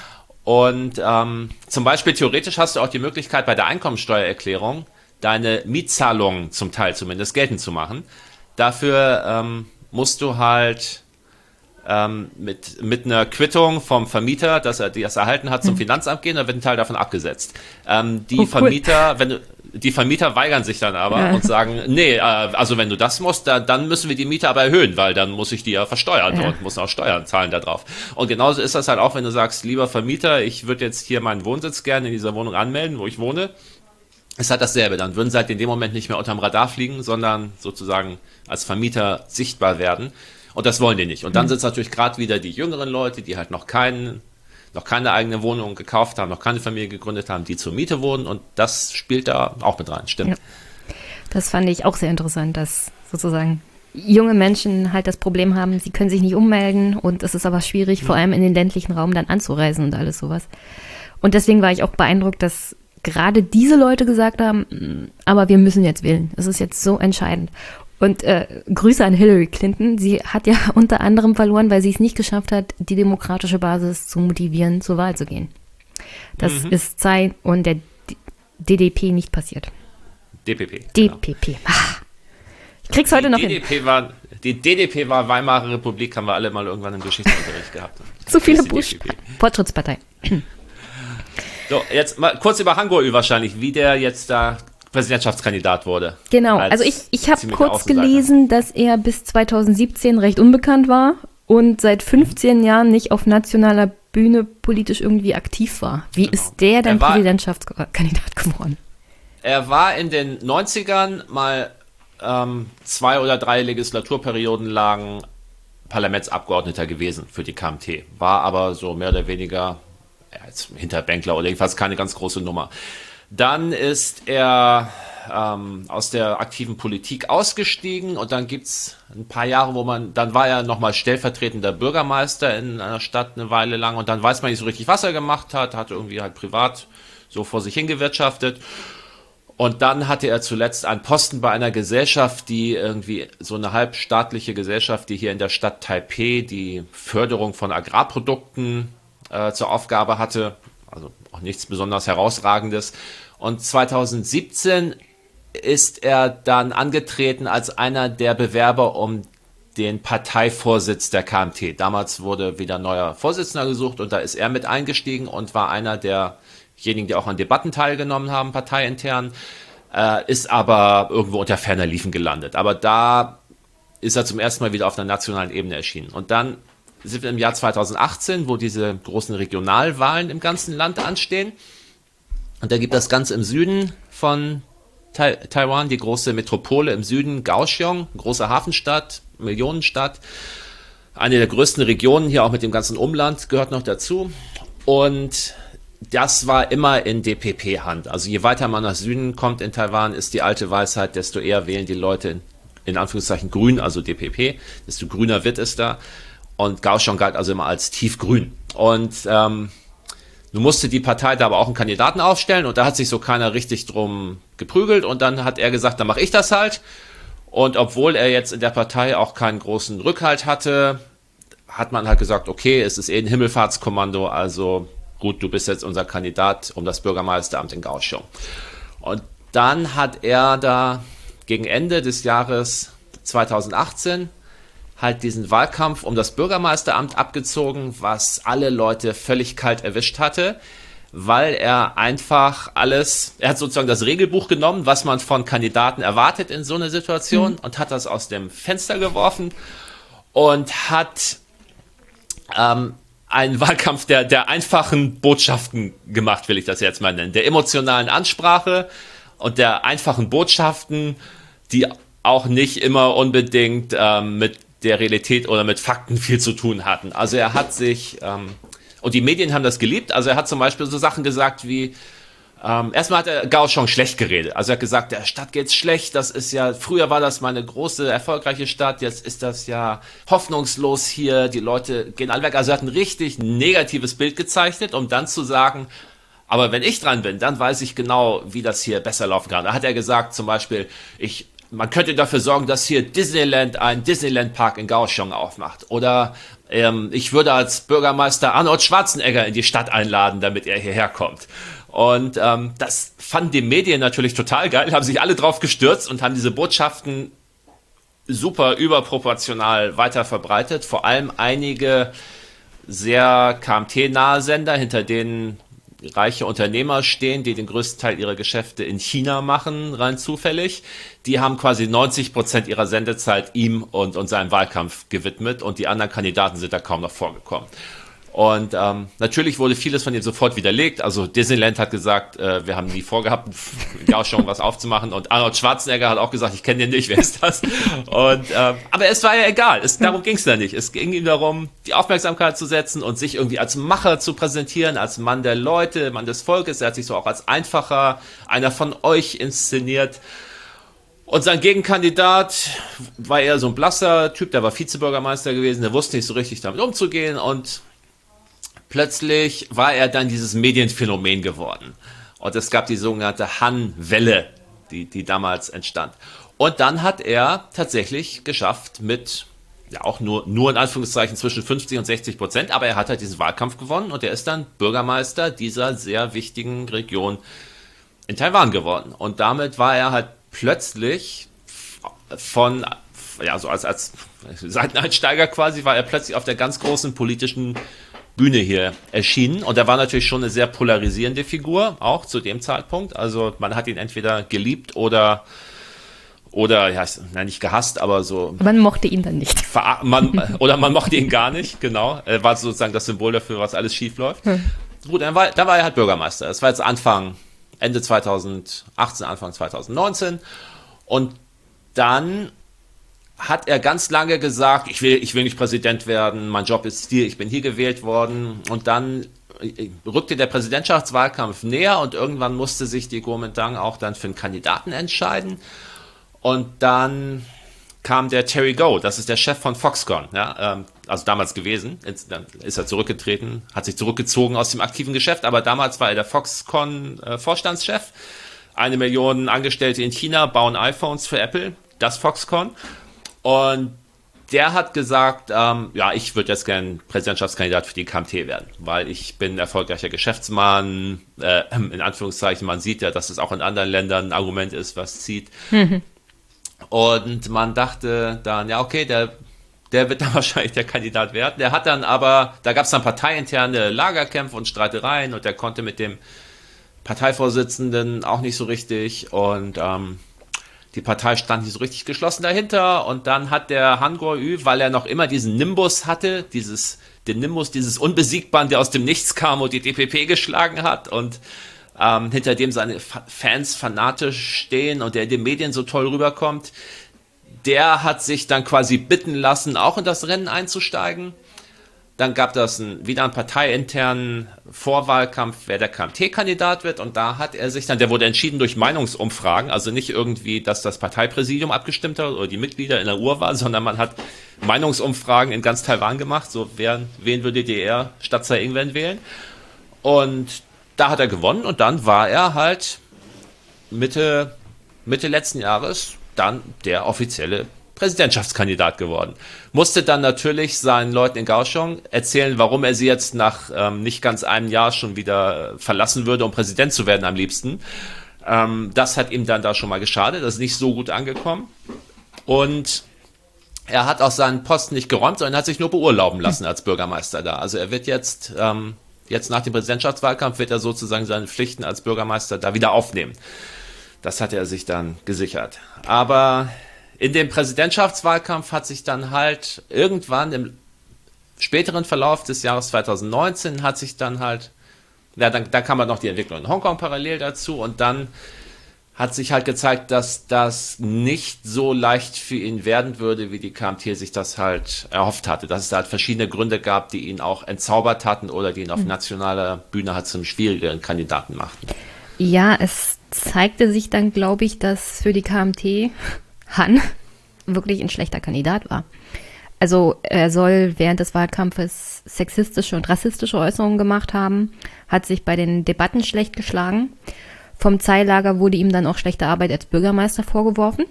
Und ähm, zum Beispiel theoretisch hast du auch die Möglichkeit bei der Einkommensteuererklärung deine Mietzahlungen zum Teil zumindest geltend zu machen. Dafür ähm, musst du halt ähm, mit, mit einer Quittung vom Vermieter, dass er das erhalten hat, zum hm. Finanzamt gehen, dann wird ein Teil davon abgesetzt. Ähm, die oh, cool. Vermieter, wenn du, die Vermieter weigern sich dann aber ja. und sagen, nee, äh, also wenn du das musst, da, dann müssen wir die Miete aber erhöhen, weil dann muss ich die ja versteuern ja. und muss auch Steuern zahlen darauf. Und genauso ist das halt auch, wenn du sagst, lieber Vermieter, ich würde jetzt hier meinen Wohnsitz gerne in dieser Wohnung anmelden, wo ich wohne. Es hat dasselbe, dann würden sie halt in dem Moment nicht mehr unterm Radar fliegen, sondern sozusagen als Vermieter sichtbar werden. Und das wollen die nicht. Und dann mhm. sind es natürlich gerade wieder die jüngeren Leute, die halt noch keinen noch keine eigene Wohnung gekauft haben, noch keine Familie gegründet haben, die zur Miete wohnen und das spielt da auch mit rein, stimmt. Ja. Das fand ich auch sehr interessant, dass sozusagen junge Menschen halt das Problem haben, sie können sich nicht ummelden und es ist aber schwierig, vor allem in den ländlichen Raum dann anzureisen und alles sowas. Und deswegen war ich auch beeindruckt, dass gerade diese Leute gesagt haben, mm, aber wir müssen jetzt wählen. Es ist jetzt so entscheidend. Und äh, Grüße an Hillary Clinton. Sie hat ja unter anderem verloren, weil sie es nicht geschafft hat, die demokratische Basis zu motivieren, zur Wahl zu gehen. Das mhm. ist Zeit und der DDP nicht passiert. DPP. DPP. Genau. Ah. Ich krieg's heute die noch DDP hin. War, die DDP war Weimarer Republik, haben wir alle mal irgendwann im Geschichtsunterricht gehabt. Zu viele Bush. Fortschrittspartei. So, jetzt mal kurz über Hangul wahrscheinlich, wie der jetzt da Präsidentschaftskandidat wurde. Genau, also ich, ich habe kurz gelesen, dass er bis 2017 recht unbekannt war und seit 15 Jahren nicht auf nationaler Bühne politisch irgendwie aktiv war. Wie genau. ist der denn war, Präsidentschaftskandidat geworden? Er war in den 90ern mal ähm, zwei oder drei Legislaturperioden lang Parlamentsabgeordneter gewesen für die KMT, war aber so mehr oder weniger als Hinterbänkler oder jedenfalls keine ganz große Nummer. Dann ist er ähm, aus der aktiven Politik ausgestiegen und dann gibt's ein paar Jahre, wo man, dann war er nochmal stellvertretender Bürgermeister in einer Stadt eine Weile lang und dann weiß man nicht so richtig, was er gemacht hat, hat irgendwie halt privat so vor sich hingewirtschaftet. Und dann hatte er zuletzt einen Posten bei einer Gesellschaft, die irgendwie so eine halbstaatliche Gesellschaft, die hier in der Stadt Taipei die Förderung von Agrarprodukten äh, zur Aufgabe hatte. Also auch nichts besonders herausragendes. Und 2017 ist er dann angetreten als einer der Bewerber um den Parteivorsitz der KMT. Damals wurde wieder neuer Vorsitzender gesucht und da ist er mit eingestiegen und war einer derjenigen, die auch an Debatten teilgenommen haben, parteiintern, äh, ist aber irgendwo unter ferner Liefen gelandet. Aber da ist er zum ersten Mal wieder auf einer nationalen Ebene erschienen. Und dann sind wir im Jahr 2018, wo diese großen Regionalwahlen im ganzen Land anstehen. Und da gibt es ganz im Süden von Taiwan, die große Metropole im Süden, Kaohsiung, große Hafenstadt, Millionenstadt. Eine der größten Regionen hier auch mit dem ganzen Umland gehört noch dazu. Und das war immer in DPP-Hand. Also je weiter man nach Süden kommt in Taiwan, ist die alte Weisheit, desto eher wählen die Leute in Anführungszeichen grün, also DPP, desto grüner wird es da. Und Kaohsiung galt also immer als tiefgrün. Und ähm, nun musste die Partei da aber auch einen Kandidaten aufstellen und da hat sich so keiner richtig drum geprügelt und dann hat er gesagt, dann mache ich das halt. Und obwohl er jetzt in der Partei auch keinen großen Rückhalt hatte, hat man halt gesagt, okay, es ist eh ein Himmelfahrtskommando, also gut, du bist jetzt unser Kandidat um das Bürgermeisteramt in Kaohsiung. Und dann hat er da gegen Ende des Jahres 2018 halt diesen Wahlkampf um das Bürgermeisteramt abgezogen, was alle Leute völlig kalt erwischt hatte, weil er einfach alles, er hat sozusagen das Regelbuch genommen, was man von Kandidaten erwartet in so einer Situation mhm. und hat das aus dem Fenster geworfen und hat ähm, einen Wahlkampf der, der einfachen Botschaften gemacht, will ich das jetzt mal nennen, der emotionalen Ansprache und der einfachen Botschaften, die auch nicht immer unbedingt ähm, mit der Realität oder mit Fakten viel zu tun hatten. Also er hat sich, ähm, und die Medien haben das geliebt, also er hat zum Beispiel so Sachen gesagt wie, ähm, erstmal hat er schon schlecht geredet. Also er hat gesagt, der Stadt geht's schlecht, das ist ja, früher war das mal eine große, erfolgreiche Stadt, jetzt ist das ja hoffnungslos hier, die Leute gehen alle weg. Also er hat ein richtig negatives Bild gezeichnet, um dann zu sagen, aber wenn ich dran bin, dann weiß ich genau, wie das hier besser laufen kann. Da hat er gesagt, zum Beispiel, ich man könnte dafür sorgen, dass hier Disneyland einen Disneyland-Park in Kaohsiung aufmacht. Oder ähm, ich würde als Bürgermeister Arnold Schwarzenegger in die Stadt einladen, damit er hierher kommt. Und ähm, das fanden die Medien natürlich total geil, haben sich alle drauf gestürzt und haben diese Botschaften super überproportional weiter verbreitet. Vor allem einige sehr KMT-nahe Sender, hinter denen reiche Unternehmer stehen, die den größten Teil ihrer Geschäfte in China machen, rein zufällig. Die haben quasi 90 Prozent ihrer Sendezeit ihm und, und seinem Wahlkampf gewidmet und die anderen Kandidaten sind da kaum noch vorgekommen. Und ähm, natürlich wurde vieles von ihm sofort widerlegt. Also Disneyland hat gesagt, äh, wir haben nie vorgehabt, ja schon was aufzumachen. Und Arnold Schwarzenegger hat auch gesagt, ich kenne den nicht, wer ist das? Und äh, aber es war ja egal. Es, darum ging es da nicht. Es ging ihm darum, die Aufmerksamkeit zu setzen und sich irgendwie als Macher zu präsentieren, als Mann der Leute, Mann des Volkes. Er hat sich so auch als einfacher, einer von euch inszeniert. Und sein Gegenkandidat war eher so ein blasser Typ, der war Vizebürgermeister gewesen, der wusste nicht so richtig damit umzugehen und plötzlich war er dann dieses Medienphänomen geworden. Und es gab die sogenannte Han-Welle, die, die damals entstand. Und dann hat er tatsächlich geschafft mit, ja auch nur, nur in Anführungszeichen zwischen 50 und 60 Prozent, aber er hat halt diesen Wahlkampf gewonnen und er ist dann Bürgermeister dieser sehr wichtigen Region in Taiwan geworden. Und damit war er halt plötzlich von, ja, so als, als Seiteneinsteiger quasi, war er plötzlich auf der ganz großen politischen Bühne hier erschienen. Und er war natürlich schon eine sehr polarisierende Figur, auch zu dem Zeitpunkt. Also man hat ihn entweder geliebt oder oder ja, nein, nicht gehasst, aber so. Man mochte ihn dann nicht. Man, oder man mochte ihn gar nicht, genau. Er war sozusagen das Symbol dafür, was alles schief läuft. Hm. Gut, dann war, dann war er halt Bürgermeister. Das war jetzt Anfang, Ende 2018, Anfang 2019. Und dann hat er ganz lange gesagt, ich will, ich will nicht Präsident werden, mein Job ist hier, ich bin hier gewählt worden. Und dann rückte der Präsidentschaftswahlkampf näher und irgendwann musste sich die Kuomintang auch dann für einen Kandidaten entscheiden. Und dann kam der Terry Go, das ist der Chef von Foxconn, ja, ähm, also damals gewesen. Dann ist er zurückgetreten, hat sich zurückgezogen aus dem aktiven Geschäft, aber damals war er der Foxconn-Vorstandschef. Äh, Eine Million Angestellte in China bauen iPhones für Apple, das Foxconn. Und der hat gesagt, ähm, ja, ich würde jetzt gern Präsidentschaftskandidat für die KMT werden, weil ich bin erfolgreicher Geschäftsmann, äh, in Anführungszeichen, man sieht ja, dass es auch in anderen Ländern ein Argument ist, was zieht. Mhm. Und man dachte dann, ja, okay, der, der wird dann wahrscheinlich der Kandidat werden. Der hat dann aber, da gab es dann parteiinterne Lagerkämpfe und Streitereien und der konnte mit dem Parteivorsitzenden auch nicht so richtig und ähm, die Partei stand nicht so richtig geschlossen dahinter und dann hat der Han Kuo-yu, weil er noch immer diesen Nimbus hatte, dieses, den Nimbus dieses Unbesiegbaren, der aus dem Nichts kam und die DPP geschlagen hat und ähm, hinter dem seine Fans fanatisch stehen und der in den Medien so toll rüberkommt, der hat sich dann quasi bitten lassen, auch in das Rennen einzusteigen. Dann gab das einen, wieder einen parteiinternen Vorwahlkampf, wer der KMT-Kandidat wird. Und da hat er sich dann, der wurde entschieden durch Meinungsumfragen, also nicht irgendwie, dass das Parteipräsidium abgestimmt hat oder die Mitglieder in der Urwahl, sondern man hat Meinungsumfragen in ganz Taiwan gemacht, so wer, wen würde er statt Tsai Ing-wen wählen. Und da hat er gewonnen und dann war er halt Mitte, Mitte letzten Jahres dann der offizielle Präsidentschaftskandidat geworden. Musste dann natürlich seinen Leuten in Kaohsiung erzählen, warum er sie jetzt nach ähm, nicht ganz einem Jahr schon wieder verlassen würde, um Präsident zu werden am liebsten. Ähm, das hat ihm dann da schon mal geschadet. Das ist nicht so gut angekommen. Und er hat auch seinen Posten nicht geräumt, sondern hat sich nur beurlauben lassen als Bürgermeister da. Also er wird jetzt, ähm, jetzt nach dem Präsidentschaftswahlkampf wird er sozusagen seine Pflichten als Bürgermeister da wieder aufnehmen. Das hat er sich dann gesichert. Aber in dem Präsidentschaftswahlkampf hat sich dann halt irgendwann im späteren Verlauf des Jahres 2019 hat sich dann halt, ja, dann, da kam halt noch die Entwicklung in Hongkong parallel dazu und dann hat sich halt gezeigt, dass das nicht so leicht für ihn werden würde, wie die KMT sich das halt erhofft hatte. Dass es da halt verschiedene Gründe gab, die ihn auch entzaubert hatten oder die ihn auf hm. nationaler Bühne halt zum schwierigeren Kandidaten machten. Ja, es zeigte sich dann, glaube ich, dass für die KMT Han wirklich ein schlechter Kandidat war. Also er soll während des Wahlkampfes sexistische und rassistische Äußerungen gemacht haben, hat sich bei den Debatten schlecht geschlagen. Vom Zeilager wurde ihm dann auch schlechte Arbeit als Bürgermeister vorgeworfen.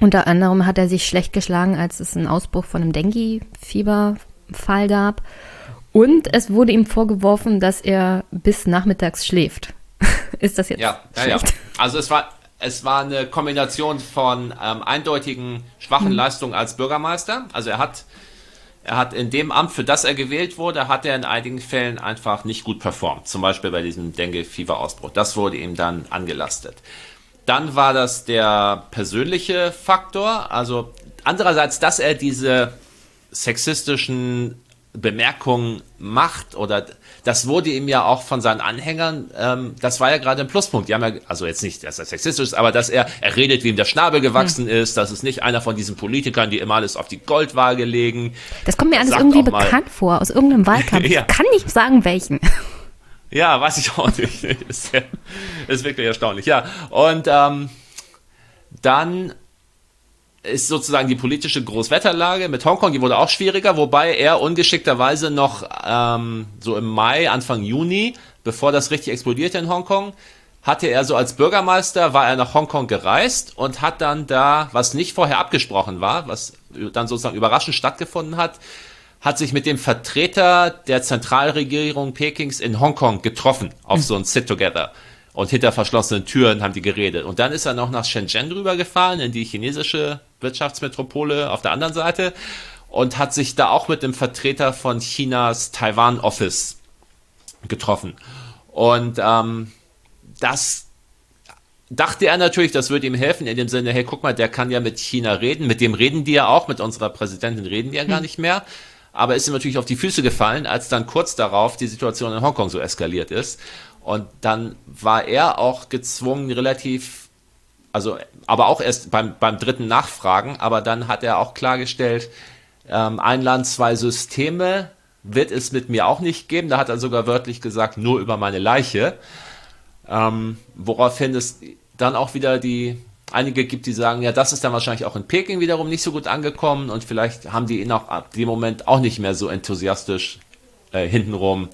Unter anderem hat er sich schlecht geschlagen, als es einen Ausbruch von einem Dengue-Fieberfall gab. Und es wurde ihm vorgeworfen, dass er bis nachmittags schläft. Ist das jetzt ja, schlecht? Ja, ja. Also es war, es war eine Kombination von ähm, eindeutigen schwachen mhm. Leistungen als Bürgermeister. Also er hat, er hat in dem Amt, für das er gewählt wurde, hat er in einigen Fällen einfach nicht gut performt. Zum Beispiel bei diesem Dengue-Fieber-Ausbruch. Das wurde ihm dann angelastet. Dann war das der persönliche Faktor. Also andererseits, dass er diese sexistischen Bemerkungen macht oder das wurde ihm ja auch von seinen Anhängern, ähm, das war ja gerade ein Pluspunkt. Die haben ja, also jetzt nicht, dass er sexistisch ist, aber dass er, er redet, wie ihm der Schnabel gewachsen mhm. ist, das ist nicht einer von diesen Politikern, die immer alles auf die Goldwaage legen. Das kommt mir alles irgendwie bekannt vor, aus irgendeinem Wahlkampf. ja. Ich kann nicht sagen, welchen. Ja, weiß ich auch nicht. ist, ist wirklich erstaunlich. Ja, und ähm, dann ist sozusagen die politische Großwetterlage mit Hongkong, die wurde auch schwieriger, wobei er ungeschickterweise noch ähm, so im Mai, Anfang Juni, bevor das richtig explodierte in Hongkong, hatte er so als Bürgermeister, war er nach Hongkong gereist und hat dann da, was nicht vorher abgesprochen war, was dann sozusagen überraschend stattgefunden hat, hat sich mit dem Vertreter der Zentralregierung Pekings in Hongkong getroffen auf so ein Sit-Together. Und hinter verschlossenen Türen haben die geredet. Und dann ist er noch nach Shenzhen rübergefahren, in die chinesische Wirtschaftsmetropole auf der anderen Seite. Und hat sich da auch mit dem Vertreter von Chinas Taiwan Office getroffen. Und ähm, das dachte er natürlich, das würde ihm helfen, in dem Sinne, hey, guck mal, der kann ja mit China reden, mit dem reden die ja auch, mit unserer Präsidentin reden die ja gar hm. nicht mehr. Aber ist ihm natürlich auf die Füße gefallen, als dann kurz darauf die Situation in Hongkong so eskaliert ist. Und dann war er auch gezwungen, relativ, also, aber auch erst beim, beim dritten Nachfragen, aber dann hat er auch klargestellt, ähm, ein Land, zwei Systeme wird es mit mir auch nicht geben. Da hat er sogar wörtlich gesagt, nur über meine Leiche. Ähm, woraufhin es dann auch wieder die einige gibt, die sagen, ja, das ist dann wahrscheinlich auch in Peking wiederum nicht so gut angekommen und vielleicht haben die ihn auch ab dem Moment auch nicht mehr so enthusiastisch äh, hintenrum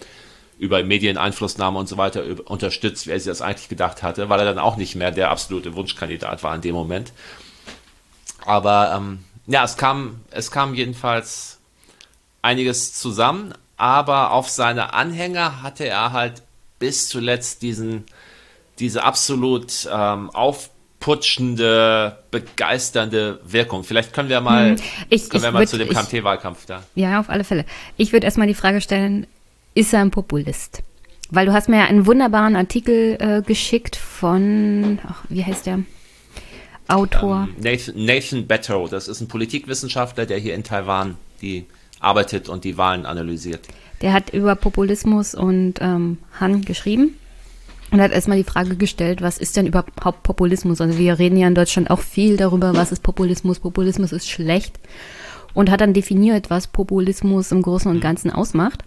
über Medieneinflussnahme und so weiter unterstützt, wie er sich das eigentlich gedacht hatte, weil er dann auch nicht mehr der absolute Wunschkandidat war in dem Moment. Aber ähm, ja, es kam, es kam jedenfalls einiges zusammen, aber auf seine Anhänger hatte er halt bis zuletzt diesen, diese absolut ähm, aufputschende, begeisternde Wirkung. Vielleicht können wir mal, hm, ich, können wir mal würd, zu dem KMT-Wahlkampf da. Ja, auf alle Fälle. Ich würde erstmal die Frage stellen, ist er ein Populist? Weil du hast mir ja einen wunderbaren Artikel äh, geschickt von, ach, wie heißt der? Autor. Ähm, Nathan, Nathan Beto, das ist ein Politikwissenschaftler, der hier in Taiwan die arbeitet und die Wahlen analysiert. Der hat über Populismus und ähm, Han geschrieben und hat erstmal die Frage gestellt, was ist denn überhaupt Populismus? Also wir reden ja in Deutschland auch viel darüber, was ist Populismus. Populismus ist schlecht und hat dann definiert, was Populismus im Großen und mhm. Ganzen ausmacht.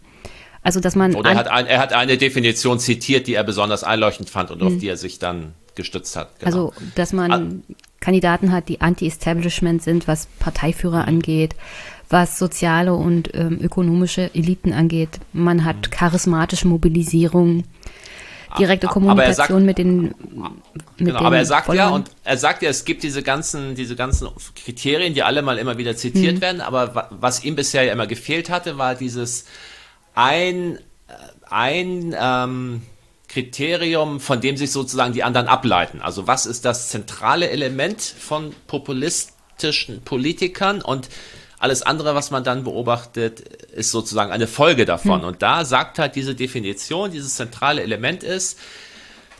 Also, dass man. Oder er hat, ein, er hat eine Definition zitiert, die er besonders einleuchtend fand und auf mhm. die er sich dann gestützt hat. Genau. Also, dass man An Kandidaten hat, die anti-Establishment sind, was Parteiführer mhm. angeht, was soziale und ähm, ökonomische Eliten angeht. Man hat mhm. charismatische Mobilisierung, direkte Kommunikation sagt, mit den. Mit genau, den aber er sagt Followern. ja, und er sagt ja, es gibt diese ganzen, diese ganzen Kriterien, die alle mal immer wieder zitiert mhm. werden, aber was ihm bisher ja immer gefehlt hatte, war dieses ein, ein ähm, Kriterium, von dem sich sozusagen die anderen ableiten. Also was ist das zentrale Element von populistischen Politikern und alles andere, was man dann beobachtet, ist sozusagen eine Folge davon. Hm. Und da sagt halt diese Definition, dieses zentrale Element ist,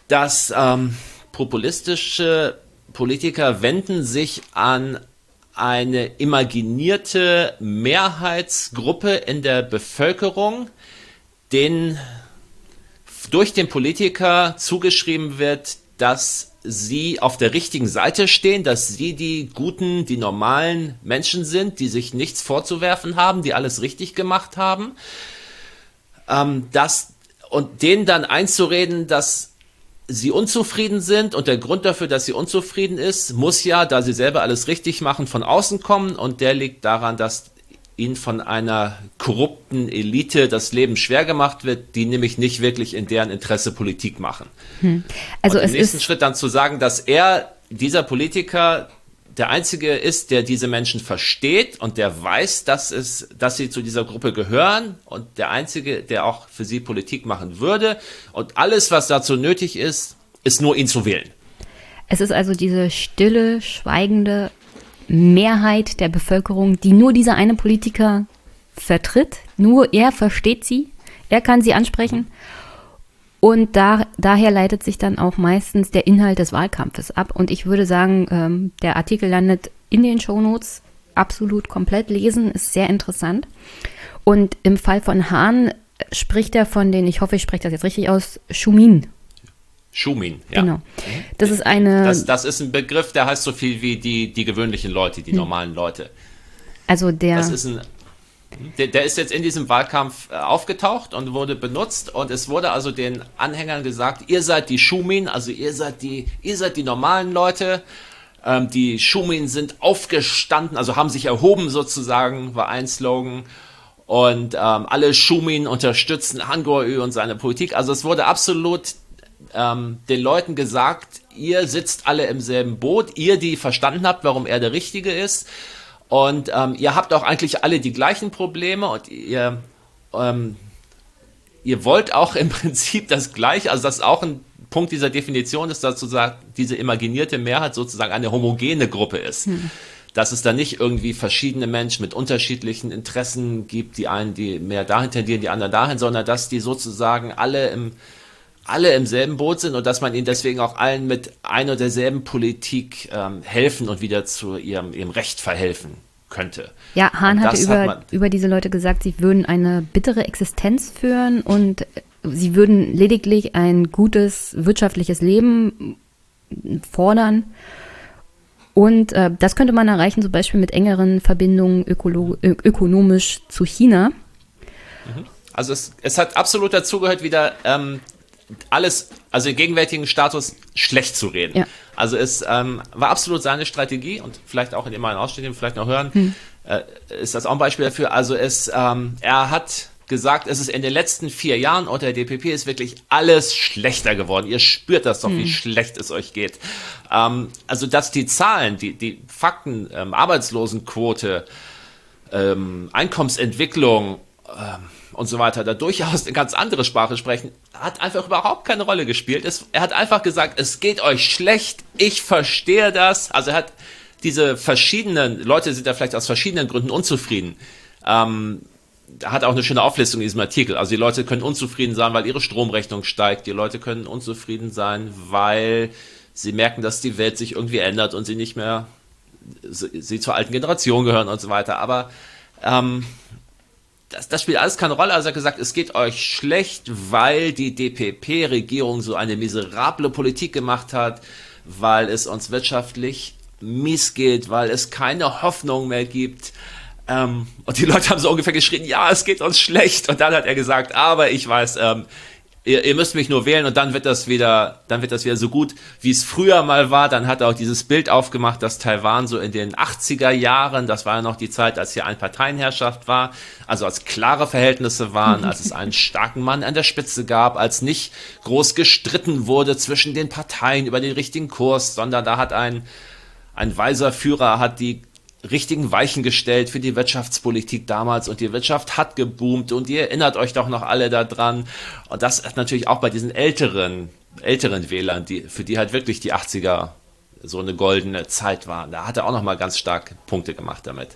dass ähm, populistische Politiker wenden sich an eine imaginierte Mehrheitsgruppe in der Bevölkerung, denen durch den Politiker zugeschrieben wird, dass sie auf der richtigen Seite stehen, dass sie die guten, die normalen Menschen sind, die sich nichts vorzuwerfen haben, die alles richtig gemacht haben. Ähm, das, und denen dann einzureden, dass sie unzufrieden sind und der Grund dafür, dass sie unzufrieden ist, muss ja, da sie selber alles richtig machen, von außen kommen und der liegt daran, dass ihnen von einer korrupten Elite das Leben schwer gemacht wird, die nämlich nicht wirklich in deren Interesse Politik machen. Hm. Also und im nächsten Schritt dann zu sagen, dass er, dieser Politiker, der Einzige ist, der diese Menschen versteht und der weiß, dass, es, dass sie zu dieser Gruppe gehören und der Einzige, der auch für sie Politik machen würde. Und alles, was dazu nötig ist, ist nur ihn zu wählen. Es ist also diese stille, schweigende Mehrheit der Bevölkerung, die nur dieser eine Politiker vertritt. Nur er versteht sie, er kann sie ansprechen und da, daher leitet sich dann auch meistens der Inhalt des Wahlkampfes ab. Und ich würde sagen, ähm, der Artikel landet in den Shownotes. Absolut komplett lesen, ist sehr interessant. Und im Fall von Hahn spricht er von den, ich hoffe, ich spreche das jetzt richtig aus, Schumin. Schumin, ja. Genau. Das ist eine. Das, das ist ein Begriff, der heißt so viel wie die, die gewöhnlichen Leute, die hm. normalen Leute. Also der. Das ist ein der, der, ist jetzt in diesem Wahlkampf äh, aufgetaucht und wurde benutzt und es wurde also den Anhängern gesagt, ihr seid die Schumin, also ihr seid die, ihr seid die normalen Leute. Ähm, die Schumin sind aufgestanden, also haben sich erhoben sozusagen, war ein Slogan. Und ähm, alle Schumin unterstützen Han Kuo-yu und seine Politik. Also es wurde absolut ähm, den Leuten gesagt, ihr sitzt alle im selben Boot, ihr, die verstanden habt, warum er der Richtige ist. Und ähm, ihr habt auch eigentlich alle die gleichen Probleme und ihr, ähm, ihr wollt auch im Prinzip das Gleiche, also das ist auch ein Punkt dieser Definition ist, dass sozusagen diese imaginierte Mehrheit sozusagen eine homogene Gruppe ist. Hm. Dass es da nicht irgendwie verschiedene Menschen mit unterschiedlichen Interessen gibt, die einen, die mehr dahin tendieren, die anderen dahin, sondern dass die sozusagen alle im, alle im selben Boot sind und dass man ihnen deswegen auch allen mit einer und derselben Politik ähm, helfen und wieder zu ihrem, ihrem Recht verhelfen könnte. Ja, Hahn hatte über, hat über diese Leute gesagt, sie würden eine bittere Existenz führen und sie würden lediglich ein gutes wirtschaftliches Leben fordern. Und äh, das könnte man erreichen, zum Beispiel mit engeren Verbindungen ökonomisch zu China. Also es, es hat absolut dazugehört, wieder ähm, alles, also den gegenwärtigen Status schlecht zu reden. Ja. Also es ähm, war absolut seine Strategie und vielleicht auch in dem einen Ausschnitt, den wir vielleicht noch hören, Hm. äh, ist das auch ein Beispiel dafür. Also es, ähm, er hat gesagt, es ist in den letzten vier Jahren unter der DPP ist wirklich alles schlechter geworden. Ihr spürt das doch, wie schlecht es euch geht. Ähm, also dass die Zahlen, die, die Fakten, ähm, Arbeitslosenquote, ähm, Einkommensentwicklung ähm, und so weiter, da durchaus eine ganz andere Sprache sprechen, hat einfach überhaupt keine Rolle gespielt. Es, er hat einfach gesagt, es geht euch schlecht, ich verstehe das. Also er hat diese verschiedenen, Leute sind da vielleicht aus verschiedenen Gründen unzufrieden. Ähm, hat auch eine schöne Auflistung in diesem Artikel. Also die Leute können unzufrieden sein, weil ihre Stromrechnung steigt. Die Leute können unzufrieden sein, weil sie merken, dass die Welt sich irgendwie ändert und sie nicht mehr, sie, sie zur alten Generation gehören und so weiter. Aber ähm, das, das spielt alles keine Rolle. Also er hat gesagt, es geht euch schlecht, weil die DPP-Regierung so eine miserable Politik gemacht hat, weil es uns wirtschaftlich mies geht, weil es keine Hoffnung mehr gibt. Ähm, und die Leute haben so ungefähr geschrien, ja, es geht uns schlecht. Und dann hat er gesagt, aber ich weiß, ähm, ihr, ihr müsst mich nur wählen und dann wird das wieder, dann wird das wieder so gut, wie es früher mal war. Dann hat er auch dieses Bild aufgemacht, dass Taiwan so in den 80er Jahren, das war ja noch die Zeit, als hier ein Parteienherrschaft war, also als klare Verhältnisse waren, als es einen starken Mann an der Spitze gab, als nicht groß gestritten wurde zwischen den Parteien über den richtigen Kurs, sondern da hat ein, ein weiser Führer hat die richtigen Weichen gestellt für die Wirtschaftspolitik damals und die Wirtschaft hat geboomt und ihr erinnert euch doch noch alle daran. Und das ist natürlich auch bei diesen älteren, älteren Wählern, die, für die halt wirklich die 80er so eine goldene Zeit waren. Da hat er auch noch mal ganz stark Punkte gemacht damit.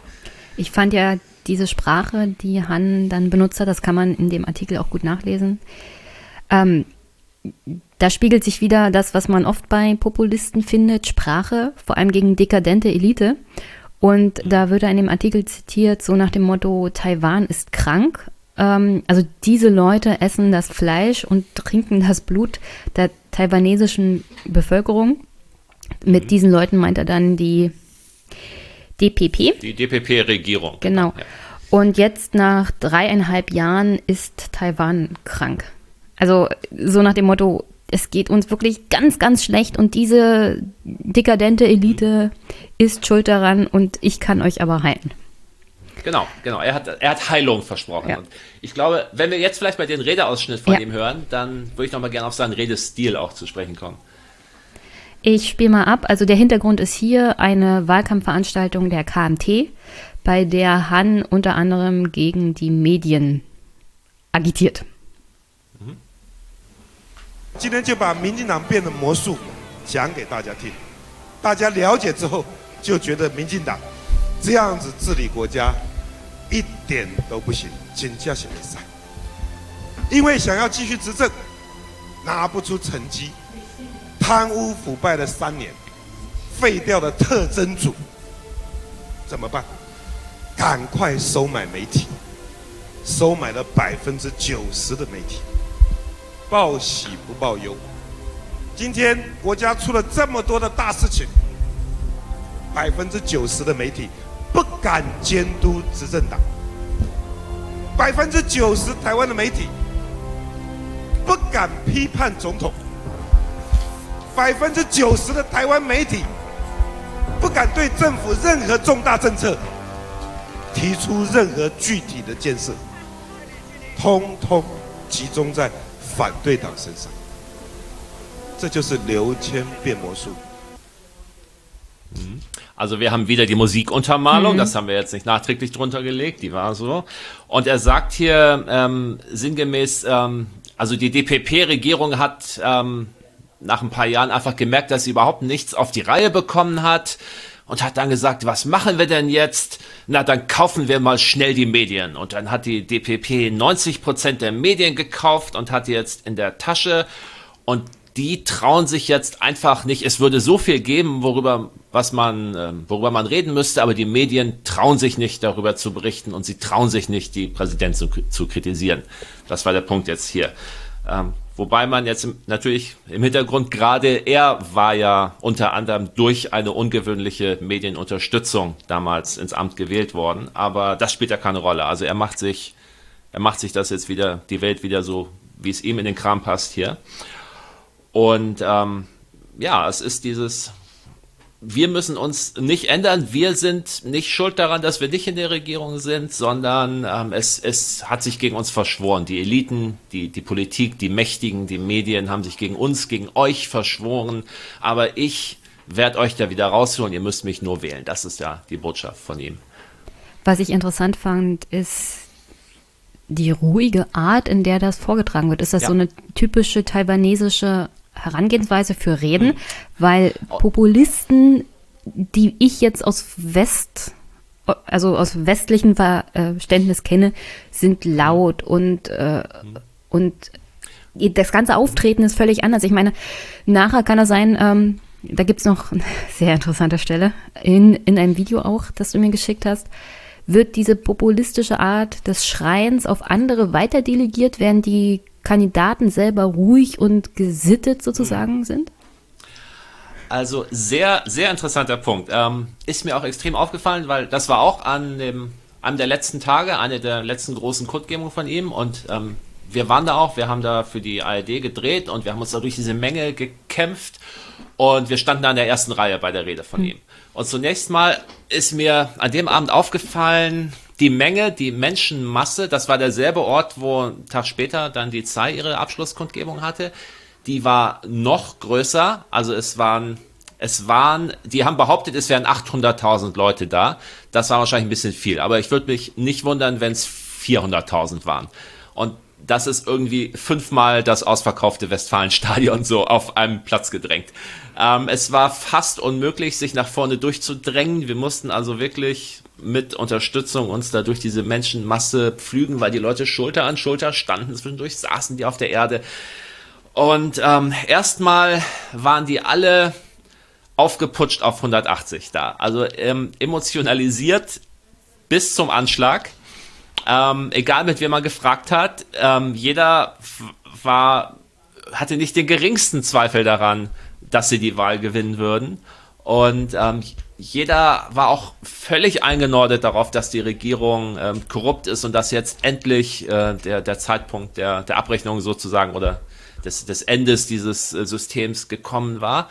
Ich fand ja diese Sprache, die Han dann benutzt hat, das kann man in dem Artikel auch gut nachlesen. Ähm, da spiegelt sich wieder das, was man oft bei Populisten findet, Sprache, vor allem gegen dekadente Elite. Und da wird er in dem Artikel zitiert, so nach dem Motto, Taiwan ist krank. Ähm, also diese Leute essen das Fleisch und trinken das Blut der taiwanesischen Bevölkerung. Mit diesen Leuten meint er dann die DPP. Die DPP-Regierung. Genau. Ja. Und jetzt nach dreieinhalb Jahren ist Taiwan krank. Also so nach dem Motto, es geht uns wirklich ganz, ganz schlecht und diese dekadente Elite ist schuld daran und ich kann euch aber heilen. Genau, genau. Er hat, er hat Heilung versprochen. Ja. Und ich glaube, wenn wir jetzt vielleicht bei den Redeausschnitt von Ja. ihm hören, dann würde ich noch mal gerne auf seinen Redestil auch zu sprechen kommen. Ich spiele mal ab. Also der Hintergrund ist hier eine Wahlkampfveranstaltung der KMT, bei der Han unter anderem gegen die Medien agitiert. 今天就把民进党变的魔术讲给大家听，大家了解之后就觉得民进党这样子治理国家一点都不行，请假写比赛。因为想要继续执政，拿不出成绩，贪污腐败了三年，废掉了特侦组，怎么办？赶快收买媒体，收买了百分之九十的媒体。报喜不报忧。今天国家出了这么多的大事情，百分之九十的媒体不敢监督执政党，百分之九十台湾的媒体不敢批判总统，百分之九十的台湾媒体不敢对政府任何重大政策提出任何具体的建设，通通集中在反对党身上。这就是刘谦变魔术。 Also wir haben wieder die Musikuntermalung, das haben wir jetzt nicht nachträglich drunter gelegt, die war so. Und er sagt hier ähm, sinngemäß, ähm, also die DPP-Regierung hat ähm, nach ein paar Jahren einfach gemerkt, dass sie überhaupt nichts auf die Reihe bekommen hat und hat dann gesagt, was machen wir denn jetzt? Na, dann kaufen wir mal schnell die Medien. Und dann hat die DPP 90 Prozent der Medien gekauft und hat die jetzt in der Tasche und die trauen sich jetzt einfach nicht. Es würde so viel geben, worüber was man, ähm, worüber man reden müsste, aber die Medien trauen sich nicht darüber zu berichten und sie trauen sich nicht, die Präsidentin zu, zu kritisieren. Das war der Punkt jetzt hier. Ähm, wobei man jetzt natürlich im Hintergrund gerade er war ja unter anderem durch eine ungewöhnliche Medienunterstützung damals ins Amt gewählt worden, aber das spielt ja keine Rolle. Also er macht sich er macht sich das jetzt wieder, die Welt wieder so, wie es ihm in den Kram passt hier. Und ähm, ja, es ist dieses, wir müssen uns nicht ändern. Wir sind nicht schuld daran, dass wir nicht in der Regierung sind, sondern ähm, es, es hat sich gegen uns verschworen. Die Eliten, die, die Politik, die Mächtigen, die Medien haben sich gegen uns, gegen euch verschworen. Aber ich werde euch da wieder rausholen. Ihr müsst mich nur wählen. Das ist ja die Botschaft von ihm. Was ich interessant fand, ist die ruhige Art, in der das vorgetragen wird. Ist das ja. so eine typische taiwanesische Herangehensweise für Reden, weil Populisten, die ich jetzt aus West, also aus westlichem Verständnis kenne, sind laut und, äh, und das ganze Auftreten ist völlig anders. Ich meine, nachher kann es sein, ähm, da gibt es noch eine sehr interessante Stelle in, in einem Video auch, das du mir geschickt hast. Wird diese populistische Art des Schreins auf andere weiterdelegiert, während die Kandidaten selber ruhig und gesittet sozusagen mhm. sind? Also sehr, sehr interessanter Punkt. Ähm, ist mir auch extrem aufgefallen, weil das war auch an dem, einem der letzten Tage, eine der letzten großen Kundgebungen von ihm und ähm, wir waren da auch, wir haben da für die ARD gedreht und wir haben uns da durch diese Menge gekämpft und wir standen da in der ersten Reihe bei der Rede von mhm. ihm. Und zunächst mal ist mir an dem Abend aufgefallen, die Menge, die Menschenmasse, das war derselbe Ort, wo einen Tag später dann die Zei ihre Abschlusskundgebung hatte, die war noch größer. Also es waren, es waren, die haben behauptet, es wären 800.000 Leute da. Das war wahrscheinlich ein bisschen viel, aber ich würde mich nicht wundern, wenn es 400.000 waren. Und das ist irgendwie fünfmal das ausverkaufte Westfalenstadion so auf einem Platz gedrängt. Ähm, es war fast unmöglich, sich nach vorne durchzudrängen. Wir mussten also wirklich mit Unterstützung uns da durch diese Menschenmasse pflügen, weil die Leute Schulter an Schulter standen, zwischendurch saßen die auf der Erde. Und ähm, erstmal waren die alle aufgeputscht auf 180 da. Also ähm, emotionalisiert bis zum Anschlag. Ähm, egal mit wem man gefragt hat, ähm, jeder war, hatte nicht den geringsten Zweifel daran, dass sie die Wahl gewinnen würden. Und ähm, jeder war auch völlig eingenordet darauf, dass die Regierung ähm, korrupt ist und dass jetzt endlich äh, der, der Zeitpunkt der, der Abrechnung sozusagen oder des, des Endes dieses äh, Systems gekommen war.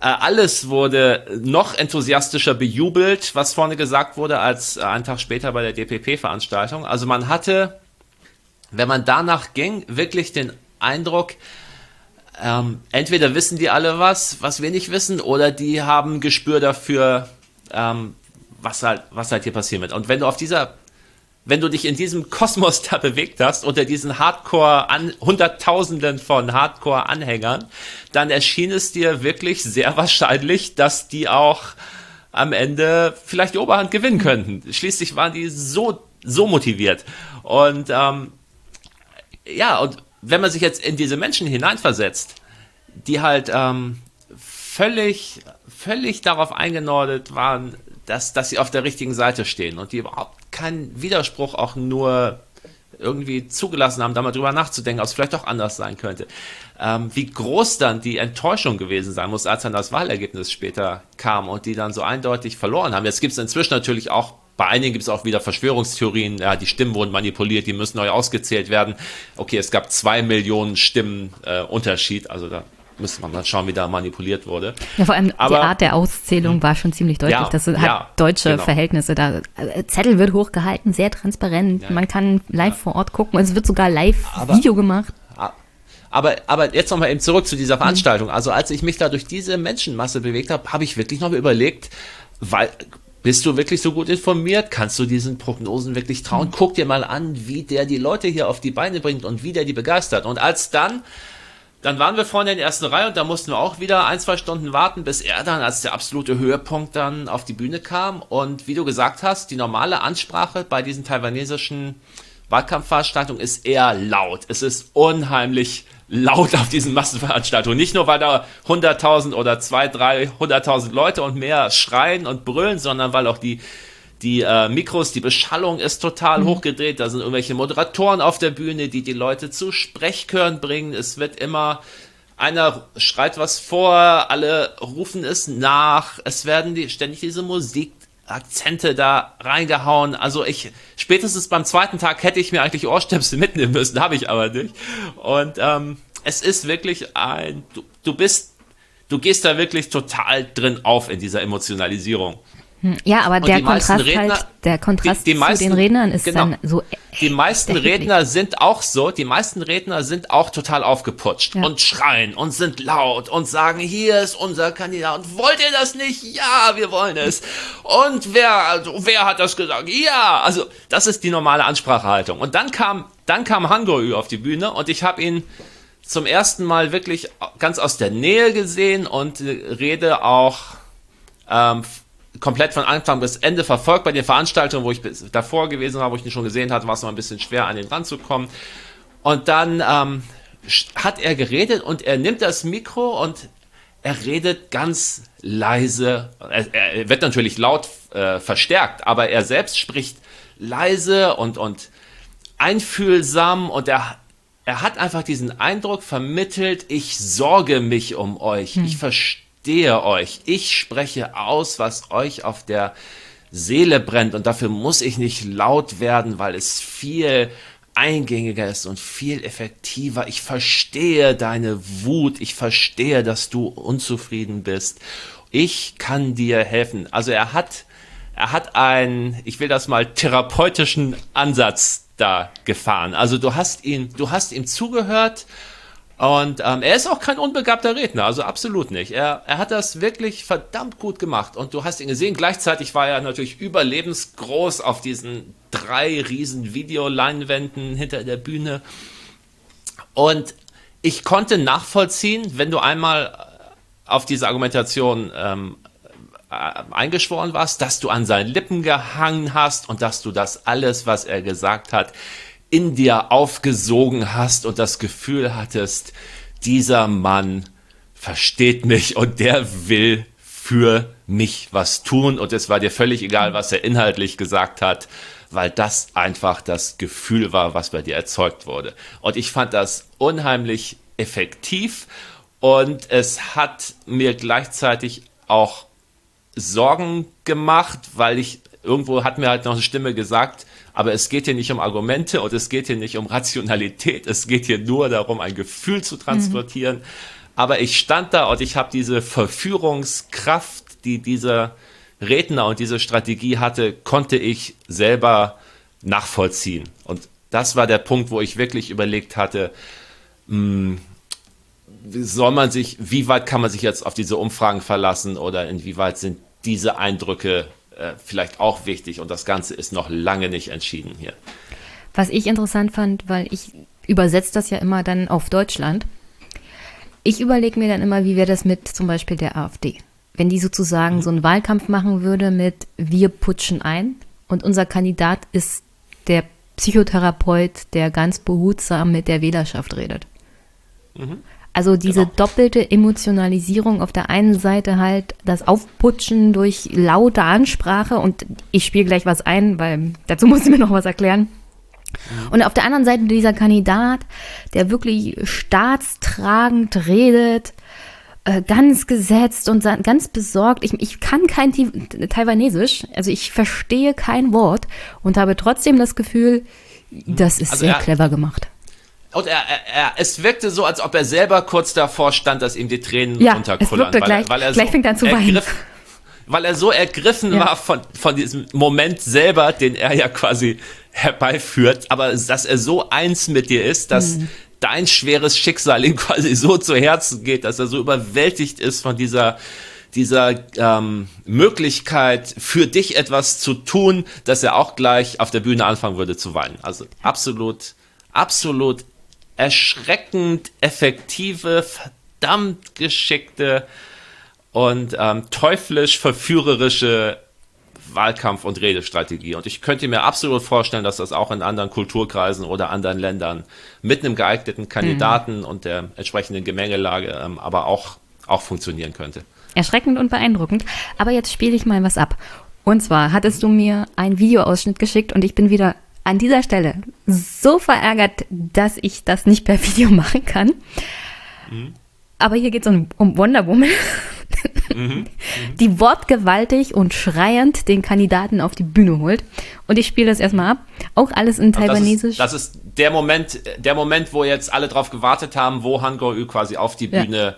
Äh, alles wurde noch enthusiastischer bejubelt, was vorne gesagt wurde, als äh, einen Tag später bei der DPP-Veranstaltung. Also man hatte, wenn man danach ging, wirklich den Eindruck, ähm, entweder wissen die alle was, was wir nicht wissen, oder die haben Gespür dafür, ähm, was halt, was halt hier passieren wird. Und wenn du auf dieser wenn du dich in diesem Kosmos da bewegt hast, unter diesen Hardcore, an, Hunderttausenden von Hardcore-Anhängern, dann erschien es dir wirklich sehr wahrscheinlich, dass die auch am Ende vielleicht die Oberhand gewinnen könnten. Schließlich waren die so, so motiviert. Und ähm, ja, und wenn man sich jetzt in diese Menschen hineinversetzt, die halt ähm, völlig, völlig darauf eingenordet waren, dass, dass sie auf der richtigen Seite stehen und die überhaupt keinen Widerspruch auch nur irgendwie zugelassen haben, da mal drüber nachzudenken, ob es vielleicht auch anders sein könnte. Ähm, wie groß dann die Enttäuschung gewesen sein muss, als dann das Wahlergebnis später kam und die dann so eindeutig verloren haben. Jetzt gibt es inzwischen natürlich auch bei einigen gibt es auch wieder Verschwörungstheorien, ja, die Stimmen wurden manipuliert, die müssen neu ausgezählt werden. Okay, es gab zwei Millionen Stimmen äh, Unterschied, also da müsste man dann schauen, wie da manipuliert wurde. Ja, vor allem Aber, die Art der Auszählung war schon ziemlich deutlich. Ja, das hat ja, deutsche genau. Verhältnisse. Da äh, Zettel wird hochgehalten, sehr transparent. Ja, man kann live vor Ort gucken. Es wird sogar live Video gemacht. Aber, aber jetzt nochmal eben zurück zu dieser mhm. Veranstaltung. Also als ich mich da durch diese Menschenmasse bewegt habe, habe ich wirklich noch überlegt, weil bist du wirklich so gut informiert? Kannst du diesen Prognosen wirklich trauen? Mhm. Guck dir mal an, wie der die Leute hier auf die Beine bringt und wie der die begeistert. Und als dann, dann waren wir vorne in der ersten Reihe und da mussten wir auch wieder ein, zwei Stunden warten, bis er dann als der absolute Höhepunkt dann auf die Bühne kam. Und wie du gesagt hast, die normale Ansprache bei diesen taiwanesischen Wahlkampfveranstaltungen ist eher laut. Es ist unheimlich laut auf diesen Massenveranstaltungen. Nicht nur, weil da 100.000 oder 200.000, 300.000 Leute und mehr schreien und brüllen, sondern weil auch die, die äh, Mikros, die Beschallung ist total mhm. hochgedreht. Da sind irgendwelche Moderatoren auf der Bühne, die die Leute zu Sprechchören bringen. Es wird immer einer schreit was vor, alle rufen es nach. Es werden die, ständig diese Musik Akzente da reingehauen. Also ich, spätestens beim zweiten Tag hätte ich mir eigentlich Ohrstöpsel mitnehmen müssen, habe ich aber nicht. Und ähm, es ist wirklich ein, du, du bist, du gehst da wirklich total drin auf in dieser Emotionalisierung. Ja, aber der Kontrast Redner, halt, der Kontrast die, die meisten, zu den Rednern ist genau, dann so. Die meisten Redner sind auch so, die meisten Redner sind auch total aufgeputscht ja. und schreien und sind laut und sagen, hier ist unser Kandidat und wollt ihr das nicht? Ja, wir wollen es. Und wer, also, wer hat das gesagt? Ja, also das ist die normale Ansprachehaltung. Und dann kam, dann kam Hangul auf die Bühne und ich habe ihn zum ersten Mal wirklich ganz aus der Nähe gesehen und rede auch ähm, komplett von Anfang bis Ende verfolgt. Bei den Veranstaltungen, wo ich davor gewesen war, wo ich ihn schon gesehen hatte, war es noch ein bisschen schwer, an ihn ranzukommen. Und dann ähm, hat er geredet und er nimmt das Mikro und er redet ganz leise. Er, er wird natürlich laut äh, verstärkt, aber er selbst spricht leise und, und einfühlsam und er, er hat einfach diesen Eindruck vermittelt, ich sorge mich um euch, hm. ich verstehe verstehe euch. Ich spreche aus, was euch auf der Seele brennt. Und dafür muss ich nicht laut werden, weil es viel eingängiger ist und viel effektiver. Ich verstehe deine Wut. Ich verstehe, dass du unzufrieden bist. Ich kann dir helfen. Also er hat, er hat einen, ich will das mal therapeutischen Ansatz da gefahren. Also du hast ihn, du hast ihm zugehört und ähm, er ist auch kein unbegabter Redner, also absolut nicht. Er, er hat das wirklich verdammt gut gemacht. Und du hast ihn gesehen, gleichzeitig war er natürlich überlebensgroß auf diesen drei riesen Videoleinwänden hinter der Bühne. Und ich konnte nachvollziehen, wenn du einmal auf diese Argumentation ähm, äh, eingeschworen warst, dass du an seinen Lippen gehangen hast und dass du das alles, was er gesagt hat, in dir aufgesogen hast und das Gefühl hattest, dieser Mann versteht mich und der will für mich was tun und es war dir völlig egal, was er inhaltlich gesagt hat, weil das einfach das Gefühl war, was bei dir erzeugt wurde. Und ich fand das unheimlich effektiv und es hat mir gleichzeitig auch Sorgen gemacht, weil ich irgendwo hat mir halt noch eine Stimme gesagt, aber es geht hier nicht um Argumente und es geht hier nicht um Rationalität. Es geht hier nur darum, ein Gefühl zu transportieren. Mhm. Aber ich stand da und ich habe diese Verführungskraft, die dieser Redner und diese Strategie hatte, konnte ich selber nachvollziehen. Und das war der Punkt, wo ich wirklich überlegt hatte, hm, soll man sich, wie weit kann man sich jetzt auf diese Umfragen verlassen oder inwieweit sind diese Eindrücke äh, vielleicht auch wichtig und das Ganze ist noch lange nicht entschieden hier. Was ich interessant fand, weil ich übersetze das ja immer dann auf Deutschland. Ich überlege mir dann immer, wie wäre das mit zum Beispiel der AfD? Wenn die sozusagen mhm. so einen Wahlkampf machen würde mit wir putschen ein und unser Kandidat ist der Psychotherapeut, der ganz behutsam mit der Wählerschaft redet. Mhm. Also diese genau. doppelte Emotionalisierung auf der einen Seite halt das Aufputschen durch laute Ansprache und ich spiele gleich was ein, weil dazu muss ich mir noch was erklären. Mhm. Und auf der anderen Seite dieser Kandidat, der wirklich staatstragend redet, äh, ganz gesetzt und ganz besorgt. Ich, ich kann kein Taiwanesisch, also ich verstehe kein Wort und habe trotzdem das Gefühl, das ist also sehr clever gemacht. Und er, er, er, es wirkte so, als ob er selber kurz davor stand, dass ihm die Tränen ja, runterkullern. Es weil, gleich, weil er gleich so fängt an zu weinen. Weil er so ergriffen ja. war von, von diesem Moment selber, den er ja quasi herbeiführt, aber dass er so eins mit dir ist, dass mhm. dein schweres Schicksal ihm quasi so zu Herzen geht, dass er so überwältigt ist von dieser dieser ähm, Möglichkeit für dich etwas zu tun, dass er auch gleich auf der Bühne anfangen würde zu weinen. Also absolut, absolut erschreckend effektive, verdammt geschickte und ähm, teuflisch verführerische Wahlkampf- und Redestrategie. Und ich könnte mir absolut vorstellen, dass das auch in anderen Kulturkreisen oder anderen Ländern mit einem geeigneten Kandidaten mhm. und der entsprechenden Gemengelage ähm, aber auch, auch funktionieren könnte. Erschreckend und beeindruckend. Aber jetzt spiele ich mal was ab. Und zwar hattest du mir einen Videoausschnitt geschickt und ich bin wieder an dieser Stelle so verärgert, dass ich das nicht per Video machen kann. Mhm. Aber hier geht es um, um Wonder Woman. mhm. die wortgewaltig und schreiend den Kandidaten auf die Bühne holt. Und ich spiele das erstmal ab. Auch alles in Taiwanesisch. Das ist, das ist, der Moment, der Moment, wo jetzt alle drauf gewartet haben, wo Han Kuo-yu quasi auf die Bühne ja.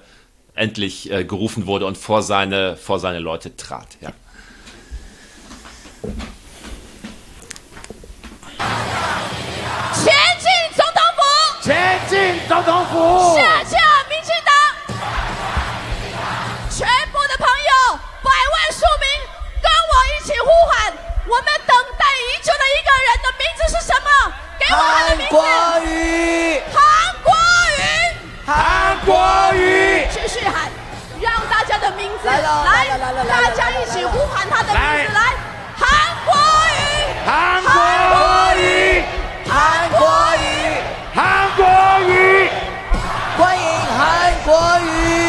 endlich äh, gerufen wurde und vor seine, vor seine Leute trat. Ja. 前进总统府！前进总统府下架民进党！全部的朋友，百万庶民，跟我一起呼喊！我们等待已久的一个人的名字是什么？给我他的名字！韩国瑜！韩国瑜！韩国瑜！继续喊，让大家的名字来，大家一起呼喊他的名字来！韩！韩国瑜！韩国瑜！韩国瑜，欢迎韩国瑜！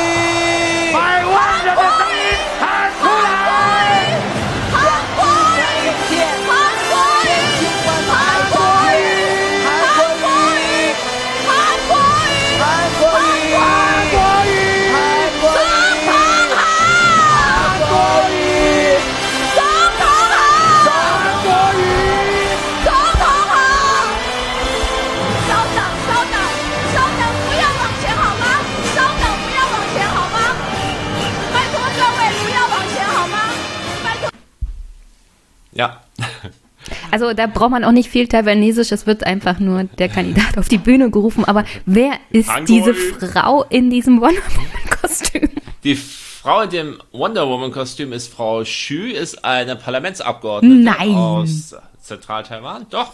Also da braucht man auch nicht viel Taiwanesisch, es wird einfach nur der Kandidat auf die Bühne gerufen. Aber wer ist Hanoi. diese Frau in diesem Wonder Woman-Kostüm? Die Frau in dem Wonder Woman-Kostüm ist Frau Xu, ist eine Parlamentsabgeordnete Nein. aus Zentral-Taiwan. Doch.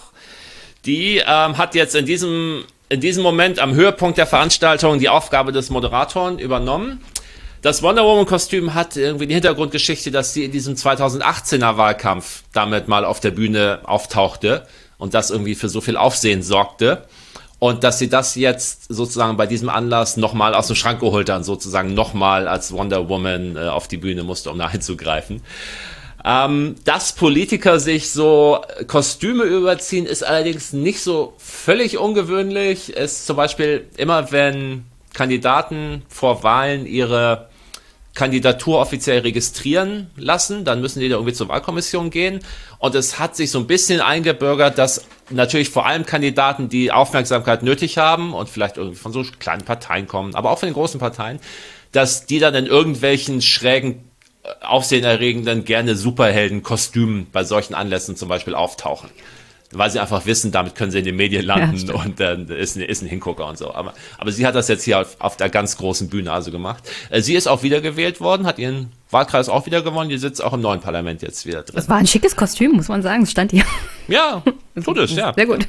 Die ähm, hat jetzt in diesem, in diesem Moment am Höhepunkt der Veranstaltung die Aufgabe des Moderatoren übernommen. Das Wonder Woman-Kostüm hat irgendwie die Hintergrundgeschichte, dass sie in diesem 2018er Wahlkampf damit mal auf der Bühne auftauchte und das irgendwie für so viel Aufsehen sorgte. Und dass sie das jetzt sozusagen bei diesem Anlass nochmal aus dem Schrank geholt hat, sozusagen nochmal als Wonder Woman äh, auf die Bühne musste, um da einzugreifen. Ähm, dass Politiker sich so Kostüme überziehen, ist allerdings nicht so völlig ungewöhnlich. Es zum Beispiel immer, wenn Kandidaten vor Wahlen ihre Kandidatur offiziell registrieren lassen, dann müssen die da irgendwie zur Wahlkommission gehen. Und es hat sich so ein bisschen eingebürgert, dass natürlich vor allem Kandidaten, die Aufmerksamkeit nötig haben und vielleicht irgendwie von so kleinen Parteien kommen, aber auch von den großen Parteien, dass die dann in irgendwelchen schrägen äh, aufsehenerregenden, gerne Superhelden-Kostümen bei solchen Anlässen zum Beispiel auftauchen. Weil sie einfach wissen, damit können sie in den Medien landen Ja, und dann ist, ein- ist ein Hingucker und so. Aber, aber sie hat das jetzt hier auf, auf der ganz großen Bühne also gemacht. Äh, Sie ist auch wiedergewählt worden, hat ihren Wahlkreis auch wieder gewonnen. Die sitzt auch im neuen Parlament jetzt wieder drin. Das war ein schickes Kostüm, muss man sagen. Es stand hier. Ja, tut es, ja. Sehr gut.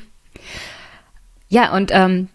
Ja, und ähm,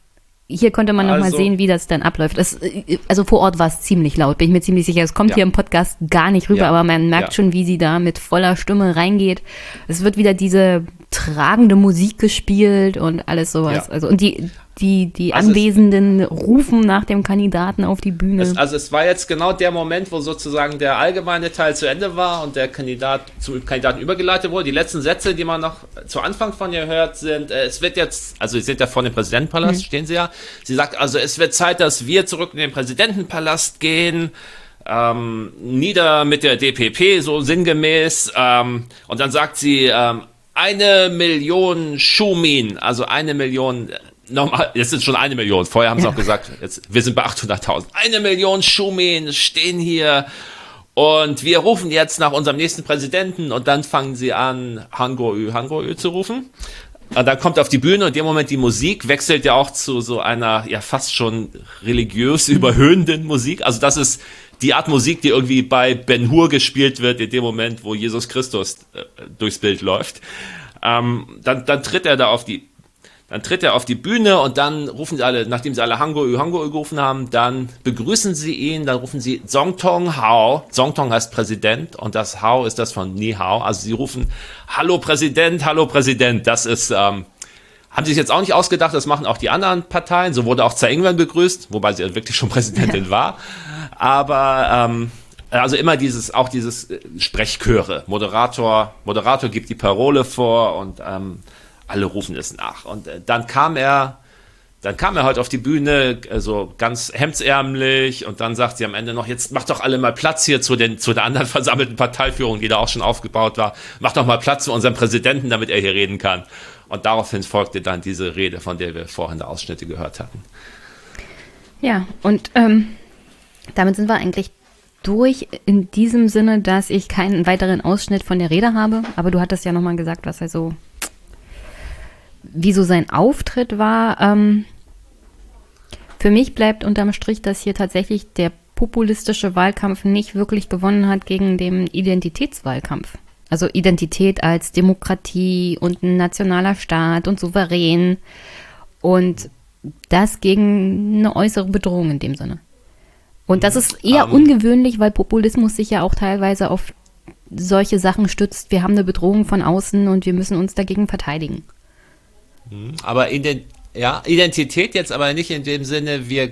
hier konnte man noch mal Also- sehen, wie das dann abläuft. Es, äh, also vor Ort war es ziemlich laut, bin ich mir ziemlich sicher. Es kommt Ja. hier im Podcast gar nicht rüber, Ja. aber man merkt Ja. schon, wie sie da mit voller Stimme reingeht. Es wird wieder diese tragende Musik gespielt und alles sowas. Ja. Also und die die die Also es- Anwesenden rufen nach dem Kandidaten auf die Bühne. Es, also es war jetzt genau der Moment, wo sozusagen der allgemeine Teil zu Ende war und der Kandidat zum Kandidaten übergeleitet wurde. Die letzten Sätze, die man noch zu Anfang von ihr hört, sind, äh, es wird jetzt, also Sie sind ja vor dem Präsidentenpalast, stehen Sie ja. Sie sagt also, es wird Zeit, dass wir zurück in den Präsidentenpalast gehen. Ähm, nieder mit der DPP, so sinngemäß. Ähm, und dann sagt sie, ähm, eine Million Schumin, also eine Million, nochmal, jetzt sind schon eine Million, vorher haben sie noch gesagt, jetzt, wir sind bei 800.000. Eine Million Schumin stehen hier und wir rufen jetzt nach unserem nächsten Präsidenten und dann fangen sie an, Hangoü, Hangoü zu rufen. Und dann kommt auf die Bühne und in dem Moment die Musik wechselt ja auch zu so einer ja fast schon religiös überhöhenden Musik. Also das ist die Art Musik, die irgendwie bei Ben Hur gespielt wird in dem Moment, wo Jesus Christus äh, durchs Bild läuft. Ähm, dann, dann tritt er da auf die dann tritt er auf die Bühne und dann rufen sie alle, nachdem sie alle Hango Hango gerufen haben, dann begrüßen sie ihn, dann rufen sie Zongtong Hao. Zongtong heißt Präsident und das Hao ist das von Ni Hao. Also sie rufen Hallo Präsident, Hallo Präsident. Das ist, ähm, haben sie sich jetzt auch nicht ausgedacht, das machen auch die anderen Parteien. So wurde auch Tsai Ing-wen begrüßt, wobei sie ja wirklich schon Präsidentin war. Aber ähm, also immer dieses, auch dieses äh, Sprechchöre. Moderator, Moderator gibt die Parole vor und ähm, alle rufen es nach. Und äh, dann kam er, dann kam er halt auf die Bühne, so also ganz hemdsärmlich und dann sagt sie am Ende noch, jetzt macht doch alle mal Platz hier zu, den, zu der anderen versammelten Parteiführung, die da auch schon aufgebaut war. Macht doch mal Platz zu unserem Präsidenten, damit er hier reden kann. Und daraufhin folgte dann diese Rede, von der wir vorhin Ausschnitte gehört hatten. Ja, und ähm, damit sind wir eigentlich durch in diesem Sinne, dass ich keinen weiteren Ausschnitt von der Rede habe. Aber du hattest ja nochmal gesagt, was er so, wie so sein Auftritt war. Ähm, für mich bleibt unterm Strich, dass hier tatsächlich der populistische Wahlkampf nicht wirklich gewonnen hat gegen den Identitätswahlkampf. Also Identität als Demokratie und ein nationaler Staat und souverän. Und das gegen eine äußere Bedrohung in dem Sinne. Und das ist eher um, ungewöhnlich, weil Populismus sich ja auch teilweise auf solche Sachen stützt. Wir haben eine Bedrohung von außen und wir müssen uns dagegen verteidigen. Hm, aber Ident ja, Identität jetzt aber nicht in dem Sinne, wir,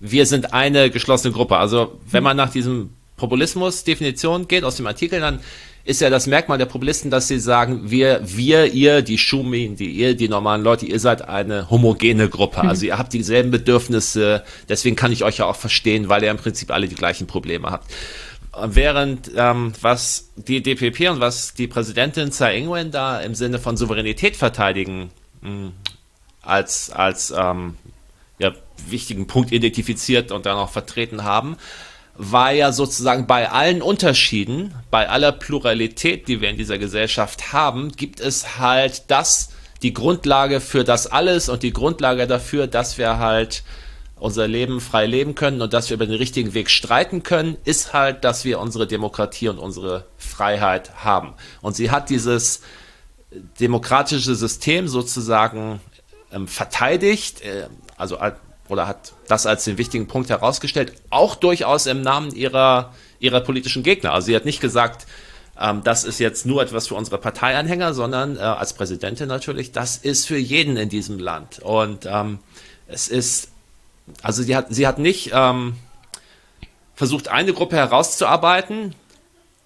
wir sind eine geschlossene Gruppe. Also wenn man nach diesem Populismus-Definition geht aus dem Artikel, dann ist ja das Merkmal der Populisten, dass sie sagen, wir, wir, ihr, die Schumin, die ihr, die normalen Leute, ihr seid eine homogene Gruppe. Mhm. Also ihr habt dieselben Bedürfnisse, deswegen kann ich euch ja auch verstehen, weil ihr im Prinzip alle die gleichen Probleme habt. Während ähm, was die DPP und was die Präsidentin Tsai Ing-wen da im Sinne von Souveränität verteidigen mh, hm, als als ähm, ja, wichtigen Punkt identifiziert und dann auch vertreten haben, war ja sozusagen bei allen Unterschieden, bei aller Pluralität, die wir in dieser Gesellschaft haben, gibt es halt das, die Grundlage für das alles und die Grundlage dafür, dass wir halt unser Leben frei leben können und dass wir über den richtigen Weg streiten können, ist halt, dass wir unsere Demokratie und unsere Freiheit haben. Und sie hat dieses demokratische System sozusagen ähm, verteidigt, äh, also oder hat das als den wichtigen Punkt herausgestellt, auch durchaus im Namen ihrer, ihrer politischen Gegner. Also sie hat nicht gesagt, ähm, das ist jetzt nur etwas für unsere Parteianhänger, sondern äh, als Präsidentin natürlich, das ist für jeden in diesem Land. Und ähm, es ist, also sie hat, sie hat nicht ähm, versucht, eine Gruppe herauszuarbeiten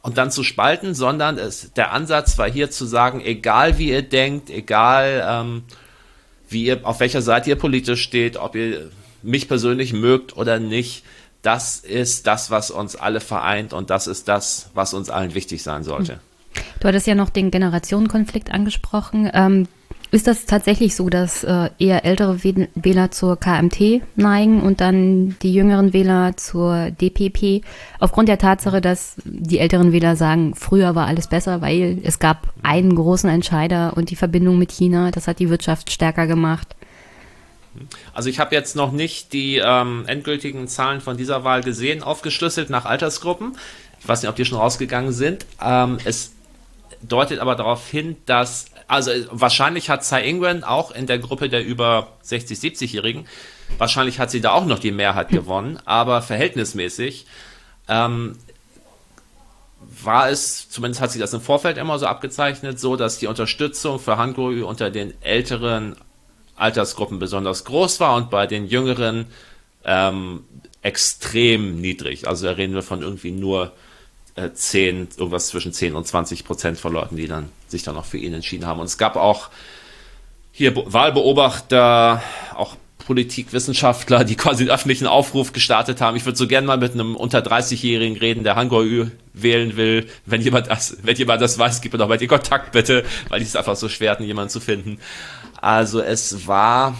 und dann zu spalten, sondern es, der Ansatz war hier zu sagen, egal wie ihr denkt, egal ähm, wie ihr, auf welcher Seite ihr politisch steht, ob ihr mich persönlich mögt oder nicht. Das ist das, was uns alle vereint und das ist das, was uns allen wichtig sein sollte. Du hattest ja noch den Generationenkonflikt angesprochen. Ähm, ist das tatsächlich so, dass äh, eher ältere Wähler zur KMT neigen und dann die jüngeren Wähler zur DPP? Aufgrund der Tatsache, dass die älteren Wähler sagen, früher war alles besser, weil es gab einen großen Entscheider und die Verbindung mit China, das hat die Wirtschaft stärker gemacht. Also ich habe jetzt noch nicht die ähm, endgültigen Zahlen von dieser Wahl gesehen, aufgeschlüsselt nach Altersgruppen. Ich weiß nicht, ob die schon rausgegangen sind. Ähm, es deutet aber darauf hin, dass, also wahrscheinlich hat Tsai Ing-wen auch in der Gruppe der über 60, 70-Jährigen, wahrscheinlich hat sie da auch noch die Mehrheit gewonnen, aber verhältnismäßig ähm, war es, zumindest hat sich das im Vorfeld immer so abgezeichnet, so, dass die Unterstützung für Hangul unter den älteren Altersgruppen besonders groß war und bei den jüngeren ähm, extrem niedrig. Also da reden wir von irgendwie nur äh, 10, irgendwas zwischen 10 und 20 Prozent von Leuten, die dann sich dann noch für ihn entschieden haben. Und es gab auch hier Wahlbeobachter, auch Politikwissenschaftler, die quasi einen öffentlichen Aufruf gestartet haben. Ich würde so gerne mal mit einem unter 30-Jährigen reden, der Hangul wählen will. Wenn jemand das, wenn jemand das weiß, gib mir doch mal den Kontakt bitte, weil es ist einfach so schwer, jemanden zu finden. Also es war,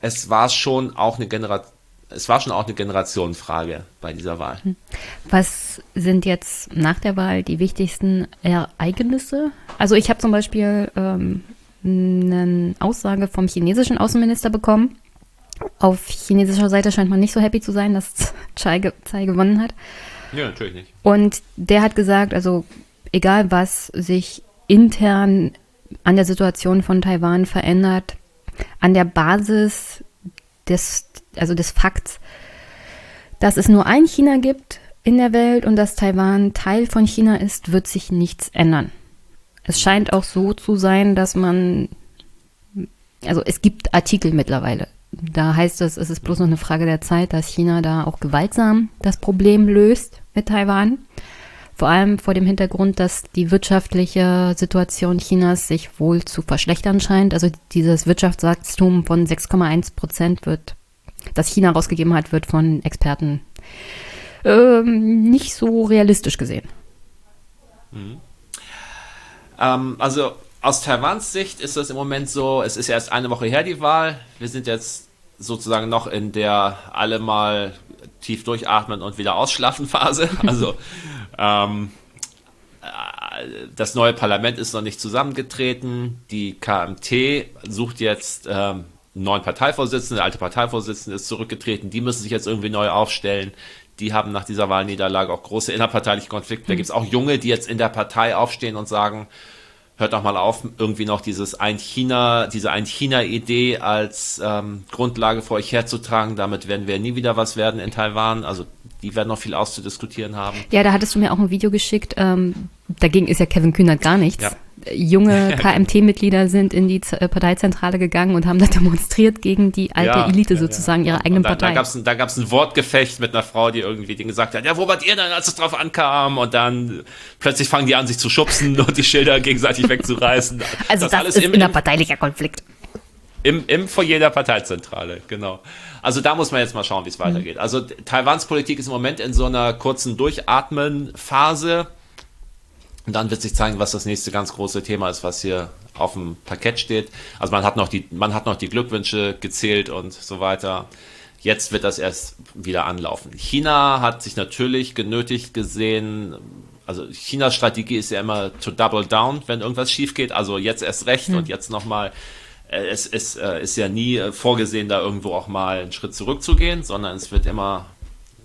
es war schon auch eine Generation, es war schon auch eine Generationenfrage bei dieser Wahl. Hm. Was sind jetzt nach der Wahl die wichtigsten Ereignisse? Also ich habe zum Beispiel ähm, eine Aussage vom chinesischen Außenminister bekommen. Auf chinesischer Seite scheint man nicht so happy zu sein, dass Tsai, Tsai gewonnen hat. Ja, natürlich nicht. Und der hat gesagt, also egal was sich intern an der Situation von Taiwan verändert, an der Basis des, also des Fakts, dass es nur ein China gibt in der Welt und dass Taiwan Teil von China ist, wird sich nichts ändern. Es scheint auch so zu sein, dass man, also es gibt Artikel mittlerweile. Da heißt es, es ist bloß noch eine Frage der Zeit, dass China da auch gewaltsam das Problem löst mit Taiwan. Vor allem vor dem Hintergrund, dass die wirtschaftliche Situation Chinas sich wohl zu verschlechtern scheint. Also dieses Wirtschaftswachstum von 6,1 Prozent wird, das China rausgegeben hat, wird von Experten ähm, nicht so realistisch gesehen. Mhm. Ähm, also aus Taiwans Sicht ist das im Moment so, es ist erst eine Woche her die Wahl. Wir sind jetzt sozusagen noch in der alle mal tief durchatmen und wieder ausschlafen Phase. Also ähm, äh, das neue Parlament ist noch nicht zusammengetreten. Die KMT sucht jetzt ähm, neuen Parteivorsitzenden. Der alte Parteivorsitzende ist zurückgetreten. Die müssen sich jetzt irgendwie neu aufstellen. Die haben nach dieser Wahlniederlage auch große innerparteiliche Konflikte. Da gibt es auch Junge, die jetzt in der Partei aufstehen und sagen, hört doch mal auf, irgendwie noch dieses Ein-China, diese Ein-China-Idee als ähm, Grundlage vor euch herzutragen. Damit werden wir nie wieder was werden in Taiwan. Also die werden noch viel auszudiskutieren haben. Ja, da hattest du mir auch ein Video geschickt. Ähm, dagegen ist ja Kevin Kühnert gar nichts. Ja. Junge KMT-Mitglieder sind in die Z äh, Parteizentrale gegangen und haben da demonstriert gegen die alte ja, Elite sozusagen, ja. ihrer eigenen da, Partei. Da gab es gab's ein Wortgefecht mit einer Frau, die irgendwie denen gesagt hat, ja, wo wart ihr denn, als es drauf ankam? Und dann plötzlich fangen die an, sich zu schubsen und die Schilder gegenseitig wegzureißen. Also das, das alles ist im, innerparteilicher Konflikt. Im, Im Foyer der Parteizentrale, genau. Also da muss man jetzt mal schauen, wie es weitergeht. Mhm. Also Taiwans Politik ist im Moment in so einer kurzen Durchatmen-Phase. Und dann wird sich zeigen, was das nächste ganz große Thema ist, was hier auf dem Parkett steht. Also man hat noch die, man hat noch die Glückwünsche gezählt und so weiter. Jetzt wird das erst wieder anlaufen. China hat sich natürlich genötigt gesehen, also Chinas Strategie ist ja immer to double down, wenn irgendwas schief geht. Also jetzt erst recht hm. und jetzt nochmal es, es äh, ist ja nie äh, vorgesehen, da irgendwo auch mal einen Schritt zurückzugehen, sondern es wird immer,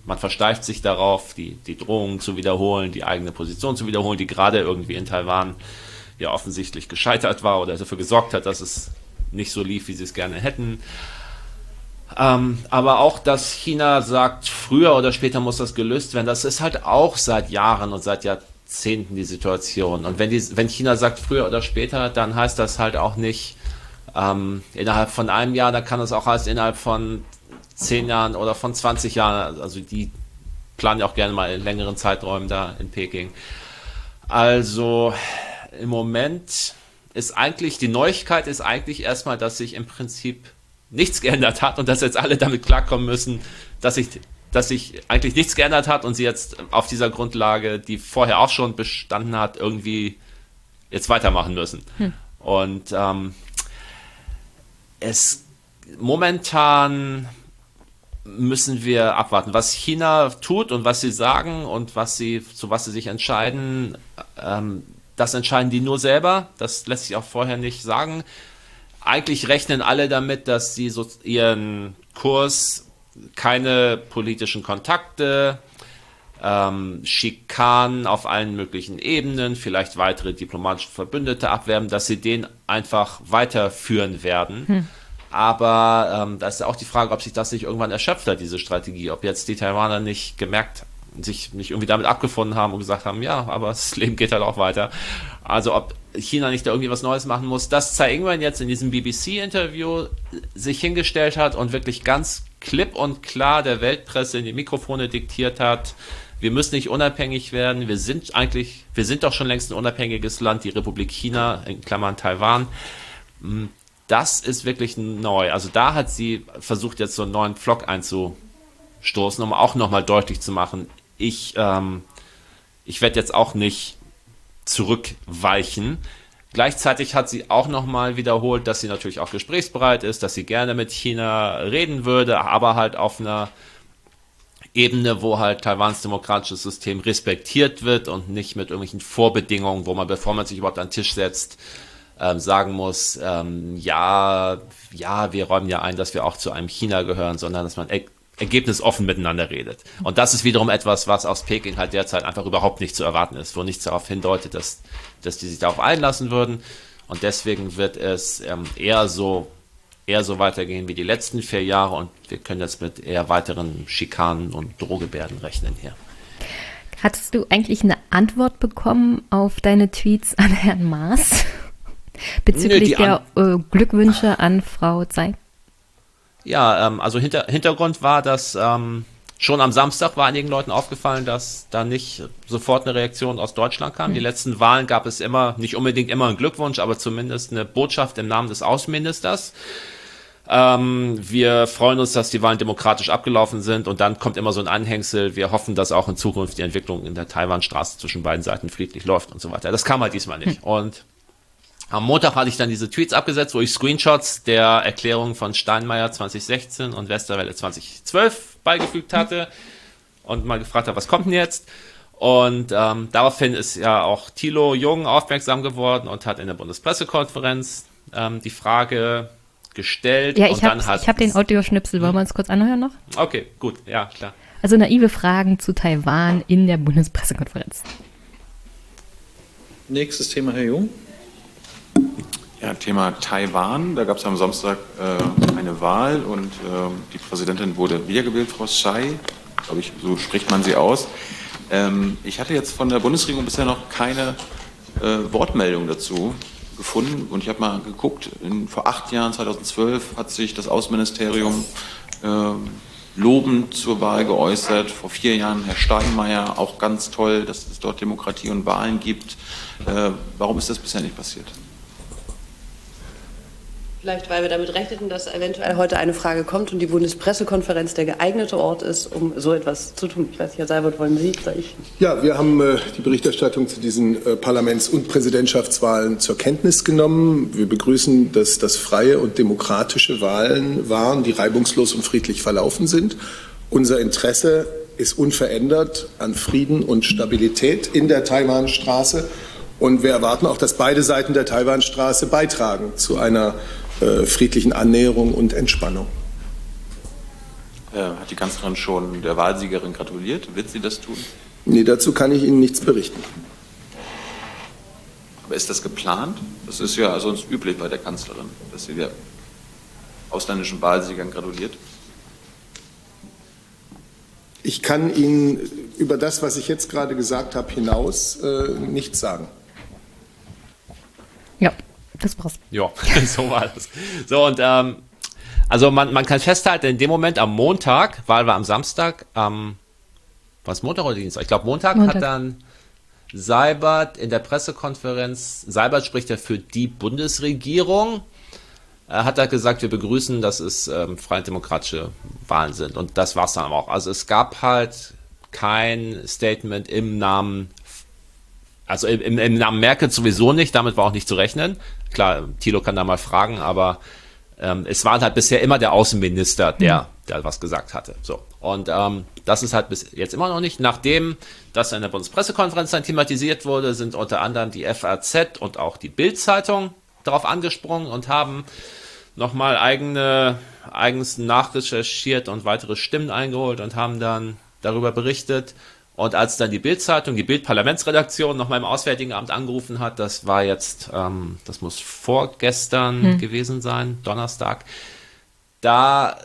man versteift sich darauf, die, die Drohungen zu wiederholen, die eigene Position zu wiederholen, die gerade irgendwie in Taiwan ja offensichtlich gescheitert war oder dafür gesorgt hat, dass es nicht so lief, wie sie es gerne hätten. Ähm, aber auch, dass China sagt, früher oder später muss das gelöst werden, das ist halt auch seit Jahren und seit Jahrzehnten die Situation. Und wenn, die, wenn China sagt, früher oder später, dann heißt das halt auch nicht, ähm, innerhalb von einem Jahr, da kann es auch heißen, innerhalb von zehn Jahren oder von 20 Jahren. Also die planen ja auch gerne mal in längeren Zeiträumen da in Peking. Also im Moment ist eigentlich, die Neuigkeit ist eigentlich erstmal, dass sich im Prinzip nichts geändert hat und dass jetzt alle damit klarkommen müssen, dass sich, dass sich eigentlich nichts geändert hat und sie jetzt auf dieser Grundlage, die vorher auch schon bestanden hat, irgendwie jetzt weitermachen müssen. Hm. Und ähm, es momentan müssen wir abwarten, was China tut und was sie sagen und was sie, zu was sie sich entscheiden. Ähm, das entscheiden die nur selber. Das lässt sich auch vorher nicht sagen. Eigentlich rechnen alle damit, dass sie so ihren Kurs keine politischen Kontakte, ähm, Schikanen auf allen möglichen Ebenen, vielleicht weitere diplomatische Verbündete abwerben, dass sie den einfach weiterführen werden. Hm. Aber ähm, da ist auch die Frage, ob sich das nicht irgendwann erschöpft hat, diese Strategie. Ob jetzt die Taiwaner nicht gemerkt, sich nicht irgendwie damit abgefunden haben und gesagt haben, ja, aber das Leben geht halt auch weiter. Also ob China nicht da irgendwie was Neues machen muss. Dass Tsai Ing-wen jetzt in diesem BBC-Interview sich hingestellt hat und wirklich ganz klipp und klar der Weltpresse in die Mikrofone diktiert hat, wir müssen nicht unabhängig werden, wir sind eigentlich, wir sind doch schon längst ein unabhängiges Land, die Republik China, in Klammern Taiwan. Das ist wirklich neu. Also da hat sie versucht, jetzt so einen neuen Flock einzustoßen, um auch nochmal deutlich zu machen, ich, ähm, ich werde jetzt auch nicht zurückweichen. Gleichzeitig hat sie auch nochmal wiederholt, dass sie natürlich auch gesprächsbereit ist, dass sie gerne mit China reden würde, aber halt auf einer Ebene, wo halt Taiwans demokratisches System respektiert wird und nicht mit irgendwelchen Vorbedingungen, wo man, bevor man sich überhaupt an den Tisch setzt, ähm, sagen muss, ähm, ja, ja, wir räumen ja ein, dass wir auch zu einem China gehören, sondern dass man er ergebnisoffen miteinander redet. Und das ist wiederum etwas, was aus Peking halt derzeit einfach überhaupt nicht zu erwarten ist, wo nichts darauf hindeutet, dass, dass die sich darauf einlassen würden. Und deswegen wird es ähm, eher so eher so weitergehen wie die letzten vier Jahre und wir können jetzt mit eher weiteren Schikanen und Drohgebärden rechnen hier. Hattest du eigentlich eine Antwort bekommen auf deine Tweets an Herrn Maas bezüglich nee, der äh, Glückwünsche an Frau Tsai? Ja, ähm, also hinter, Hintergrund war, dass ähm, Schon am Samstag war einigen Leuten aufgefallen, dass da nicht sofort eine Reaktion aus Deutschland kam. Mhm. Die letzten Wahlen gab es immer, nicht unbedingt immer einen Glückwunsch, aber zumindest eine Botschaft im Namen des Außenministers. Ähm, wir freuen uns, dass die Wahlen demokratisch abgelaufen sind und dann kommt immer so ein Anhängsel. Wir hoffen, dass auch in Zukunft die Entwicklung in der Taiwanstraße zwischen beiden Seiten friedlich läuft und so weiter. Das kam halt diesmal nicht. Hm. Und am Montag hatte ich dann diese Tweets abgesetzt, wo ich Screenshots der Erklärung von Steinmeier 2016 und Westerwelle 2012 beigefügt hatte und mal gefragt habe, was kommt denn jetzt? Und ähm, daraufhin ist ja auch Thilo Jung aufmerksam geworden und hat in der Bundespressekonferenz ähm, die Frage gestellt. Ja, ich habe hab den Audioschnipsel. Wollen wir uns kurz anhören noch? Okay, gut, ja, klar. Also naive Fragen zu Taiwan in der Bundespressekonferenz. Nächstes Thema, Herr Jung. Ja, Thema Taiwan. Da gab es am Samstag äh, eine Wahl und äh, die Präsidentin wurde wiedergewählt, Frau Tsai. Glaube ich, so spricht man sie aus. Ähm, ich hatte jetzt von der Bundesregierung bisher noch keine äh, Wortmeldung dazu gefunden und ich habe mal geguckt, in, vor acht Jahren, 2012, hat sich das Außenministerium äh, lobend zur Wahl geäußert. Vor vier Jahren Herr Steinmeier, auch ganz toll, dass es dort Demokratie und Wahlen gibt. Äh, warum ist das bisher nicht passiert? Vielleicht, weil wir damit rechneten, dass eventuell heute eine Frage kommt und die Bundespressekonferenz der geeignete Ort ist, um so etwas zu tun. Ich weiß nicht, Herr Seibert, wollen Sie? Ich? Ja, wir haben äh, die Berichterstattung zu diesen äh, Parlaments- und Präsidentschaftswahlen zur Kenntnis genommen. Wir begrüßen, dass das freie und demokratische Wahlen waren, die reibungslos und friedlich verlaufen sind. Unser Interesse ist unverändert an Frieden und Stabilität in der Taiwanstraße. Und wir erwarten auch, dass beide Seiten der Taiwanstraße beitragen zu einer friedlichen Annäherung und Entspannung. Äh, hat die Kanzlerin schon der Wahlsiegerin gratuliert? Wird sie das tun? Nee, dazu kann ich Ihnen nichts berichten. Aber ist das geplant? Das ist ja sonst üblich bei der Kanzlerin, dass sie der ausländischen Wahlsiegern gratuliert. Ich kann Ihnen über das, was ich jetzt gerade gesagt habe, hinaus äh, nichts sagen. Ja, das war's. Ja, so war das. So, und ähm, also man, man kann festhalten, in dem Moment am Montag, Wahl war am Samstag, am was Montag oder Dienstag? Ich glaube Montag, Montag, hat dann Seibert in der Pressekonferenz, Seibert spricht ja für die Bundesregierung, er hat da gesagt, wir begrüßen, dass es ähm, freie demokratische Wahlen sind. Und das war es dann auch. Also es gab halt kein Statement im Namen also im, im, Namen Merkel sowieso nicht, damit war auch nicht zu rechnen. Klar, Thilo kann da mal fragen, aber ähm, es war halt bisher immer der Außenminister, der, mhm. der was gesagt hatte. So. Und ähm, das ist halt bis jetzt immer noch nicht. Nachdem das in der Bundespressekonferenz dann thematisiert wurde, sind unter anderem die FAZ und auch die Bild-Zeitung darauf angesprungen und haben nochmal eigene, eigens nachrecherchiert und weitere Stimmen eingeholt und haben dann darüber berichtet, und als dann die Bildzeitung, die Bild-Parlamentsredaktion noch mal im Auswärtigen Amt angerufen hat, das war jetzt, ähm, das muss vorgestern hm. gewesen sein, Donnerstag, da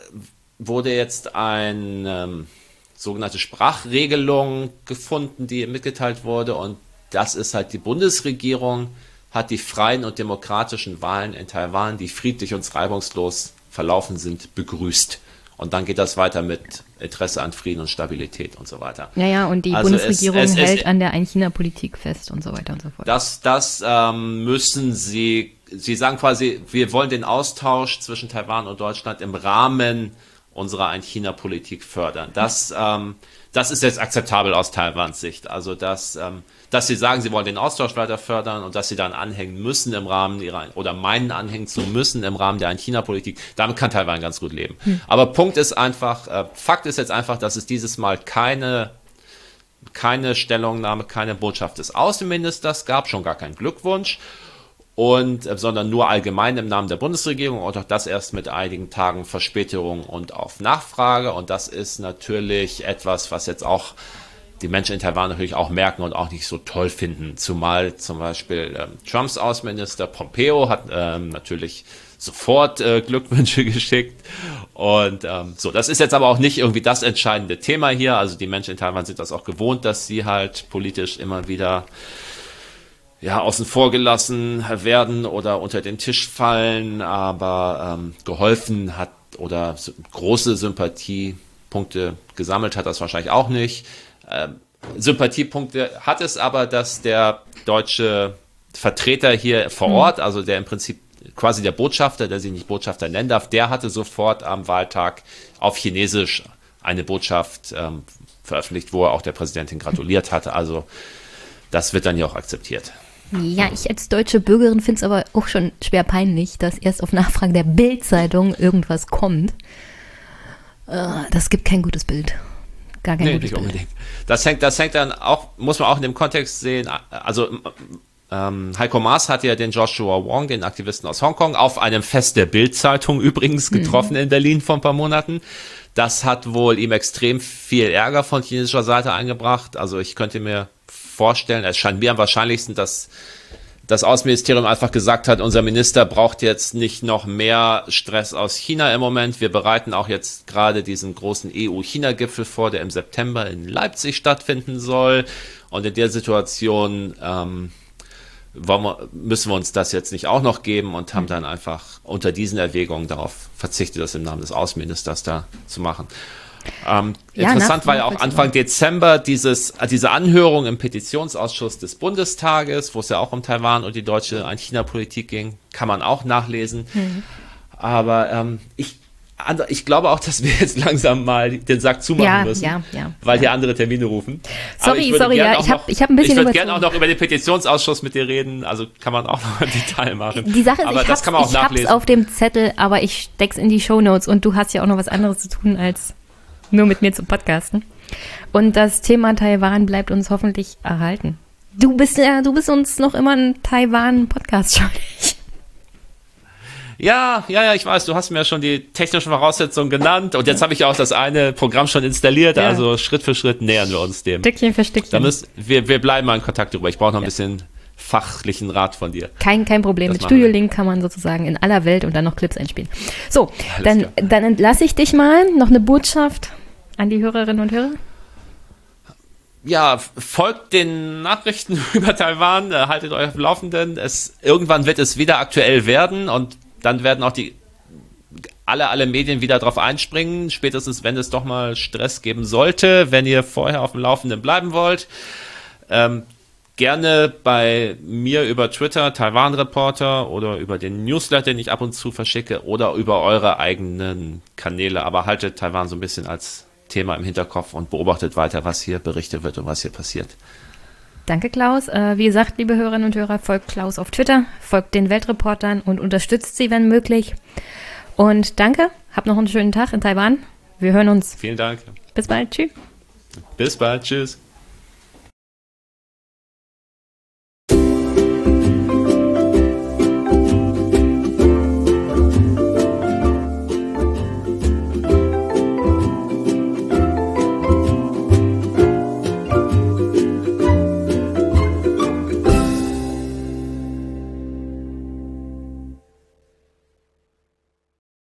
wurde jetzt eine ähm, sogenannte Sprachregelung gefunden, die mitgeteilt wurde. Und das ist halt die Bundesregierung hat die freien und demokratischen Wahlen in Taiwan, die friedlich und reibungslos verlaufen sind, begrüßt. Und dann geht das weiter mit Interesse an Frieden und Stabilität und so weiter. Ja, ja, und die also Bundesregierung es, es, hält es, an der Ein-China-Politik fest und so weiter und so fort. Das, das ähm, müssen sie, sie sagen quasi, wir wollen den Austausch zwischen Taiwan und Deutschland im Rahmen unserer Ein-China-Politik fördern. Das, ähm, das ist jetzt akzeptabel aus Taiwans Sicht. Also, dass, ähm, dass sie sagen, sie wollen den Austausch weiter fördern und dass sie dann anhängen müssen im Rahmen ihrer, oder meinen anhängen zu müssen im Rahmen der Ein-China-Politik, damit kann Taiwan ganz gut leben. Hm. Aber Punkt ist einfach, äh, Fakt ist jetzt einfach, dass es dieses Mal keine keine Stellungnahme, keine Botschaft des Außenministers gab, schon gar keinen Glückwunsch und äh, sondern nur allgemein im Namen der Bundesregierung und auch das erst mit einigen Tagen Verspätung und auf Nachfrage und das ist natürlich etwas, was jetzt auch die Menschen in Taiwan natürlich auch merken und auch nicht so toll finden. Zumal zum Beispiel ähm, Trumps Außenminister Pompeo hat ähm, natürlich sofort äh, Glückwünsche geschickt. Und ähm, so, das ist jetzt aber auch nicht irgendwie das entscheidende Thema hier. Also die Menschen in Taiwan sind das auch gewohnt, dass sie halt politisch immer wieder ja, außen vor gelassen werden oder unter den Tisch fallen, aber ähm, geholfen hat oder große Sympathie Punkte gesammelt hat das wahrscheinlich auch nicht. Ähm, Sympathiepunkte hat es aber, dass der deutsche Vertreter hier vor Ort, also der im Prinzip quasi der Botschafter, der sich nicht Botschafter nennen darf, der hatte sofort am Wahltag auf Chinesisch eine Botschaft ähm, veröffentlicht, wo er auch der Präsidentin gratuliert hatte. Also das wird dann ja auch akzeptiert. Ja, ich als deutsche Bürgerin finde es aber auch schon schwer peinlich, dass erst auf Nachfrage der Bild-Zeitung irgendwas kommt. Äh, das gibt kein gutes Bild. Gar kein nee, nicht Bild. unbedingt. Das hängt, das hängt dann auch, muss man auch in dem Kontext sehen, also ähm, Heiko Maas hat ja den Joshua Wong, den Aktivisten aus Hongkong, auf einem Fest der Bild-Zeitung übrigens getroffen in Berlin vor ein paar Monaten. Das hat wohl ihm extrem viel Ärger von chinesischer Seite eingebracht. Also ich könnte mir vorstellen, es scheint mir am wahrscheinlichsten, dass das Außenministerium einfach gesagt hat, unser Minister braucht jetzt nicht noch mehr Stress aus China im Moment. Wir bereiten auch jetzt gerade diesen großen EU-China-Gipfel vor, der im September in Leipzig stattfinden soll. Und in der Situation ähm, wir, müssen wir uns das jetzt nicht auch noch geben und haben dann einfach unter diesen Erwägungen darauf verzichtet, das im Namen des Außenministers da zu machen. Ähm, Ja, interessant war ja auch. Anfang Dezember dieses, äh, diese Anhörung im Petitionsausschuss des Bundestages, wo es ja auch um Taiwan und die deutsche Ein-China-Politik ging, kann man auch nachlesen. Mhm. Aber ähm, ich, ich glaube auch, dass wir jetzt langsam mal den Sack zumachen Ja, müssen, ja, ja, weil hier andere Termine rufen. Sorry, sorry, ja, ich hab- noch- ich hab ein bisschen Ich würde gerne auch noch über den Petitionsausschuss mit dir reden, also kann man auch noch im Detail machen. Die Sache ist, aber ich das hab's, kann man auch ich hab's nachlesen. auf dem Zettel, aber ich steck's in die Shownotes und du hast ja auch noch was anderes zu tun, als nur mit mir zu podcasten. Und das Thema Taiwan bleibt uns hoffentlich erhalten. Du bist ja, du bist uns noch immer ein Taiwan-Podcast schuldig. Ja, ja, ja, ich weiß, du hast mir ja schon die technischen Voraussetzungen genannt und jetzt habe ich ja auch das eine Programm schon installiert, Ja. also Schritt für Schritt nähern wir uns dem. Stückchen für Stückchen. Da müssen, wir, wir bleiben mal in Kontakt drüber. Ich brauche noch ein bisschen fachlichen Rat von dir. Kein, kein Problem. Das Mit. Studio Link kann man sozusagen in aller Welt und dann noch Clips einspielen. So, Alles dann, klar. dann entlasse ich dich mal. Noch eine Botschaft an die Hörerinnen und Hörer. Ja, folgt den Nachrichten über Taiwan, äh, haltet euch auf dem Laufenden. Es, irgendwann wird es wieder aktuell werden und dann werden auch die alle, alle Medien wieder drauf einspringen, spätestens wenn es doch mal Stress geben sollte, wenn ihr vorher auf dem Laufenden bleiben wollt. Ähm, gerne bei mir über Twitter, Taiwan Reporter oder über den Newsletter, den ich ab und zu verschicke oder über eure eigenen Kanäle. Aber haltet Taiwan so ein bisschen als Thema im Hinterkopf und beobachtet weiter, was hier berichtet wird und was hier passiert. Danke, Klaus. Äh, wie gesagt, liebe Hörerinnen und Hörer, folgt Klaus auf Twitter, folgt den Weltreportern und unterstützt sie, wenn möglich. Und danke, habt noch einen schönen Tag in Taiwan. Wir hören uns. Vielen Dank. Bis bald. Tschüss. Bis bald. Tschüss.